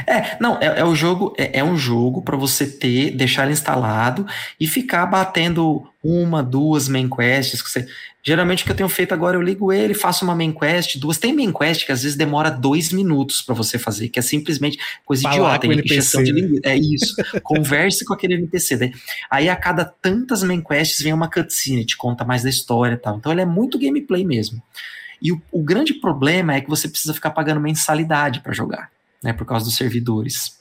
É, não, é, é o jogo, é, é um jogo para você ter, deixar ele instalado e ficar batendo uma, duas main quests. Que você, geralmente o que eu tenho feito agora, eu ligo ele, faço uma main quest, duas. Tem main quest que às vezes demora dois minutos para você fazer, que é simplesmente coisa Falar idiota, com NPC, de né? É isso. Converse com aquele NPC. Né? Aí a cada tantas main quests vem uma cutscene, te conta mais da história e tal. Então ele é muito gameplay mesmo. E o, o grande problema é que você precisa ficar pagando mensalidade para jogar né, por causa dos servidores.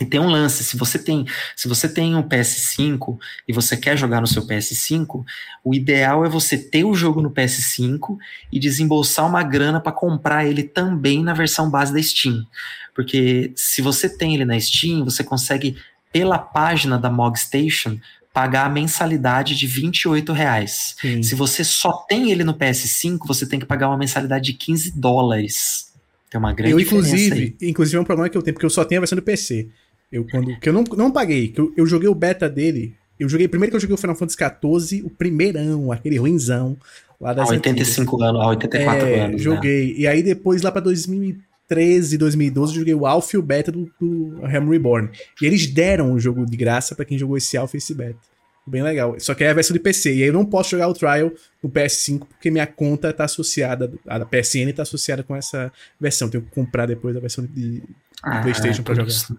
E tem um lance, se você tem, se você tem um PS5 e você quer jogar no seu PS5, o ideal é você ter o jogo no PS5 e desembolsar uma grana para comprar ele também na versão base da Steam. Porque se você tem ele na Steam, você consegue pela página da Mogstation pagar a mensalidade de 28 reais. Sim. Se você só tem ele no PS5, você tem que pagar uma mensalidade de 15 dólares. Tem uma grande Eu, inclusive, inclusive é um problema que eu tenho, porque eu só tenho a versão do PC. Eu, quando, que eu não, não paguei, que eu, eu joguei o beta dele. Eu joguei, primeiro que eu joguei o Final Fantasy XIV, o primeirão, aquele ruinzão, lá das Há 85 anos, há 84 É, anos. Né? joguei. E aí depois, lá pra 2013, 2012, eu joguei o Alpha e o Beta do, do Realm Reborn. E eles deram o jogo de graça pra quem jogou esse Alpha e esse Beta. Bem legal. Só que é a versão de PC. E aí eu não posso jogar o Trial no PS5 porque minha conta tá associada, a da PSN tá associada com essa versão. Tenho que comprar depois a versão de, de Ah, PlayStation pra por jogar. isso.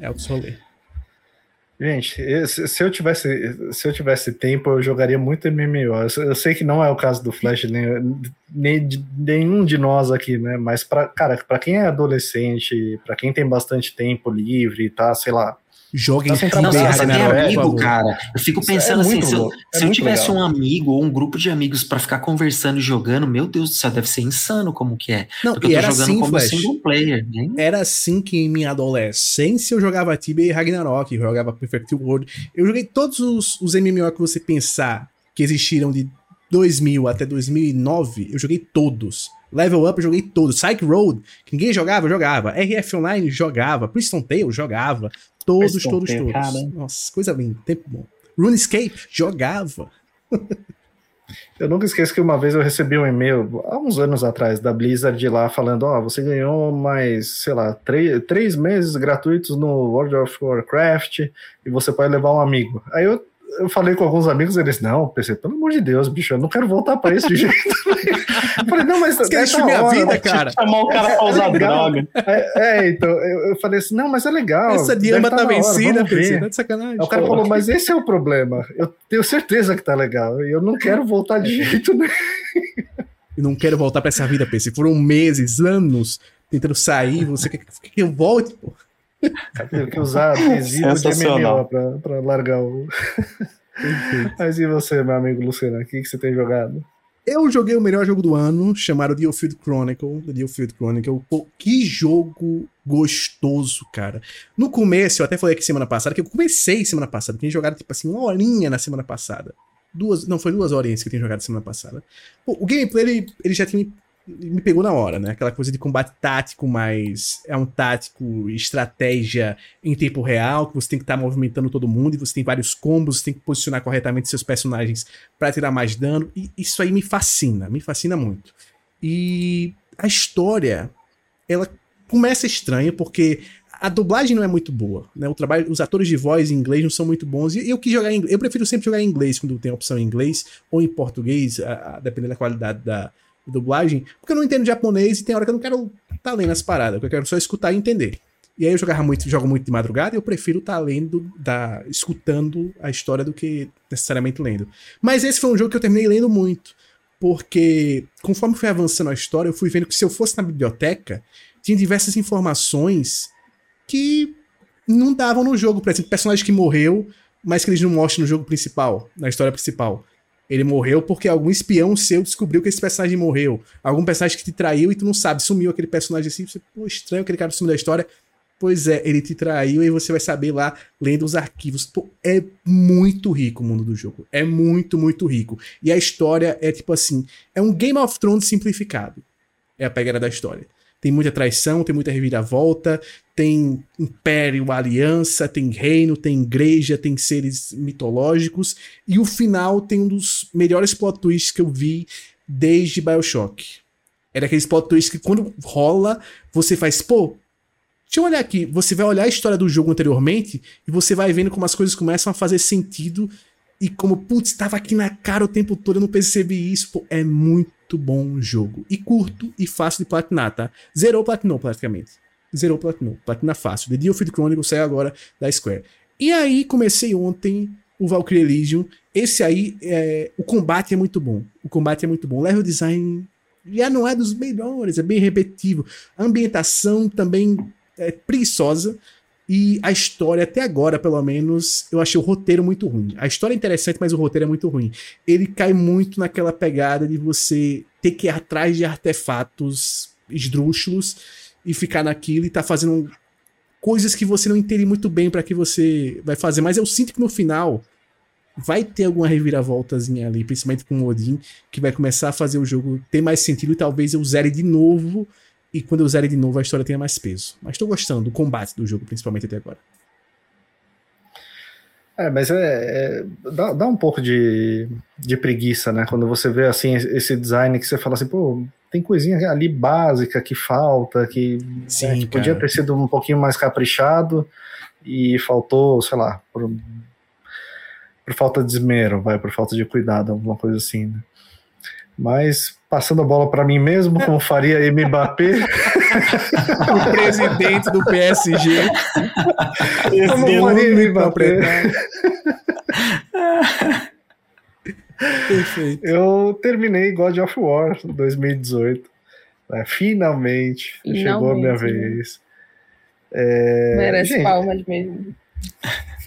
É o rolê. Gente, eu- se eu tivesse, se eu tivesse tempo, eu jogaria muito MMO. Eu sei- eu sei que não é o caso do Flash, nem, nem de nenhum de nós aqui, né? Mas para cara, para quem é adolescente, para quem tem bastante tempo livre, tá, sei lá, Joguem Tá Tibia Não, se você tem amigo, cara, eu fico Isso é pensando assim, muito se eu, é se eu tivesse legal. um amigo ou um grupo de amigos pra ficar conversando e jogando, meu Deus do céu, deve ser insano como que é. Não, Porque e eu tô era jogando assim, como Flash. single player, né? Era assim que em minha adolescência eu jogava Tibia e Ragnarok, eu jogava Perfect World. Eu joguei todos os, os MMO que você pensar que existiram de 2000 até 2009, eu joguei todos. Level Up eu joguei todos. Psych Road, que ninguém jogava, eu jogava. RF Online jogava. Priston Tale eu jogava. Todos, todos, todos. cara. Nossa, coisa linda, tempo bom. RuneScape jogava. Eu nunca esqueço que uma vez eu recebi um e-mail, há uns anos atrás, da Blizzard lá falando: Ó, você ganhou mais, sei lá, três, três meses gratuitos no World of Warcraft e você pode levar um amigo. Aí eu, eu falei com alguns amigos, eles: Não, pensei, pelo amor de Deus, bicho, eu não quero voltar pra esse jeito. eu falei: Não, mas. Você é da minha hora, vida, né? cara? Chamar o cara pra É usar droga. É, é, então, eu, eu falei assim: Não, mas é legal. Essa Diama tá tá hora, vencida, vamos ver." PC. Tá de sacanagem. Aí o cara falou, mas esse é o problema. Eu tenho certeza que tá legal. E eu não quero voltar de jeito nenhum. Eu não quero voltar pra essa vida, PC. Foram meses, anos tentando sair. Você quer que eu volte, pô? Tive que usar adesivo de. MMO pra, pra largar o. Mas e você, meu amigo Luciano? O que, que você tem jogado? Eu joguei o melhor jogo do ano, chamado Diofield Chronicle. The Diofield Chronicle. Pô, que jogo gostoso, cara. No começo, eu até falei aqui semana passada, que eu comecei semana passada. Tinha jogado, tipo assim, uma horinha na semana passada. Duas, não, foi duas horinhas que eu tinha jogado semana passada. Pô, o gameplay, ele, ele já tinha me, me pegou na hora, né? Aquela coisa de combate tático, mas é um tático estratégia em tempo real, que você tem que estar movimentando todo mundo, e você tem vários combos, você tem que posicionar corretamente seus personagens pra tirar mais dano. E isso aí me fascina, me fascina muito. E a história, ela começa estranha, porque a dublagem não é muito boa, né? O trabalho, os atores de voz em inglês não são muito bons. E eu quis jogar em eu prefiro sempre jogar em inglês quando tem a opção em inglês ou em português, a, a, dependendo da qualidade da dublagem, porque eu não entendo japonês e tem hora que eu não quero estar tá lendo as paradas, eu quero só escutar e entender. E aí eu jogava muito, jogo muito de madrugada e eu prefiro estar tá lendo, da, escutando a história do que necessariamente lendo. Mas esse foi um jogo que eu terminei lendo muito, porque conforme foi avançando a história, eu fui vendo que se eu fosse na biblioteca, tinha diversas informações que não davam no jogo. Por exemplo, personagem que morreu, mas que eles não mostram no jogo principal, na história principal. Ele morreu porque algum espião seu descobriu que esse personagem morreu. Algum personagem que te traiu e tu não sabe, sumiu aquele personagem assim. Você, pô, estranho aquele cara sumiu da história. Pois é, ele te traiu e você vai saber lá, lendo os arquivos. Pô, é muito rico o mundo do jogo. É muito, muito rico. E a história é tipo assim: é um Game of Thrones simplificado. É a pegada da história. Tem muita traição, tem muita reviravolta, tem império, aliança, tem reino, tem igreja, tem seres mitológicos. E o final tem um dos melhores plot twists que eu vi desde Bioshock. Era aqueles plot twists que quando rola, você faz, pô, deixa eu olhar aqui. Você vai olhar a história do jogo anteriormente e você vai vendo como as coisas começam a fazer sentido. E como, putz, estava aqui na cara o tempo todo, eu não percebi isso. Pô, é muito bom o jogo. E curto e fácil de platinar, tá? Zerou platinou praticamente. Zerou platinou. Platina fácil. The Deal Field Chronicle saiu agora da Square. E aí comecei ontem o Valkyrie Legion. Esse aí, é, o combate é muito bom. O combate é muito bom. Level design já não é dos melhores, é bem repetitivo. A ambientação também é preguiçosa. E a história, até agora, pelo menos, eu achei o roteiro muito ruim. A história é interessante, mas o roteiro é muito ruim. Ele cai muito naquela pegada de você ter que ir atrás de artefatos esdrúxulos e ficar naquilo e tá fazendo coisas que você não entende muito bem para que você vai fazer. Mas eu sinto que no final vai ter alguma reviravoltazinha ali, principalmente com o Odin, que vai começar a fazer o jogo ter mais sentido e talvez eu zere de novo e quando eu zero de novo a história tenha mais peso. Mas tô gostando do combate do jogo, principalmente até agora. É, mas é, é dá, dá, um pouco de, de preguiça, né? Quando você vê assim esse design que você fala assim, pô, tem coisinha ali básica que falta, que, Sim, né, que podia ter sido um pouquinho mais caprichado e faltou, sei lá, por, por falta de esmero, vai, por falta de cuidado, alguma coisa assim, né? Mas passando a bola para mim mesmo, como faria Mbappé. o presidente do PSG. como faria Mbappé. Perfeito. Eu terminei God of War 2018. É, finalmente, finalmente, chegou a minha né? vez. É... Merece Gente, palmas mesmo.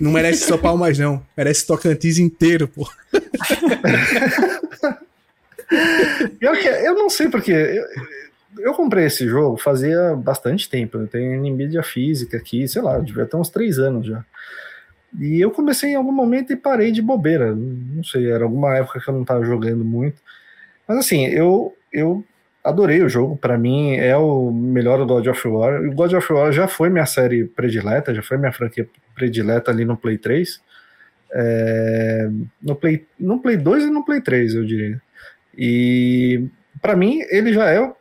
Não merece só palmas, não. Merece Tocantins inteiro, pô. eu, eu não sei porque. Eu, eu comprei esse jogo fazia bastante tempo. Eu tenho NVIDIA física aqui, sei lá, devia ter uns três anos já. E eu comecei em algum momento e parei de bobeira. Não sei, era alguma época que eu não estava jogando muito. Mas assim, eu, eu adorei o jogo. Para mim é o melhor God of War. O God of War já foi minha série predileta, já foi minha franquia predileta ali no Play 3. É, no, Play, no Play 2 e no Play 3, eu diria. E para mim ele já é o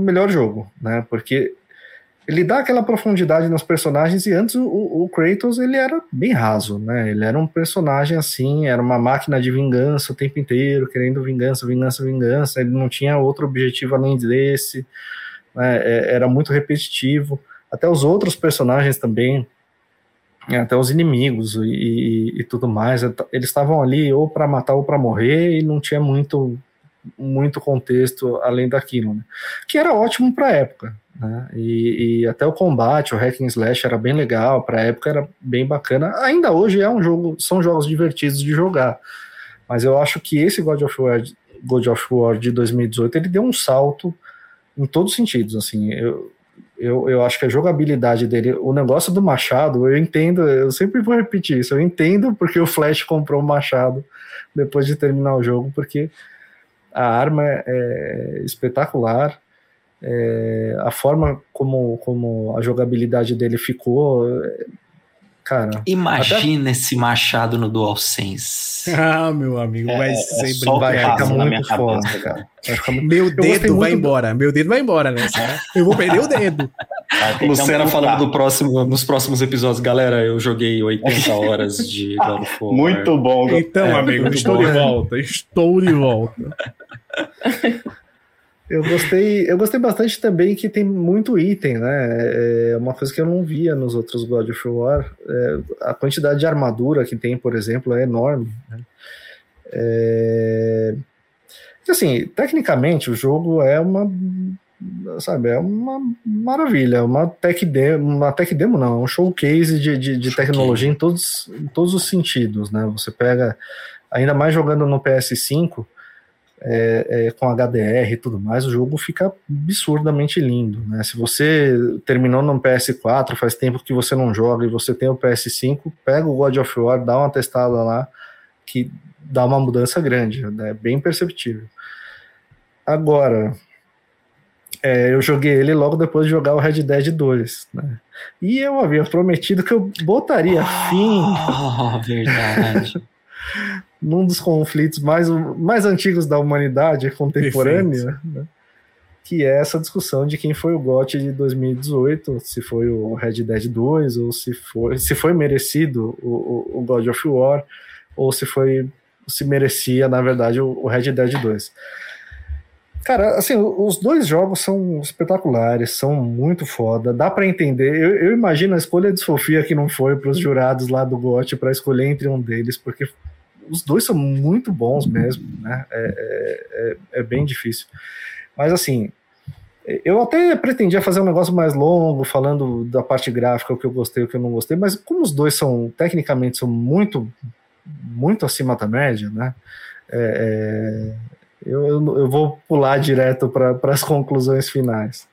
melhor jogo, né? Porque ele dá aquela profundidade nos personagens e antes o, o, Kratos ele era bem raso, né? Ele era um personagem assim, era uma máquina de vingança o tempo inteiro, querendo vingança, vingança, vingança. Ele não tinha outro objetivo além desse, né? É, era muito repetitivo. Até os outros personagens também, né? até os inimigos e, e, e tudo mais, eles estavam ali ou para matar ou para morrer e não tinha muito muito contexto além daquilo, né? que era ótimo para a época. Né? E, e, até o combate, o hack and slash era bem legal, para a época era bem bacana. Ainda hoje é um jogo, são jogos divertidos de jogar, mas eu acho que esse God of War, God of War de 2018 ele deu um salto em todos os sentidos. Assim, eu, eu, eu acho que a jogabilidade dele, o negócio do machado, eu entendo, eu sempre vou repetir isso, eu entendo porque o Flash comprou o machado depois de terminar o jogo, porque a arma é, é espetacular, é, a forma como, como a jogabilidade dele ficou. É, cara. Imagina até... esse machado no DualSense. ah, meu amigo, vai é, ser é vai ficar muito foda, cara. Meu dedo vai embora, meu dedo vai embora nessa. Né? Eu vou perder o dedo. Luciana um falando do próximo, nos próximos episódios, galera, eu joguei 80 horas de God of War. Muito bom. Então, é, amigo, estou bom. de volta, estou de volta. Eu gostei, eu gostei bastante também que tem muito item, né? É uma coisa que eu não via nos outros God of War. É, a quantidade de armadura que tem, por exemplo, é enorme. Né? É, assim, tecnicamente o jogo é uma, sabe, é uma maravilha, uma tech demo, uma tech demo não, é um showcase de, de, de tecnologia em todos, em todos os sentidos, né? Você pega, ainda mais jogando no PS5 é, é, com HDR e tudo mais, o jogo fica absurdamente lindo. Né? Se você terminou no PS4, faz tempo que você não joga e você tem o PS5, pega o God of War, dá uma testada lá, que dá uma mudança grande, né? bem perceptível. Agora, é, eu joguei ele logo depois de jogar o Red Dead 2, né? E eu havia prometido que eu botaria oh, fim. Oh, verdade. num dos conflitos mais, mais antigos da humanidade contemporânea, né, que é essa discussão de quem foi o GOT de 2018, se foi o Red Dead 2, ou se foi, se foi merecido o, o, o God of War, ou se foi se merecia, na verdade, o, o Red Dead 2. Cara, assim, os dois jogos são espetaculares, são muito foda, dá para entender. Eu, eu, imagino a escolha de Sofia que não foi para os jurados lá do GOT para escolher entre um deles, porque os dois são muito bons mesmo, né? É, é, é, é, bem difícil. Mas assim, eu até pretendia fazer um negócio mais longo, falando da parte gráfica, o que eu gostei, o que eu não gostei, mas como os dois são, tecnicamente, são muito, muito acima da média, né? É, é eu, eu vou pular direto para as conclusões finais.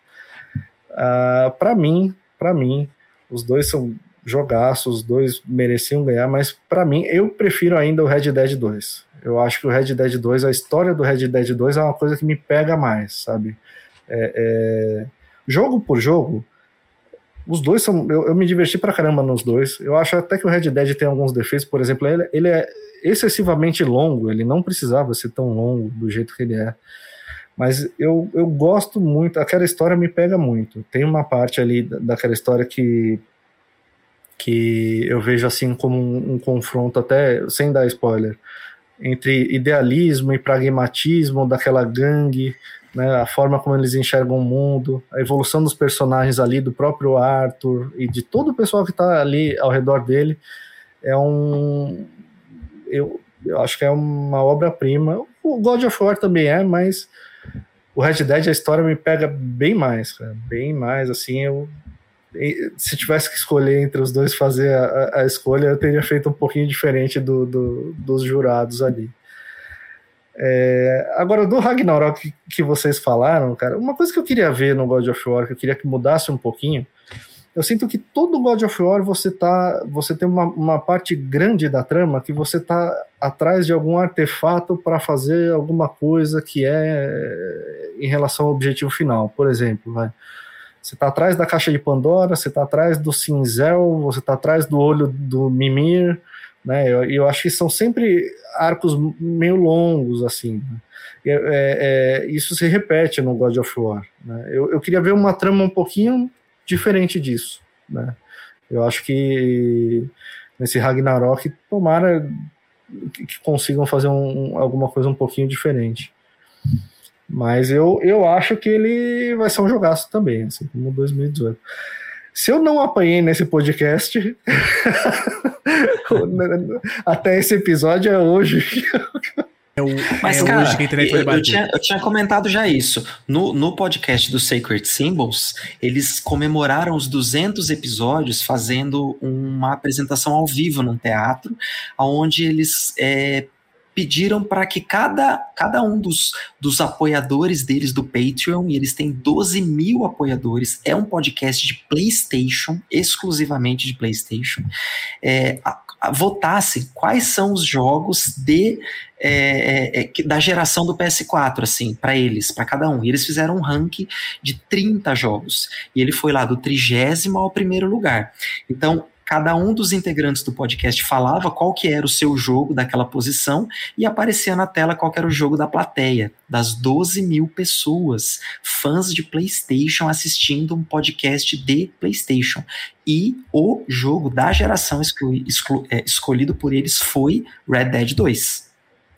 Uh, ah, para mim, para mim, os dois são jogaços, os dois mereciam ganhar, mas para mim eu prefiro ainda o Red Dead 2. Eu acho que o Red Dead 2, a história do Red Dead 2 é uma coisa que me pega mais, sabe? É, é... Jogo por jogo, os dois são. Eu, eu, me diverti pra caramba nos dois. Eu acho até que o Red Dead tem alguns defeitos, por exemplo, ele, ele é excessivamente longo, ele não precisava ser tão longo do jeito que ele é. Mas eu, eu gosto muito, aquela história me pega muito. Tem uma parte ali daquela história que que eu vejo assim como um, um confronto até sem dar spoiler entre idealismo e pragmatismo daquela gangue, né, a forma como eles enxergam o mundo, a evolução dos personagens ali, do próprio Arthur e de todo o pessoal que está ali ao redor dele, é um. Eu, eu acho que é uma obra-prima. O God of War também é, mas o Red Dead, a história me pega bem mais, cara, bem mais. Assim, eu. Se tivesse que escolher entre os dois fazer a, a escolha, eu teria feito um pouquinho diferente do, do dos jurados ali. É, agora, do Ragnarok que, vocês falaram, cara, uma coisa que eu queria ver no God of War, que eu queria que mudasse um pouquinho, eu sinto que todo God of War você tá, você tem uma, uma parte grande da trama que você tá atrás de algum artefato para fazer alguma coisa que é em relação ao objetivo final. Por exemplo, vai, você tá atrás da caixa de Pandora, você tá atrás do cinzel, você tá atrás do olho do Mimir, né? Eu, eu acho que são sempre arcos meio longos, assim. Né? É, é, isso se repete no God of War. Né? Eu, eu queria ver uma trama um pouquinho diferente disso. Né? Eu acho que nesse Ragnarok, tomara que consigam fazer um, alguma coisa um pouquinho diferente. Mas eu, eu acho que ele vai ser um jogaço também, assim como 2018. Se eu não apanhei nesse podcast, até esse episódio é hoje. É o, Mas, é cara, eu, eu, tinha, eu, tinha, comentado já isso. No, no podcast do Sacred Symbols, eles comemoraram os 200 episódios fazendo uma apresentação ao vivo num teatro, onde eles é, pediram para que cada, cada um dos, dos apoiadores deles do Patreon, e eles têm 12 mil apoiadores, é um podcast de PlayStation, exclusivamente de PlayStation, é, a, a, votasse quais são os jogos de é, é, é da geração do PS4, assim, para eles, para cada um. E eles fizeram um ranking de 30 jogos. E ele foi lá do trigésimo ao primeiro lugar. Então, cada um dos integrantes do podcast falava qual que era o seu jogo daquela posição e aparecia na tela qual era o jogo da plateia, das 12 mil pessoas, fãs de PlayStation assistindo um podcast de PlayStation. E o jogo da geração é, escolhido por eles foi Red Dead 2.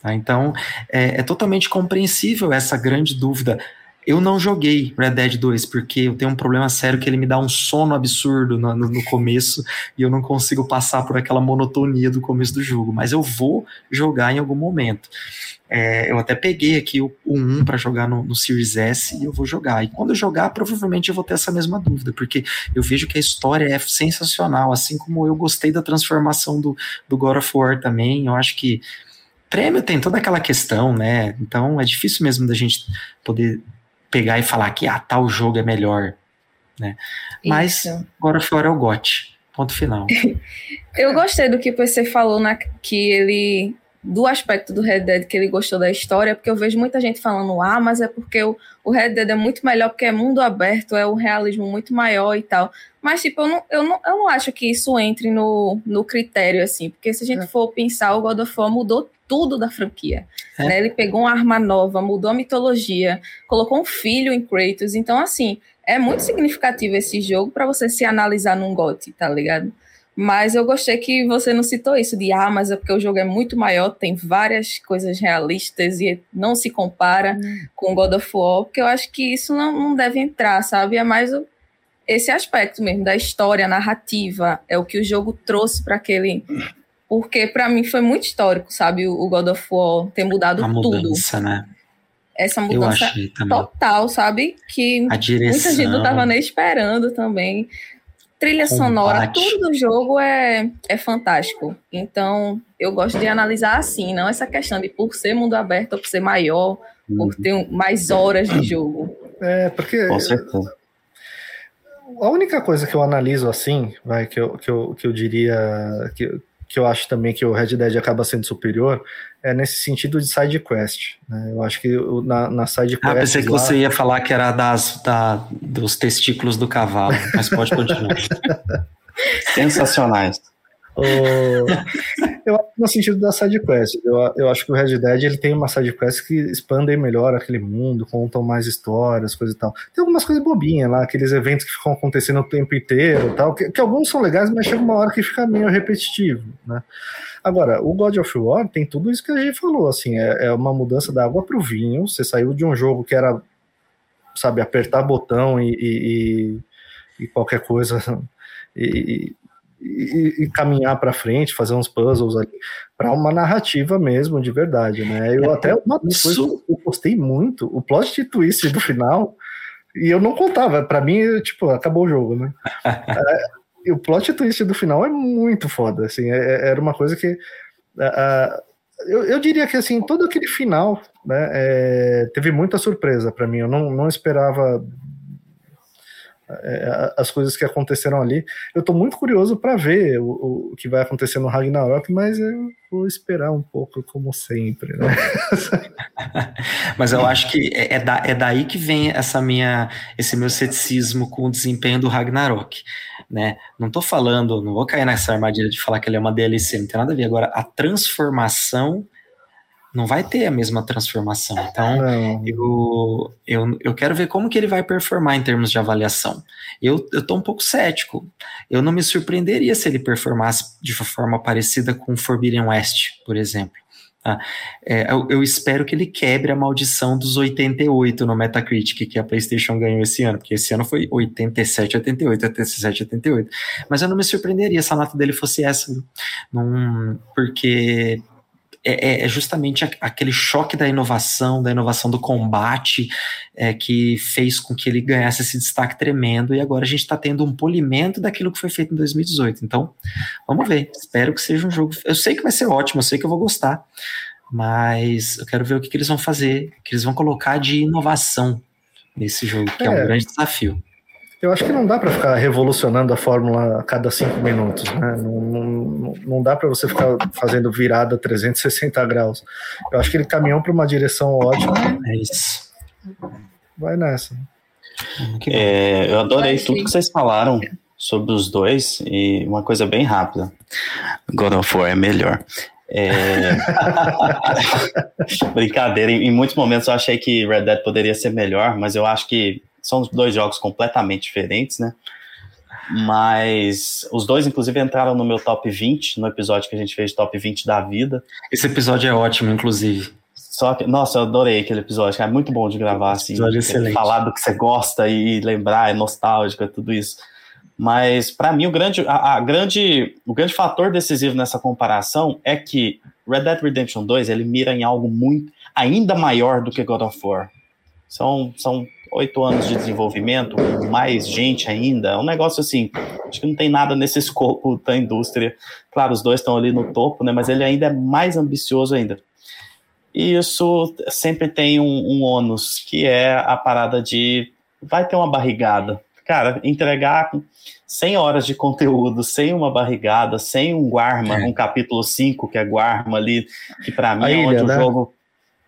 Tá? Então, é, é totalmente compreensível essa grande dúvida eu não joguei Red Dead 2 porque eu tenho um problema sério que ele me dá um sono absurdo no, no, no, começo e eu não consigo passar por aquela monotonia do começo do jogo. Mas eu vou jogar em algum momento. É, eu até peguei aqui o, o 1 para jogar no, no, Series S e eu vou jogar. E quando eu jogar, provavelmente eu vou ter essa mesma dúvida, porque eu vejo que a história é sensacional, assim como eu gostei da transformação do, do God of War também. Eu acho que prêmio tem toda aquela questão, né? Então é difícil mesmo da gente poder pegar e falar que ah, tal jogo é melhor, né? Mas agora fora é o GOT. Ponto final. eu gostei do que você falou na que ele do aspecto do Red Dead que ele gostou da história, porque eu vejo muita gente falando, ah, mas é porque o, o Red Dead é muito melhor porque é mundo aberto, é um realismo muito maior e tal. Mas, tipo, eu não, eu não, eu não acho que isso entre no, no critério, assim, porque se a gente é. for pensar, o God of War mudou tudo da franquia. É. Né? Ele pegou uma arma nova, mudou a mitologia, colocou um filho em Kratos. Então, assim, é muito significativo esse jogo para você se analisar num GOT, tá ligado? Mas eu gostei que você não citou isso de ah, mas é porque o jogo é muito maior, tem várias coisas realistas e não se compara hum. com God of War, porque eu acho que isso não, não deve entrar, sabe? É mais o, esse aspecto mesmo da história, narrativa, é o que o jogo trouxe para aquele porque para mim foi muito histórico, sabe, o God of War ter mudado a mudança, tudo. né? Essa mudança total, sabe? Que muita gente não tava nem esperando também. Trilha Combate. sonora, tudo do jogo é, é fantástico. Então, eu gosto de analisar assim, não essa questão de por ser mundo aberto ou por ser maior, uhum. por ter mais horas de jogo. É, porque. Com certeza. A única coisa que eu analiso assim, vai, que eu, que eu, que eu diria que, que eu acho também que o Red Dead acaba sendo superior é nesse sentido de side quest. Né? Eu acho que na, na side quest. Ah, pensei que lá... você ia falar que era das, da, dos testículos do cavalo, mas pode continuar. Sensacionais. Eu acho no sentido da sidequest. Eu, eu acho que o Red Dead ele tem uma sidequest que expandem melhor aquele mundo, contam mais histórias, coisa e tal. Tem algumas coisas bobinhas lá, aqueles eventos que ficam acontecendo o tempo inteiro tal, que, que alguns são legais, mas chega uma hora que fica meio repetitivo, né? Agora, o God of War tem tudo isso que a gente falou, assim, é, é uma mudança da água para o vinho. Você saiu de um jogo que era, sabe, apertar botão e, e, e qualquer coisa e, e, e caminhar para frente, fazer uns puzzles ali, para uma narrativa mesmo, de verdade, né? Eu até uma coisa eu gostei muito, o plot twist do final, e eu não contava, para mim, tipo, acabou o jogo, né? é, e o plot twist do final é muito foda, assim, é, é era uma coisa que. Uh, eu, eu, diria que assim, todo aquele final né, é, teve muita surpresa para mim. Eu não, não esperava é, as coisas que aconteceram ali. Eu estou muito curioso para ver o, o, que vai acontecer no Ragnarok, mas eu vou esperar um pouco, como sempre. Né? mas eu acho que é, é, da, é daí que vem essa minha, esse meu ceticismo com o desempenho do Ragnarok. Né? Não estou falando, não vou cair nessa armadilha de falar que ele é uma DLC, não tem nada a ver. Agora, a transformação não vai ter a mesma transformação. Então, eu, eu, eu quero ver como que ele vai performar em termos de avaliação. Eu, tô um pouco cético. Eu não me surpreenderia se ele performasse de forma parecida com Forbidden West, por exemplo. Tá? É, eu, eu, espero que ele quebre a maldição dos 88 no Metacritic que a PlayStation ganhou esse ano, porque esse ano foi 87, 88, 87, 88. Mas eu não me surpreenderia se a nota dele fosse essa, num, porque é, é, é justamente aquele choque da inovação, da inovação do combate, é, que fez com que ele ganhasse esse destaque tremendo, e agora a gente está tendo um polimento daquilo que foi feito em 2018. Então, vamos ver. Espero que seja um jogo. Eu sei que vai ser ótimo, eu sei que eu vou gostar, mas eu quero ver o que, que eles vão fazer, o que eles vão colocar de inovação nesse jogo, que é, é um grande desafio. Eu acho que não dá para ficar revolucionando a fórmula a cada cinco minutos, né? Não, não, não dá para você ficar fazendo virada 360 graus. Eu acho que ele caminhou para uma direção ótima. É isso. Vai nessa. É, eu adorei tudo que vocês falaram sobre os dois e uma coisa bem rápida. God of War é melhor. É... Brincadeira, em, em muitos momentos eu achei que Red Dead poderia ser melhor, mas eu acho que são dois jogos completamente diferentes, né? Mas os dois, inclusive, entraram no meu top 20, no episódio que a gente fez top 20 da vida. Esse episódio é ótimo, inclusive. Só que, nossa, eu adorei aquele episódio, é muito bom de gravar, assim. Episódio excelente. Falar do que você gosta e lembrar, é nostálgico, é tudo isso. Mas, para mim, o grande, a, a, grande, o grande fator decisivo nessa comparação é que Red Dead Redemption 2 ele mira em algo muito ainda maior do que God of War. São, são oito anos de desenvolvimento, mais gente ainda, é um negócio assim, acho que não tem nada nesse escopo da indústria. Claro, os dois estão ali no topo, né, mas ele ainda é mais ambicioso ainda. E isso sempre tem um, um ônus, que é a parada de vai ter uma barrigada. Cara, entregar 100 horas de conteúdo, sem uma barrigada, sem um Guarma, é. um capítulo 5, que é Guarma ali, que para mim a é ilha, onde né? o jogo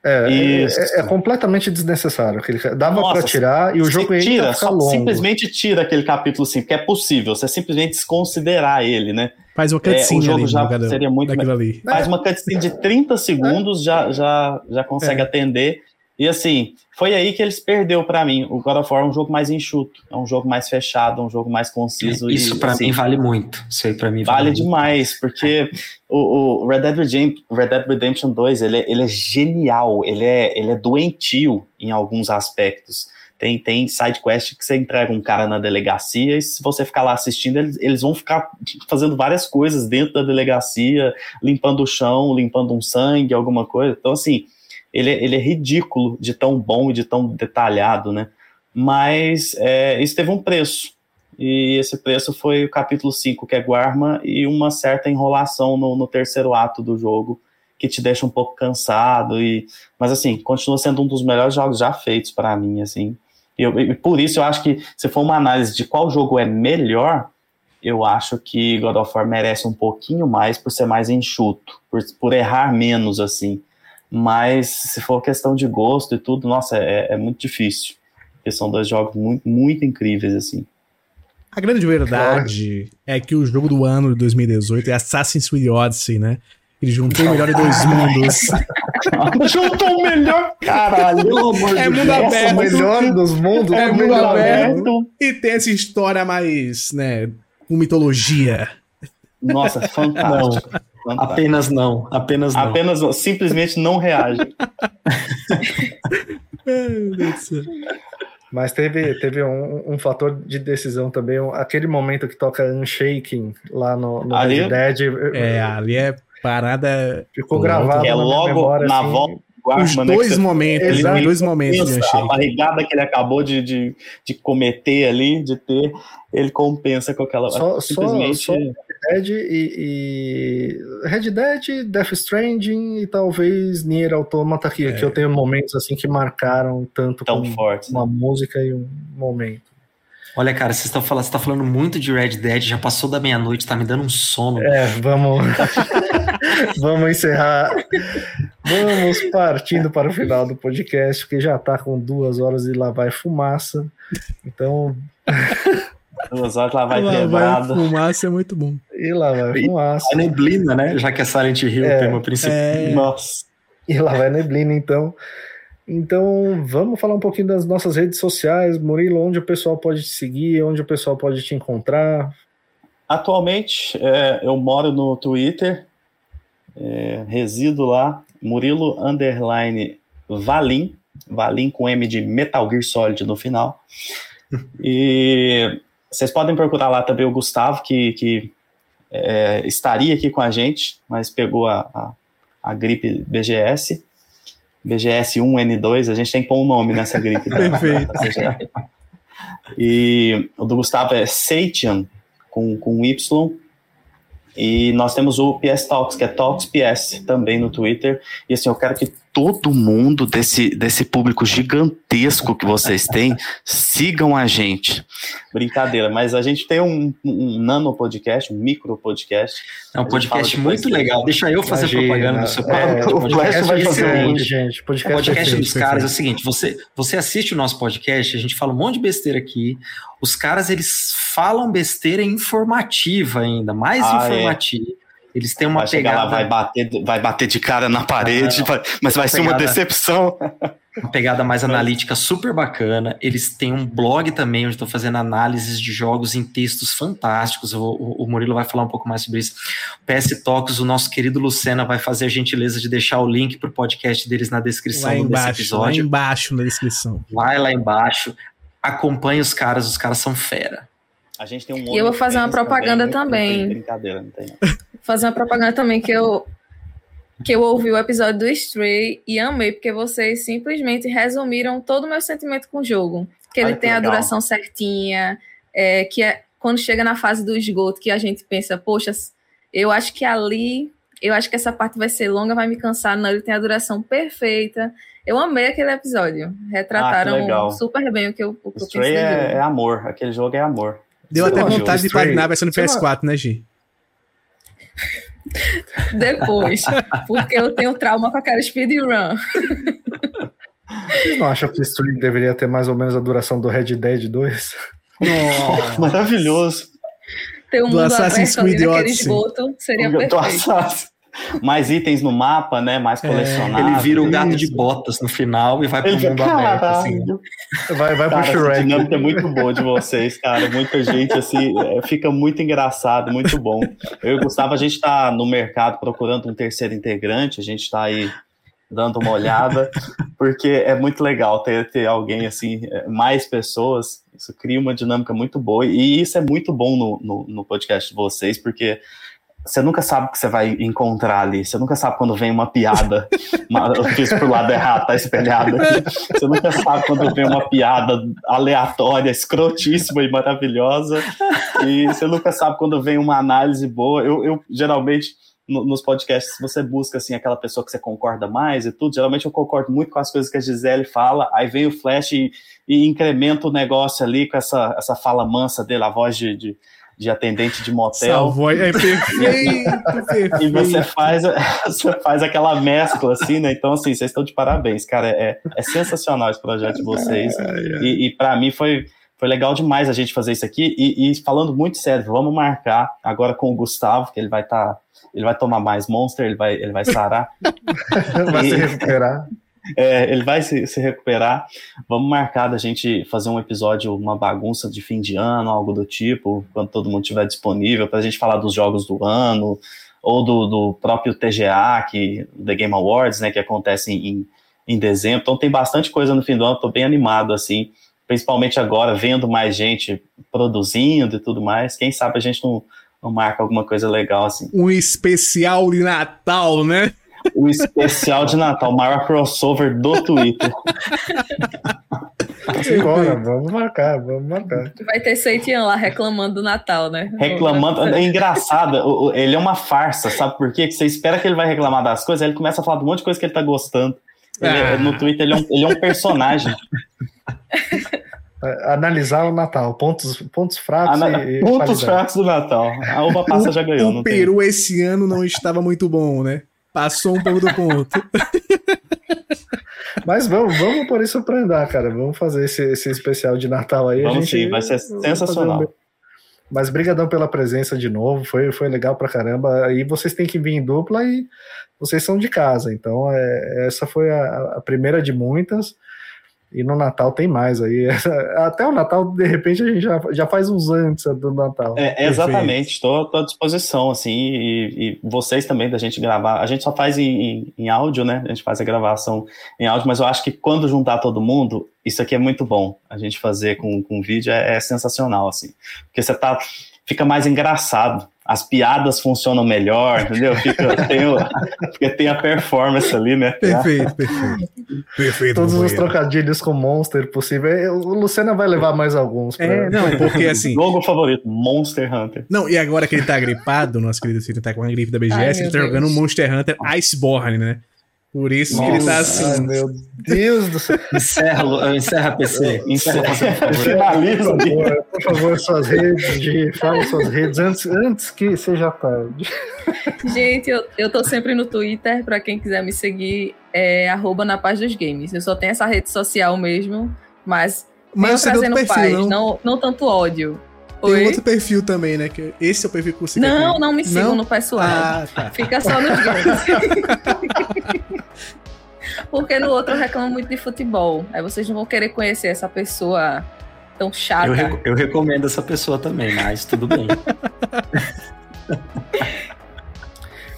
é, é, é, completamente desnecessário. Aquele, dava para tirar e o jogo ia tira, ficar longo. Simplesmente tira aquele capítulo sim, porque é possível. Você simplesmente desconsiderar ele, né? Faz uma cutscene é, o jogo ali, já seria muito ali. Faz uma cutscene de 30 segundos, já, já, já consegue é. atender. E assim, foi aí que eles perdeu para mim. O God of War é um jogo mais enxuto, é um jogo mais fechado, é um jogo mais conciso. Isso para assim, mim vale muito. Isso aí para mim vale, vale demais, porque o, o, Red, Dead Redemption, Red Dead Redemption 2 ele, é, ele é genial, ele é, ele é doentio em alguns aspectos. Tem, tem side quest que você entrega um cara na delegacia e se você ficar lá assistindo, eles, eles vão ficar fazendo várias coisas dentro da delegacia, limpando o chão, limpando um sangue, alguma coisa. Então, assim, ele, ele é ridículo de tão bom e de tão detalhado, né? Mas é, isso teve um preço. E esse preço foi o capítulo 5, que é Guarma, e uma certa enrolação no, no terceiro ato do jogo, que te deixa um pouco cansado. E, mas assim, continua sendo um dos melhores jogos já feitos para mim, assim. E, eu, e por isso eu acho que se for uma análise de qual jogo é melhor, eu acho que God of War merece um pouquinho mais por ser mais enxuto, por, por errar menos, assim. Mas se for questão de gosto e tudo, nossa, é, é muito difícil. Porque são dois jogos muito, muito incríveis, assim. A grande verdade é que o jogo do ano de 2018 é Assassin's Creed Odyssey, né? Ele juntou o melhor de dois mundos. Juntou o melhor, caralho. Pelo amor É de mundo Deus. aberto. o melhor dos mundos. É o mundo melhor aberto. E tem essa história mais, né, com mitologia. Nossa, fantástico. fantástico. Apenas não, apenas não. Apenas simplesmente não reage. Mas teve, teve um, um fator de decisão também, um- aquele momento que toca Unshaking lá no, no Ali- Red Dead. É, ali é parada. Ficou gravado É na logo memória, na assim. volta do Os né, dois você momentos, ali, Exato. os dois momentos de pensa, a barrigada que ele acabou de, de, de cometer ali, de ter, ele compensa com aquela. Só- simplesmente. só- Red Dead e, e- Red Dead, Death Stranding e talvez Nier Automata, que, É. que eu tenho momentos assim que marcaram tanto tão com forte. uma música e um momento. Olha, cara, vocês estão falando, você tá falando muito de Red Dead, já passou da meia-noite, tá me dando um sono. É, vamos vamos encerrar. Vamos partindo para o final do podcast, porque já tá com duas horas e lá vai fumaça. Então, Duas horas lá vai quebrado. fumaça, é muito bom. e lá vai fumaça. A neblina, né? Já que é Silent Hill É, o tema principal. É, Nossa. E lá vai neblina, então. Então, vamos falar um pouquinho das nossas redes sociais. Murilo, onde o pessoal pode te seguir, onde o pessoal pode te encontrar. Atualmente, é, eu moro no Twitter, é, resido lá, Murilo Underline Valim, Valim com M de Metal Gear Solid no final. E vocês podem procurar lá também o Gustavo, que, que é, estaria aqui com a gente, mas pegou a, a, a gripe BGS. BGS 1N2, a gente tem que pôr um nome nessa gripe. Perfeito. E o do Gustavo é Seitian, com, com Y. E nós temos o PS Talks, que é Talks PS, também no Twitter. E assim, eu quero que todo mundo desse, desse público gigantesco que vocês têm sigam a gente. Brincadeira, mas a gente tem um, um nano podcast, um micro podcast. É um podcast muito legal. Deixa eu fazer Imagina, propaganda do seu é, próprio o podcast. vai É fazer seguinte, gente. O Podcast, podcast perfeito, dos caras é o seguinte: você, você assiste o nosso podcast, a gente fala um monte de besteira aqui. Os caras eles falam besteira informativa ainda, mais Ah, é. Eles têm uma vai pegada, lá, vai bater, vai bater de cara na parede, vai- mas vai ser uma decepção. uma pegada mais analítica super bacana. Eles têm um blog também onde estão fazendo análises de jogos em textos fantásticos. O, o- o Murilo vai falar um pouco mais sobre isso. PS Talks, o nosso querido Lucena vai fazer a gentileza de deixar o link para o podcast deles na descrição lá desse embaixo, lá episódio. embaixo na descrição. Vai lá embaixo. Acompanhe os caras, os caras são fera. A gente tem um E eu vou fazer uma propaganda não tem também. Brincadeira, não tem. fazer uma propaganda também que eu que eu ouvi o episódio do Stray e amei, porque vocês simplesmente resumiram todo o meu sentimento com o jogo. Que ele que tem a duração certinha, é, que é quando chega na fase do esgoto, que a gente pensa, poxa, eu acho que ali, eu acho que essa parte vai ser longa, vai me cansar. Não, ele tem a duração perfeita. Eu amei aquele episódio. Retrataram Ah, super bem o que eu, o que eu Stray pensei do é, é jogo. amor, aquele jogo é amor. Deu Você até vontade de a versão do Você não- PS4, né, Gi? Depois, porque eu tenho trauma com aquela speedrun. Vocês não acham que Stray deveria ter mais ou menos a duração do Red Dead 2? Maravilhoso. ter um Do mundo Assassin's aberto ali Creed naquele Odyssey. esgoto seria Do perfeito. Assassin. Mais itens no mapa, né? Mais É, colecionáveis. Ele vira o gato de botas no final e vai pro Ele mundo aberto. Assim. caralho. Vai, vai Cara, pro essa Shrek. dinâmica é muito boa de vocês, cara. Muita gente, assim, é, fica muito engraçado, muito bom. Eu e o Gustavo, a gente tá no mercado procurando um terceiro integrante, a gente tá aí dando uma olhada, porque é muito legal ter, ter alguém, assim, é, mais pessoas, isso cria uma dinâmica muito boa, e isso é muito bom no, no, no podcast de vocês, porque você nunca sabe o que você vai encontrar ali. Você nunca sabe quando vem uma piada. uma- Eu fiz pro lado errado, tá espelhado. Você nunca sabe quando vem uma piada aleatória, escrotíssima e maravilhosa. E você nunca sabe quando vem uma análise boa. Eu, eu geralmente, no- nos podcasts, você busca assim, aquela pessoa que você concorda mais e tudo. Geralmente eu concordo muito com as coisas que a Gisele fala. Aí vem o Flash e, e incrementa o negócio ali com essa, essa fala mansa dele, a voz de, de, de atendente de motel. voz é perfeito, perfeito. E você faz, você faz aquela mescla, assim, né? Então, assim, vocês estão de parabéns, cara. É, é sensacional esse projeto de vocês. E, e para mim foi, foi legal demais a gente fazer isso aqui. E, e falando muito sério, vamos marcar agora com o Gustavo, que ele vai estar. Tá, ele vai tomar mais Monster, ele vai, ele vai sarar. vai e, se recuperar. É, ele vai se, se, recuperar. Vamos marcar da gente fazer um episódio, uma bagunça de fim de ano, algo do tipo, quando todo mundo estiver disponível, para a gente falar dos jogos do ano, ou do, do, próprio TGA, que, The Game Awards, né, que acontece em, em dezembro. Então tem bastante coisa no fim do ano, estou bem animado, assim, principalmente agora, vendo mais gente produzindo e tudo mais. Quem sabe a gente não, não marca alguma coisa legal, assim. Um especial de Natal, né? O especial de Natal, o maior crossover do Twitter. Simbora, vamos marcar, vamos marcar. Vai ter Seitian lá reclamando do Natal, né? Reclamando. É engraçado, ele é uma farsa, sabe por quê? Que você espera que ele vai reclamar das coisas, aí ele começa a falar de um monte de coisa que ele tá gostando. Ele, ah. No Twitter ele é um, ele é um personagem. É, analisar o Natal, pontos, pontos fracos Ana, e Pontos qualidade. fracos do Natal. A uva passa já ganhou. O Peru tem. esse ano não estava muito bom, né? Passou um pouco do ponto. Mas vamos, vamos por isso pra andar, cara. Vamos fazer esse, esse especial de Natal aí. Vamos sim, vai ser sensacional. Um... Mas brigadão pela presença de novo, foi, foi legal pra caramba. Aí vocês têm que vir em dupla e vocês são de casa. Então, é, essa foi a, a primeira de muitas. E no Natal tem mais aí. Até o Natal, de repente, a gente já, já faz uns antes do Natal. É, exatamente, estou à disposição, assim, e, e, vocês também da gente gravar. A gente só faz em, em, em, áudio, né? A gente faz a gravação em áudio, mas eu acho que quando juntar todo mundo, isso aqui é muito bom. A gente fazer com, com vídeo é, é sensacional, assim. Porque você tá. Fica mais engraçado as piadas funcionam melhor, entendeu? Fica, tem, o, porque tem a performance ali, né? Perfeito, perfeito. perfeito Todos os trocadilhos com Monster possível. O Luciano vai levar mais alguns. Pra... É, não, porque assim. Jogo favorito, Monster Hunter. Não, e agora que ele tá gripado, nosso querido filho tá com a gripe da BGS, Ai, ele tá Deus. jogando Monster Hunter Iceborne, né? Por isso Nossa, que ele tá assim. Ai, meu Deus do céu. Encerra, encerra PC. Encerra, Finaliza. Por favor, por favor, suas redes, de, fala suas redes antes, antes que seja tarde. Gente, eu, eu tô sempre no Twitter, pra quem quiser me seguir, é arroba na paz dos games. Eu só tenho essa rede social mesmo, mas. Mas você trazendo perfil, paz, não? não, não tanto ódio. Tem Oi? outro perfil também, né? Que esse é o perfil que você Não, quer não me sigam no pessoal. Ah, tá. Fica só nos games. Porque no outro eu reclamo muito de futebol. Aí vocês não vão querer conhecer essa pessoa tão chata. Eu, rec eu recomendo essa pessoa também, mas tudo bem.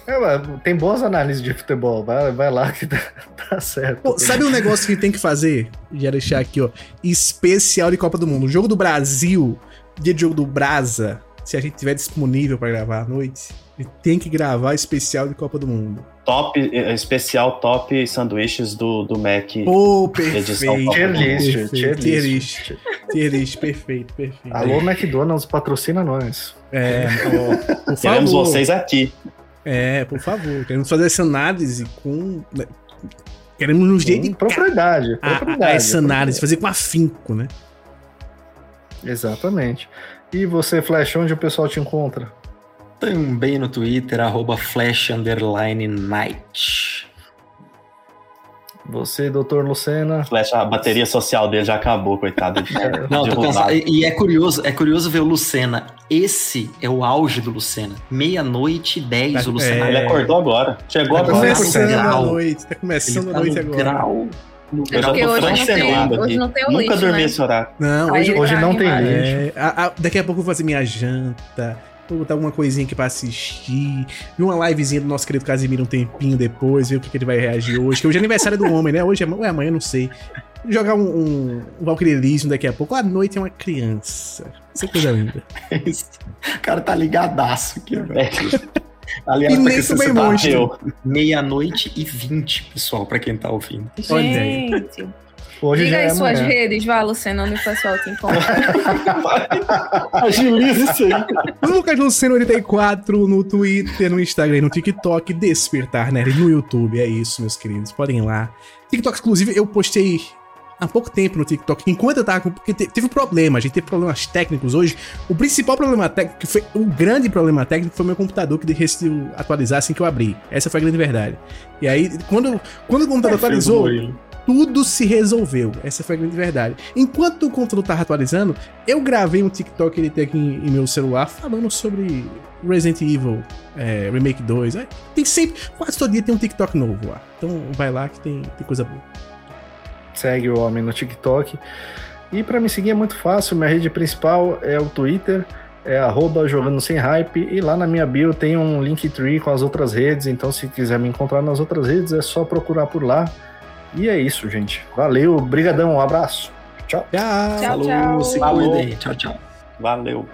É, tem boas análises de futebol, vai, vai lá que tá, tá certo. Pô, sabe um negócio que tem que fazer? Já deixar aqui, ó. Especial de Copa do Mundo. O jogo do Brasil dia de jogo do Brasa, se a gente tiver disponível para gravar à noite, a gente tem que gravar especial de Copa do Mundo. Top, eh, especial top sanduíches do, do Mac. Pô, perfeito. Tier list, tier list. Tier list, perfeito, perfeito. Alô, McDonald's, patrocina nós. É, ó, Queremos vocês aqui. É, por favor. Queremos fazer essa análise com... Né, queremos nos dedicar. Propriedade, propriedade. A, a essa análise, fazer com afinco, né? Exatamente. E você, Flash, onde o pessoal te encontra? Também no Twitter, arroba Flash Underline Night. Você, doutor Lucena. Flash, a bateria social dele já acabou, coitado. De, Não, tô cansado. E é curioso, é curioso ver o Lucena. Esse é o auge do Lucena. Meia-noite e dez, é, o Lucena. Ele acordou agora. Chegou tá agora. Começando a noite, tá começando a noite agora. Grau eu já tô hoje não, tem, hoje não tem o Nunca lixo, dormi né? esse horário. Não, hoje, hoje não tem lixo. É, a, a, daqui a pouco eu vou fazer minha janta. Vou botar alguma coisinha aqui pra assistir. Vi uma livezinha do nosso querido Casimiro um tempinho depois, ver o que, que ele vai reagir hoje. Que hoje é aniversário do homem, né? Hoje é, ou é amanhã, não sei. Jogar um, um, um Valkyrie daqui a pouco. À noite é uma criança. Isso é coisa linda. o cara tá ligadaço aqui, velho. Aliás, e nesse bem monstro. Meia-noite e vinte, pessoal, pra quem tá ouvindo. Gente. Hoje Diga aí é suas redes, vá, Luciano, onde o pessoal te encontra. Agiliza isso aí. Lucas Luciano 84 no Twitter, no Instagram, no TikTok, Despertar Nerd no YouTube. É isso, meus queridos. Podem ir lá. TikTok, inclusive, eu postei há pouco tempo no TikTok, enquanto eu tava com. Porque teve um problema, a gente teve problemas técnicos hoje. O principal problema técnico, que foi o grande problema técnico, foi meu computador que decidiu atualizar assim que eu abri. Essa foi a grande verdade. E aí, quando, quando o computador é atualizou. Tudo se resolveu. Essa foi a grande verdade. Enquanto o controle tava atualizando, eu gravei um TikTok ele tem aqui em, em meu celular falando sobre Resident Evil é, Remake 2. É, tem sempre, quase todo dia tem um TikTok novo lá. Então vai lá que tem, tem coisa boa. Segue o homem no TikTok. E para me seguir é muito fácil, minha rede principal é o Twitter, é arroba jogando sem hype, e lá na minha bio tem um Linktree com as outras redes, então se quiser me encontrar nas outras redes é só procurar por lá. E é isso, gente. Valeu, brigadão, um abraço. Tchau. Tchau. Tchau, Falou, tchau. se Falou. cuidem. Tchau, tchau. Valeu.